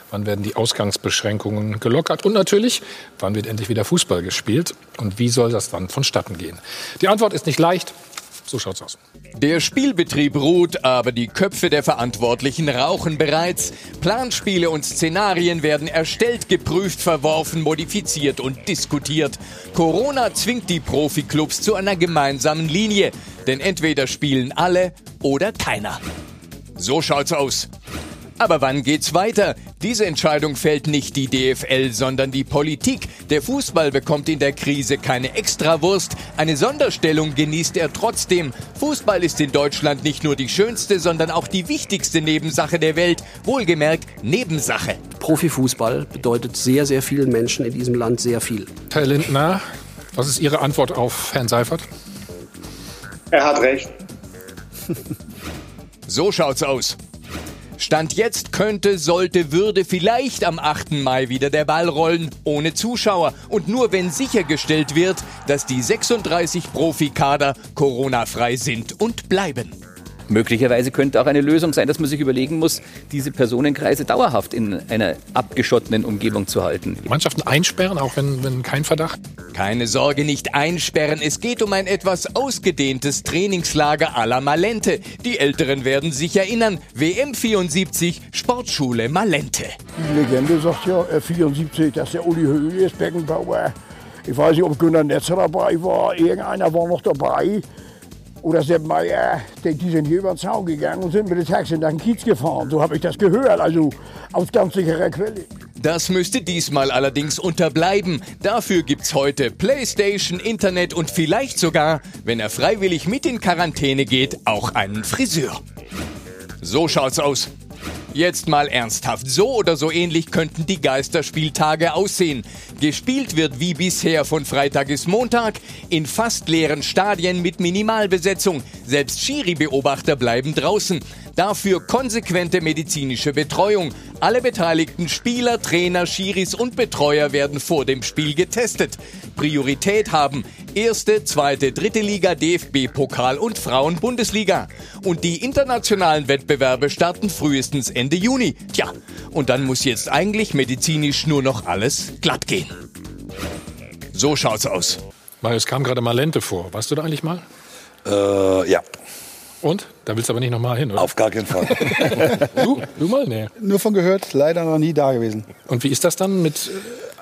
Wann werden die Ausgangsbeschränkungen gelockert? Und natürlich, wann wird endlich wieder Fußball gespielt? Und wie soll das dann vonstatten gehen? Die Antwort ist nicht leicht. So schaut's aus. Der Spielbetrieb ruht, aber die Köpfe der Verantwortlichen rauchen bereits. Planspiele und Szenarien werden erstellt, geprüft, verworfen, modifiziert und diskutiert. Corona zwingt die Profiklubs zu einer gemeinsamen Linie, denn entweder spielen alle oder keiner. So schaut's aus. Aber wann geht's weiter? Diese Entscheidung fällt nicht die DFL, sondern die Politik. Der Fußball bekommt in der Krise keine Extrawurst. Eine Sonderstellung genießt er trotzdem. Fußball ist in Deutschland nicht nur die schönste, sondern auch die wichtigste Nebensache der Welt. Wohlgemerkt Nebensache. Profifußball bedeutet sehr, sehr vielen Menschen in diesem Land sehr viel. Herr Lindner, was ist Ihre Antwort auf Herrn Seifert? Er hat recht. So schaut's aus. Stand jetzt könnte, sollte, würde vielleicht am 8. Mai wieder der Ball rollen, ohne Zuschauer und nur wenn sichergestellt wird, dass die 36 Profikader Corona-frei sind und bleiben. Möglicherweise könnte auch eine Lösung sein, dass man sich überlegen muss, diese Personenkreise dauerhaft in einer abgeschotteten Umgebung zu halten. Mannschaften einsperren, auch wenn, wenn kein Verdacht? Keine Sorge, nicht einsperren. Es geht um ein etwas ausgedehntes Trainingslager à la Malente. Die Älteren werden sich erinnern. WM 74, Sportschule Malente. Die Legende sagt ja, äh, 74, dass der Uli Höhle ist, Beckenbauer. Ich weiß nicht, ob Gunnar Netzer dabei war, irgendeiner war noch dabei. Oder Sepp Meier, die, die sind hier über den Zaun gegangen und sind mit dem Taxi nach den Kiez gefahren. So habe ich das gehört, also aus ganz sicherer Quelle. Das müsste diesmal allerdings unterbleiben. Dafür gibt's heute Playstation, Internet und vielleicht sogar, wenn er freiwillig mit in Quarantäne geht, auch einen Friseur. So schaut's aus. Jetzt mal ernsthaft. So oder so ähnlich könnten die Geisterspieltage aussehen. Gespielt wird wie bisher von Freitag bis Montag in fast leeren Stadien mit Minimalbesetzung. Selbst Schiri-Beobachter bleiben draußen. Dafür konsequente medizinische Betreuung. Alle beteiligten Spieler, Trainer, Schiris und Betreuer werden vor dem Spiel getestet. Priorität haben erste, zweite, dritte Liga, DFB-Pokal und Frauen-Bundesliga. Und die internationalen Wettbewerbe starten frühestens Ende Juni. Tja, und dann muss jetzt eigentlich medizinisch nur noch alles glatt gehen. So schaut's aus. Marius kam gerade Malente vor. Warst du da eigentlich mal? Äh, ja. Und? Da willst du aber nicht nochmal hin, oder? Auf gar keinen Fall. du? Du mal? Nee. Nur von gehört, leider noch nie da gewesen. Und wie ist das dann mit.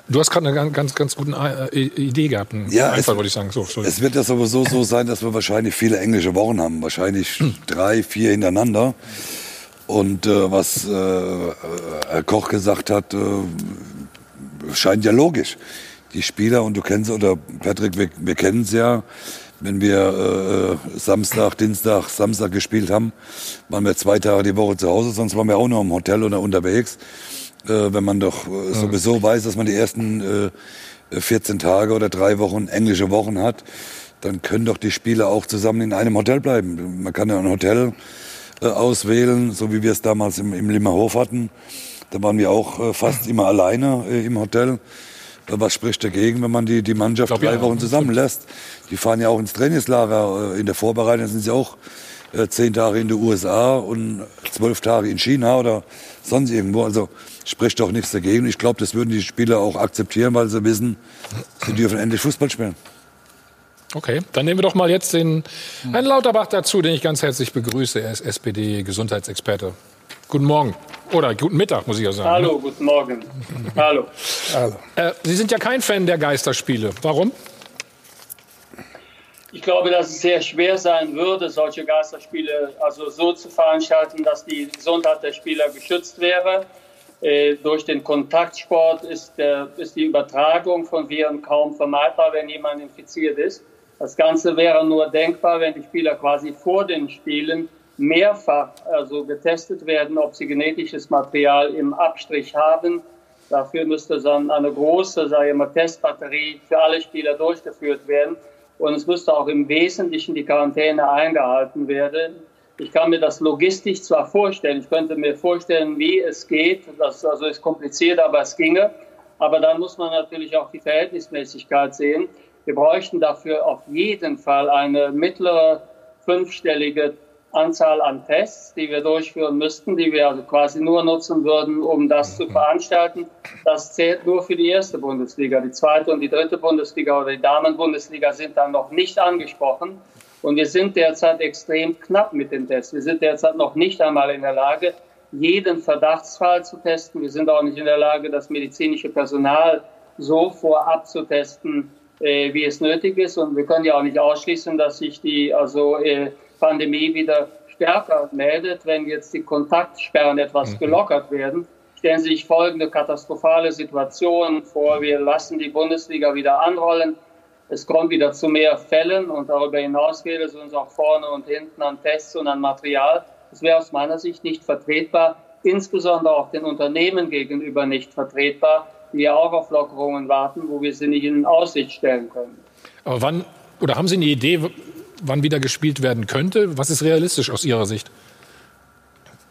Du hast gerade eine ganz, ganz, gute äh, Idee gehabt. Einen Ja, Einfall, es- wollte ich sagen. So. Es wird ja sowieso so sein, dass wir wahrscheinlich viele englische Wochen haben. Wahrscheinlich Hm. drei, vier hintereinander. Und äh, was äh, äh, Herr Koch gesagt hat, äh, scheint ja logisch. Die Spieler, und du kennst, oder Patrick, wir, wir kennen es ja, wenn wir äh, Samstag, Dienstag, Samstag gespielt haben, waren wir zwei Tage die Woche zu Hause, sonst waren wir auch noch im Hotel oder unterwegs. Äh, wenn man doch äh, sowieso weiß, dass man die ersten äh, 14 Tage oder drei Wochen englische Wochen hat, dann können doch die Spieler auch zusammen in einem Hotel bleiben. Man kann ja ein Hotel äh, auswählen, so wie wir es damals im, im Limmerhof hatten. Da waren wir auch äh, fast immer alleine äh, im Hotel. Äh, Was spricht dagegen, wenn man die, die Mannschaft drei ja. Wochen zusammenlässt? Die fahren ja auch ins Trainingslager. äh, In der Vorbereitung sind sie auch äh, zehn Tage in den USA und zwölf Tage in China oder sonst irgendwo. Also spricht doch nichts dagegen. Ich glaube, das würden die Spieler auch akzeptieren, weil sie wissen, sie dürfen endlich Fußball spielen. Okay, dann nehmen wir doch mal jetzt den Herrn Lauterbach dazu, den ich ganz herzlich begrüße. Er ist SPD-Gesundheitsexperte. Guten Morgen. Oder guten Mittag, muss ich ja sagen. Hallo, guten Morgen. Hallo. Äh, Sie sind ja kein Fan der Geisterspiele. Warum? Ich glaube, dass es sehr schwer sein würde, solche Geisterspiele also so zu veranstalten, dass die Gesundheit der Spieler geschützt wäre. Äh, durch den Kontaktsport ist, der, ist die Übertragung von Viren kaum vermeidbar, wenn jemand infiziert ist. Das Ganze wäre nur denkbar, wenn die Spieler quasi vor den Spielen mehrfach also getestet werden, ob sie genetisches Material im Abstrich haben. Dafür müsste dann eine große sage ich mal, Testbatterie für alle Spieler durchgeführt werden. Und es müsste auch im Wesentlichen die Quarantäne eingehalten werden. Ich kann mir das logistisch zwar vorstellen, ich könnte mir vorstellen, wie es geht. Das also ist kompliziert, aber es ginge. Aber dann muss man natürlich auch die Verhältnismäßigkeit sehen. Wir bräuchten dafür auf jeden Fall eine mittlere fünfstellige Anzahl an Tests, die wir durchführen müssten, die wir also quasi nur nutzen würden, um das zu veranstalten. Das zählt nur für die erste Bundesliga. Die zweite und die dritte Bundesliga oder die Damenbundesliga sind dann noch nicht angesprochen. Und wir sind derzeit extrem knapp mit den Tests. Wir sind derzeit noch nicht einmal in der Lage, jeden Verdachtsfall zu testen. Wir sind auch nicht in der Lage, das medizinische Personal so vorab zu testen, äh, wie es nötig ist. Und wir können ja auch nicht ausschließen, dass sich die also äh, Pandemie wieder stärker meldet, wenn jetzt die Kontaktsperren etwas gelockert werden. Stellen Sie sich folgende katastrophale Situation vor. Wir lassen die Bundesliga wieder anrollen. Es kommt wieder zu mehr Fällen und darüber hinaus fehlt es uns auch vorne und hinten an Tests und an Material. Das wäre aus meiner Sicht nicht vertretbar, insbesondere auch den Unternehmen gegenüber nicht vertretbar, die ja auch auf Lockerungen warten, wo wir sie nicht in Aussicht stellen können. Aber wann, oder haben Sie eine Idee, wann wieder gespielt werden könnte? Was ist realistisch aus Ihrer Sicht?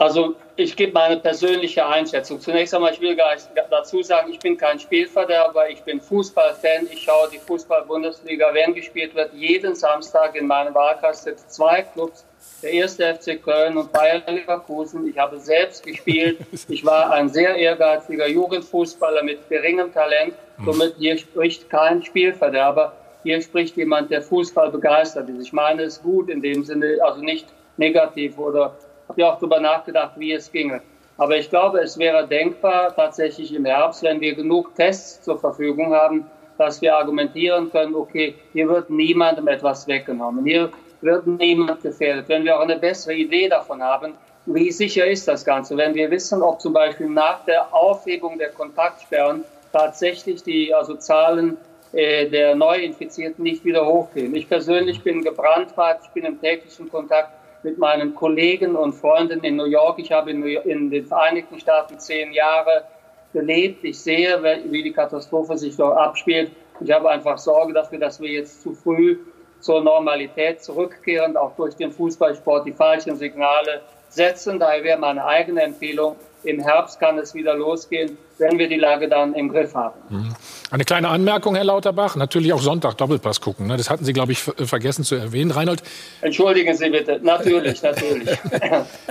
Also ich gebe meine persönliche Einschätzung. Zunächst einmal, ich will gar nicht dazu sagen, ich bin kein Spielverderber, ich bin Fußballfan, ich schaue die Fußball-Bundesliga, wenn gespielt wird, jeden Samstag in meinem Wahlkreis sind zwei Clubs, der erste FC Köln und Bayern Leverkusen. Ich habe selbst gespielt. Ich war ein sehr ehrgeiziger Jugendfußballer mit geringem Talent. Somit hier spricht kein Spielverderber. Hier spricht jemand, der Fußball begeistert ist. Ich meine es gut in dem Sinne, also nicht negativ oder habe ja auch darüber nachgedacht, wie es ginge. Aber ich glaube, es wäre denkbar tatsächlich im Herbst, wenn wir genug Tests zur Verfügung haben, dass wir argumentieren können, okay, hier wird niemandem etwas weggenommen, hier wird niemand gefährdet. Wenn wir auch eine bessere Idee davon haben, wie sicher ist das Ganze? Wenn wir wissen, ob zum Beispiel nach der Aufhebung der Kontaktsperren tatsächlich die also Zahlen der Neuinfizierten nicht wieder hochgehen. Ich persönlich bin gebrandmarkt, ich bin im täglichen Kontakt mit meinen Kollegen und Freunden in New York. Ich habe in, in den Vereinigten Staaten zehn Jahre gelebt. Ich sehe, wie die Katastrophe sich dort abspielt. Ich habe einfach Sorge dafür, dass wir jetzt zu früh zur Normalität zurückkehren, auch durch den Fußballsport die falschen Signale setzen. Daher wäre meine eigene Empfehlung, im Herbst kann es wieder losgehen, wenn wir die Lage dann im Griff haben. Mhm. Eine kleine Anmerkung, Herr Lauterbach. Natürlich auch Sonntag Doppelpass gucken. Ne? Das hatten Sie, glaube ich, vergessen zu erwähnen. Reinhold? Entschuldigen Sie bitte. Natürlich, natürlich.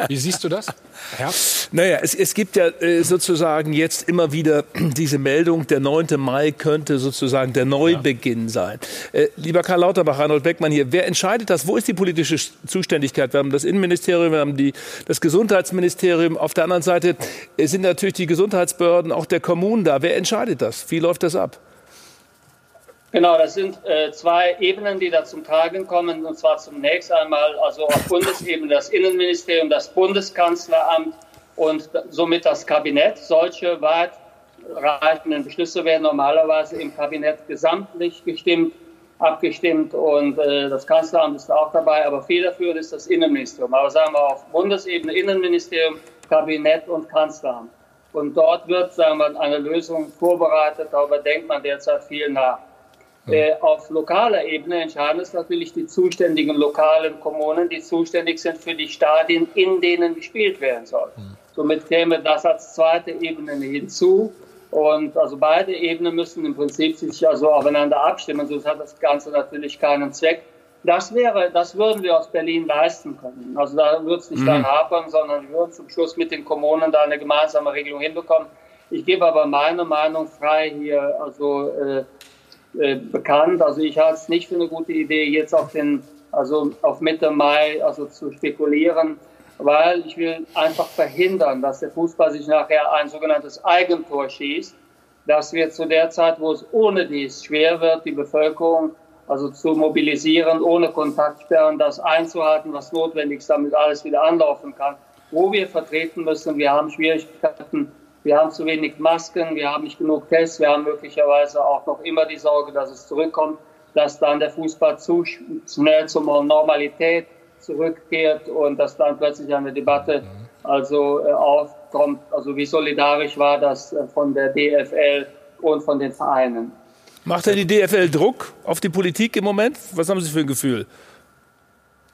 Wie siehst du das? Herr? Naja, es, es gibt ja äh, sozusagen jetzt immer wieder diese Meldung, der 9. Mai könnte sozusagen der Neubeginn ja. sein. Äh, lieber Karl Lauterbach, Reinhold Beckmann hier, wer entscheidet das? Wo ist die politische Zuständigkeit? Wir haben das Innenministerium, wir haben die, das Gesundheitsministerium. Auf der anderen Seite sind natürlich die Gesundheitsbehörden auch der Kommunen da. Wer entscheidet das? Wie läuft das ab? Genau, das sind äh, zwei Ebenen, die da zum Tragen kommen. Und zwar zunächst einmal also auf Bundesebene das Innenministerium, das Bundeskanzleramt und somit das Kabinett. Solche weitreichenden Beschlüsse werden normalerweise im Kabinett gesamtlich gestimmt, abgestimmt und äh, das Kanzleramt ist auch dabei. Aber federführend ist das Innenministerium. Aber sagen wir auf Bundesebene Innenministerium, Kabinett und Kanzleramt. Und dort wird sagen wir, eine Lösung vorbereitet. Darüber denkt man derzeit viel nach. Äh, auf lokaler Ebene entscheiden es natürlich die zuständigen lokalen Kommunen, die zuständig sind für die Stadien, in denen gespielt werden soll. Mhm. Somit käme das als zweite Ebene hinzu. Und also beide Ebenen müssen im Prinzip sich also aufeinander abstimmen, sonst hat das Ganze natürlich keinen Zweck. Das wäre, das würden wir aus Berlin leisten können. Also da wird es nicht Mhm. daran hapern, sondern wir würden zum Schluss mit den Kommunen da eine gemeinsame Regelung hinbekommen. Ich gebe aber meine Meinung frei hier, also äh, äh, bekannt. Also ich halte es nicht für eine gute Idee, jetzt auf den, also auf Mitte Mai, also zu spekulieren, weil ich will einfach verhindern, dass der Fußball sich nachher ein sogenanntes Eigentor schießt, dass wir zu der Zeit, wo es ohne dies schwer wird, die Bevölkerung also zu mobilisieren, ohne Kontaktsperren, das einzuhalten, was notwendig ist, damit alles wieder anlaufen kann. Wo wir vertreten müssen, wir haben Schwierigkeiten, wir haben zu wenig Masken, wir haben nicht genug Tests, wir haben möglicherweise auch noch immer die Sorge, dass es zurückkommt, dass dann der Fußball zu sch- schnell zur Normalität zurückkehrt und dass dann plötzlich eine Debatte also äh, aufkommt, also wie solidarisch war das äh, von der DFL und von den Vereinen. Macht denn die DFL Druck auf die Politik im Moment? Was haben Sie für ein Gefühl?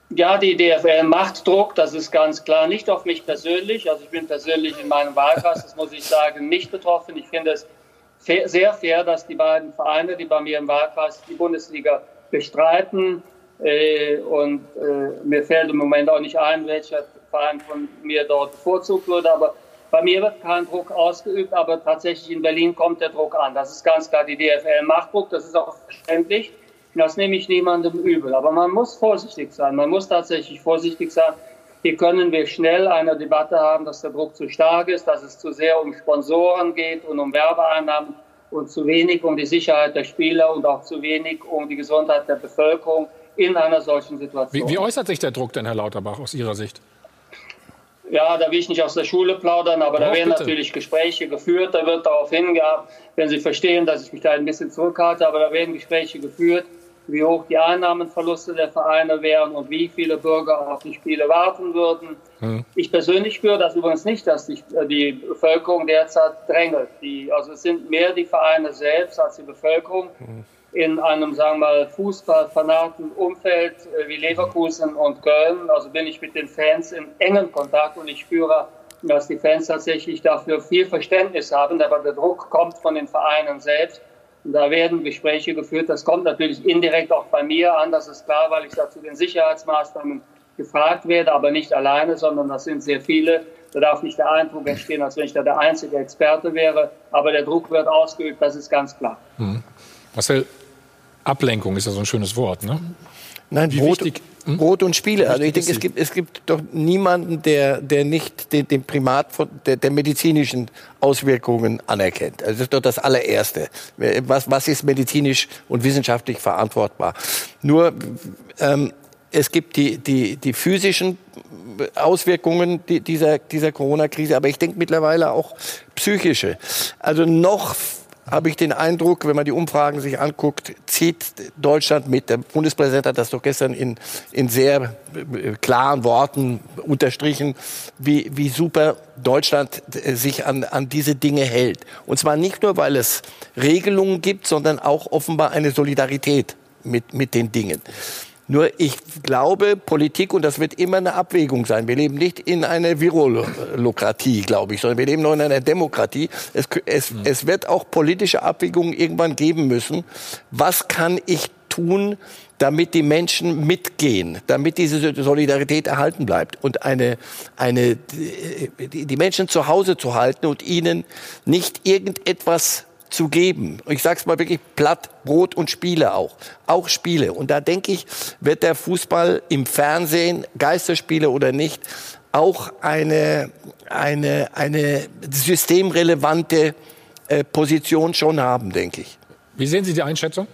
Ja, die DFL macht Druck, das ist ganz klar. Nicht auf mich persönlich. Also ich bin persönlich in meinem Wahlkreis, das muss ich sagen, nicht betroffen. Ich finde es fair, sehr fair, dass die beiden Vereine, die bei mir im Wahlkreis die Bundesliga bestreiten, äh, und äh, mir fällt im Moment auch nicht ein, welcher Verein von mir dort bevorzugt würde. Aber bei mir wird kein Druck ausgeübt, aber tatsächlich in Berlin kommt der Druck an. Das ist ganz klar, die DFL macht Druck, das ist auch verständlich. Das nehme ich niemandem übel. Aber man muss vorsichtig sein. Man muss tatsächlich vorsichtig sein. Hier können wir schnell eine Debatte haben, dass der Druck zu stark ist, dass es zu sehr um Sponsoren geht und um Werbeeinnahmen und zu wenig um die Sicherheit der Spieler und auch zu wenig um die Gesundheit der Bevölkerung in einer solchen Situation. Wie, wie äußert sich der Druck denn, Herr Lauterbach, aus Ihrer Sicht? Ja, da will ich nicht aus der Schule plaudern, aber da Doch, werden bitte. natürlich Gespräche geführt. Da wird darauf hingehabt, wenn Sie verstehen, dass ich mich da ein bisschen zurückhalte, aber da werden Gespräche geführt, wie hoch die Einnahmenverluste der Vereine wären und wie viele Bürger auf die Spiele warten würden. Ich persönlich spüre das übrigens nicht, dass die, die Bevölkerung derzeit drängelt. Die, also es sind mehr die Vereine selbst als die Bevölkerung in einem, sagen wir mal, fußballfanaten Umfeld äh, wie Leverkusen und Köln. Also bin ich mit den Fans in engem Kontakt und ich spüre, dass die Fans tatsächlich dafür viel Verständnis haben, aber der Druck kommt von den Vereinen selbst. Und da werden Gespräche geführt. Das kommt natürlich indirekt auch bei mir an, das ist klar, weil ich da zu den Sicherheitsmaßnahmen gefragt werde, aber nicht alleine, sondern das sind sehr viele. Da darf nicht der Eindruck entstehen, als wenn ich da der einzige Experte wäre. Aber der Druck wird ausgeübt, das ist ganz klar. Hm. Marcel, Ablenkung ist ja so ein schönes Wort, ne? Nein, Wie Brot, wichtig- Brot und Spiele. Also ich denke, es gibt, es gibt doch niemanden, der, der nicht den, den Primat von, der, der medizinischen Auswirkungen anerkennt. Also das ist doch das allererste. Was, was ist medizinisch und wissenschaftlich verantwortbar? Nur ähm, es gibt die, die, die physischen Auswirkungen die- dieser, dieser Corona-Krise, aber ich denke mittlerweile auch psychische. Also noch habe ich den Eindruck, wenn man die Umfragen sich anguckt, zieht Deutschland mit. Der Bundespräsident hat das doch gestern in, in sehr äh, klaren Worten unterstrichen, wie, wie super Deutschland äh, sich an, an diese Dinge hält. Und zwar nicht nur, weil es Regelungen gibt, sondern auch offenbar eine Solidarität mit, mit den Dingen. Nur ich glaube, Politik, und das wird immer eine Abwägung sein. Wir leben nicht in einer Virolokratie, glaube ich, sondern wir leben noch in einer Demokratie. Es, es, es wird auch politische Abwägungen irgendwann geben müssen. Was kann ich tun, damit die Menschen mitgehen, damit diese Solidarität erhalten bleibt und eine, eine, die Menschen zu Hause zu halten und ihnen nicht irgendetwas zu geben. Ich sage es mal wirklich platt, Brot und Spiele auch. Auch Spiele. Und da denke ich, wird der Fußball im Fernsehen, Geisterspiele oder nicht, auch eine, eine, eine systemrelevante äh, Position schon haben, denke ich. Wie sehen Sie die Einschätzung?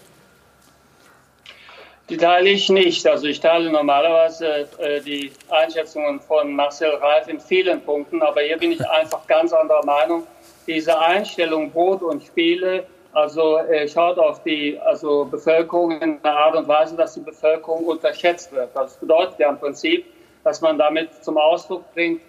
Die teile ich nicht. Also ich teile normalerweise äh, die Einschätzungen von Marcel Reif in vielen Punkten, aber hier bin ich einfach ganz anderer Meinung. Diese Einstellung Brot und Spiele, also äh, schaut auf die also Bevölkerung in einer Art und Weise, dass die Bevölkerung unterschätzt wird. Das bedeutet ja im Prinzip, dass man damit zum Ausdruck bringt,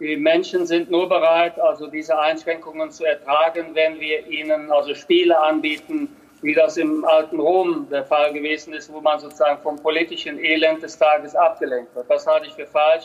die Menschen sind nur bereit, also diese Einschränkungen zu ertragen, wenn wir ihnen also Spiele anbieten, wie das im alten Rom der Fall gewesen ist, wo man sozusagen vom politischen Elend des Tages abgelenkt wird. Das halte ich für falsch.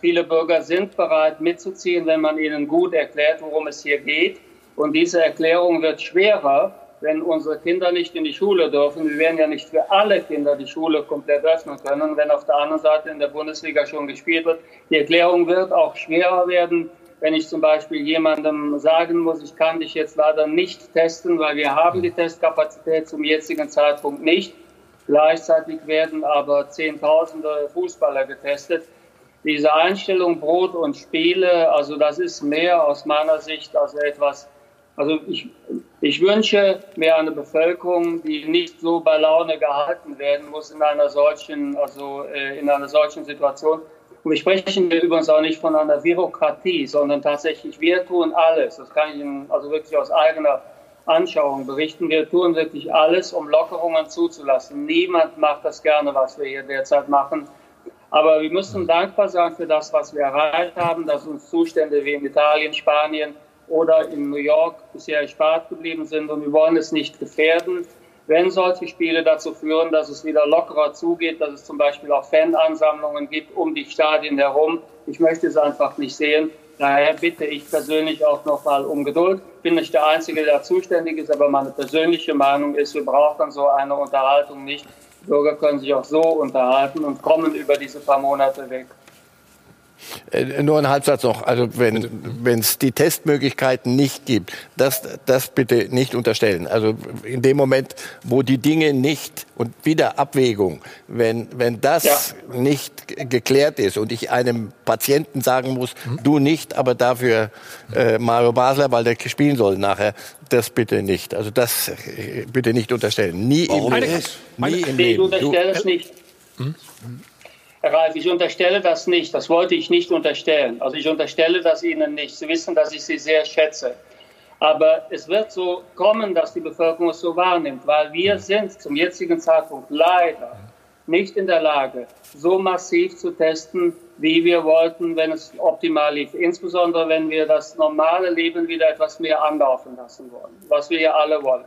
Viele Bürger sind bereit mitzuziehen, wenn man ihnen gut erklärt, worum es hier geht. Und diese Erklärung wird schwerer, wenn unsere Kinder nicht in die Schule dürfen, wir werden ja nicht für alle Kinder die Schule komplett öffnen können, wenn auf der anderen Seite in der Bundesliga schon gespielt wird. Die Erklärung wird auch schwerer werden, wenn ich zum Beispiel jemandem sagen muss, ich kann dich jetzt leider nicht testen, weil wir haben die Testkapazität zum jetzigen Zeitpunkt nicht. Gleichzeitig werden aber Zehntausende Fußballer getestet. Diese Einstellung Brot und Spiele, also das ist mehr aus meiner Sicht als etwas, also ich, ich wünsche mir eine Bevölkerung, die nicht so bei Laune gehalten werden muss in einer solchen, also äh, in einer solchen Situation. Und wir sprechen hier übrigens auch nicht von einer Bürokratie, sondern tatsächlich, wir tun alles. Das kann ich Ihnen also wirklich aus eigener Anschauung berichten. Wir tun wirklich alles, um Lockerungen zuzulassen. Niemand macht das gerne, was wir hier derzeit machen. Aber wir müssen dankbar sein für das, was wir erreicht haben, dass uns Zustände wie in Italien, Spanien oder in New York bisher erspart geblieben sind. Und wir wollen es nicht gefährden, wenn solche Spiele dazu führen, dass es wieder lockerer zugeht, dass es zum Beispiel auch Fanansammlungen gibt um die Stadien herum. Ich möchte es einfach nicht sehen. Daher bitte ich persönlich auch nochmal um Geduld. Ich bin nicht der Einzige, der zuständig ist, aber meine persönliche Meinung ist, wir brauchen so eine Unterhaltung nicht. Bürger können sich auch so unterhalten und kommen über diese paar Monate weg. Äh, nur ein Halbsatz noch. Also wenn es die Testmöglichkeiten nicht gibt, das, das bitte nicht unterstellen. Also in dem Moment, wo die Dinge nicht und wieder Abwägung, wenn, wenn das ja. nicht geklärt ist und ich einem Patienten sagen muss, mhm. du nicht, aber dafür äh, Mario Basler, weil der spielen soll nachher, das bitte nicht. Also das äh, bitte nicht unterstellen. Nie Warum im Leben. Nie im Leben. Ich unterstelle es nicht. Hm? Herr Ralf, ich unterstelle das nicht. Das wollte ich nicht unterstellen. Also ich unterstelle das Ihnen nicht. Sie wissen, dass ich Sie sehr schätze. Aber es wird so kommen, dass die Bevölkerung es so wahrnimmt, weil wir sind zum jetzigen Zeitpunkt leider nicht in der Lage, so massiv zu testen, wie wir wollten, wenn es optimal lief. Insbesondere, wenn wir das normale Leben wieder etwas mehr anlaufen lassen wollen, was wir ja alle wollen.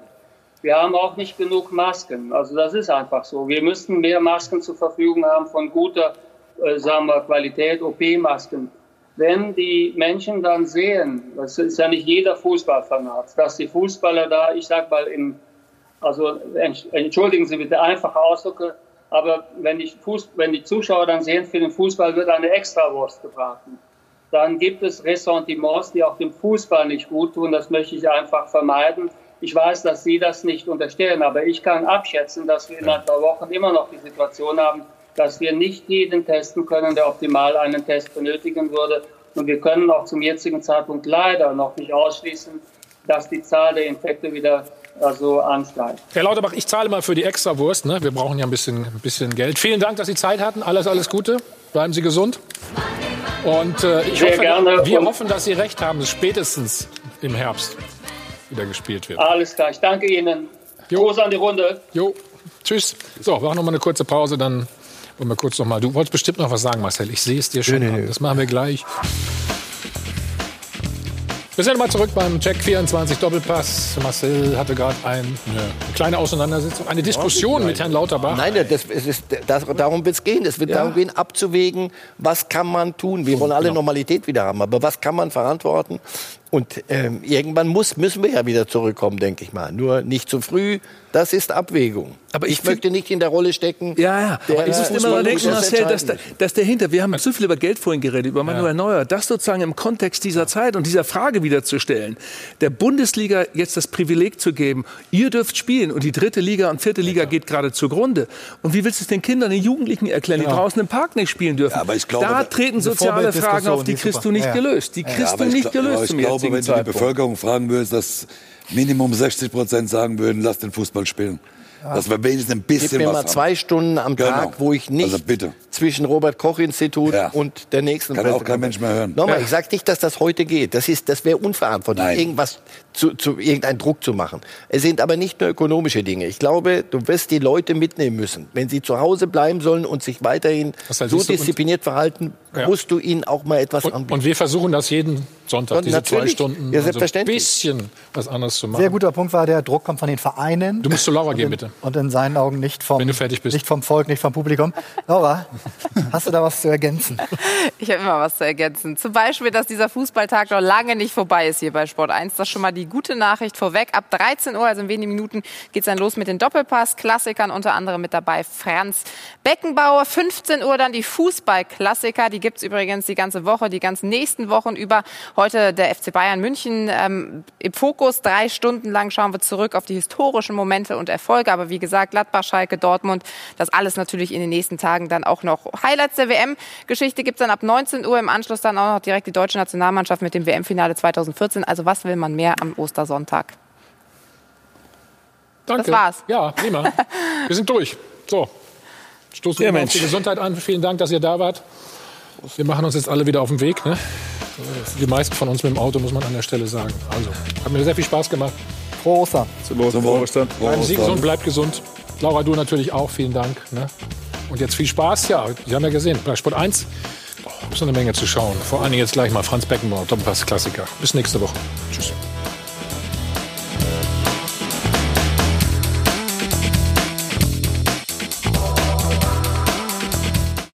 Wir haben auch nicht genug Masken. Also das ist einfach so. Wir müssten mehr Masken zur Verfügung haben von guter äh, sagen wir, Qualität, OP-Masken. Wenn die Menschen dann sehen, das ist ja nicht jeder Fußballfanat, dass die Fußballer da, ich sag mal, im, also entschuldigen Sie bitte einfache Ausdrücke, aber wenn die, Fuß, wenn die Zuschauer dann sehen, für den Fußball wird eine Extrawurst gebraten, dann gibt es Ressentiments, die auch dem Fußball nicht gut tun. Das möchte ich einfach vermeiden. Ich weiß, dass Sie das nicht unterstellen, aber ich kann abschätzen, dass wir in ein paar Wochen immer noch die Situation haben, dass wir nicht jeden testen können, der optimal einen Test benötigen würde. Und wir können auch zum jetzigen Zeitpunkt leider noch nicht ausschließen, dass die Zahl der Infekte wieder also ansteigt. Herr Lauterbach, ich zahle mal für die Extrawurst. Ne? Wir brauchen ja ein bisschen, ein bisschen Geld. Vielen Dank, dass Sie Zeit hatten. Alles, alles Gute. Bleiben Sie gesund. Und äh, ich hoffe, gerne. wir hoffen, dass Sie recht haben, spätestens im Herbst wieder gespielt wird. Alles klar, ich danke Ihnen. Jo. Groß an die Runde. Jo, tschüss. So, wir machen noch mal eine kurze Pause, dann wollen wir kurz noch mal. Du wolltest bestimmt noch was sagen, Marcel. Ich sehe es dir schon. Nee, nee, das machen wir gleich. Wir sind mal zurück beim Check 24 Doppelpass. Marcel hatte gerade ein, eine kleine Auseinandersetzung, eine Diskussion mit Herrn Lauterbach. Nein, das, ist, das, darum wird es gehen. Es wird ja. darum gehen, abzuwägen, was kann man tun. Wir wollen alle genau. Normalität wieder haben, aber was kann man verantworten? Und ähm, irgendwann muss, müssen wir ja wieder zurückkommen, denke ich mal. Nur nicht zu früh, das ist Abwägung. Aber ich, ich möchte nicht in der Rolle stecken. Ja, ja. Aber ich muss immer mal denken, Marcel, dass, dass dahinter, wir haben zu viel über Geld vorhin geredet, über Manuel ja. Neuer, das sozusagen im Kontext dieser Zeit und dieser Frage wiederzustellen, der Bundesliga jetzt das Privileg zu geben, ihr dürft spielen und die dritte Liga und vierte Liga ja, geht gerade zugrunde. Und wie willst du es den Kindern, den Jugendlichen erklären, die draußen im Park nicht spielen dürfen? Ja, aber ich glaube, da treten soziale Fragen auf, die kriegst du nicht gelöst. Die kriegst du nicht gelöst zum jetzigen glaube, wenn Zeitpunkt. du die Bevölkerung fragen würdest, dass Minimum 60 Prozent sagen würden, lass den Fußball spielen. Ja. Dass wir wenigstens ein bisschen Gib mir was mal haben. zwei Stunden am genau. Tag, wo ich nicht also zwischen Robert Koch Institut ja. und der nächsten Kann auch kein Mensch mehr hören. Nochmal, ja. ich sage nicht, dass das heute geht. Das ist, das wäre unverantwortlich, Nein. irgendwas zu, zu irgendeinen Druck zu machen. Es sind aber nicht nur ökonomische Dinge. Ich glaube, du wirst die Leute mitnehmen müssen. Wenn sie zu Hause bleiben sollen und sich weiterhin so diszipliniert verhalten, musst du ihnen auch mal etwas und, anbieten. Und wir versuchen das jeden Sonntag, und diese zwei Stunden, ja. Also ein bisschen was anderes zu machen. Sehr guter Punkt war, der Druck kommt von den Vereinen. Du musst zu Laura gehen, bitte. Und in seinen Augen nicht vom, Wenn du fertig bist. nicht vom Volk, nicht vom Publikum. Laura, hast du da was zu ergänzen? Ich habe immer was zu ergänzen. Zum Beispiel, dass dieser Fußballtag noch lange nicht vorbei ist hier bei Sport 1. Das schon mal die die gute Nachricht vorweg. Ab 13 Uhr, also in wenigen Minuten, geht's dann los mit den Doppelpass-Klassikern. Unter anderem mit dabei Franz Beckenbauer. 15 Uhr dann die Fußball-Klassiker. Die gibt's übrigens die ganze Woche, die ganzen nächsten Wochen über. Heute der FC Bayern München ähm, im Fokus. Drei Stunden lang schauen wir zurück auf die historischen Momente und Erfolge. Aber wie gesagt, Gladbach, Schalke, Dortmund, das alles natürlich in den nächsten Tagen dann auch noch. Highlights der WM-Geschichte gibt's dann ab 19 Uhr. Im Anschluss dann auch noch direkt die deutsche Nationalmannschaft mit dem WM-Finale 2014. Also was will man mehr am Ostersonntag? Danke. Das war's. Ja, prima. Wir sind durch. So. Stoßen Ja, wir mal auf Mensch. die Gesundheit an. Vielen Dank, dass ihr da wart. Wir machen uns jetzt alle wieder auf den Weg. Ne? Die meisten von uns mit dem Auto, muss man an der Stelle sagen. Also, hat mir sehr viel Spaß gemacht. Frohe Ostern. Zum Wohl. Frohe Ostern. Bleiben Sie gesund, bleibt gesund. Laura, du natürlich auch. Vielen Dank. Ne? Und jetzt viel Spaß. Ja, Sie haben ja gesehen, bei Sport 1 oh, ist noch eine Menge zu schauen. Vor allen Dingen jetzt gleich mal Franz Beckenbauer, Doppelpass-Klassiker. Bis nächste Woche. Tschüss.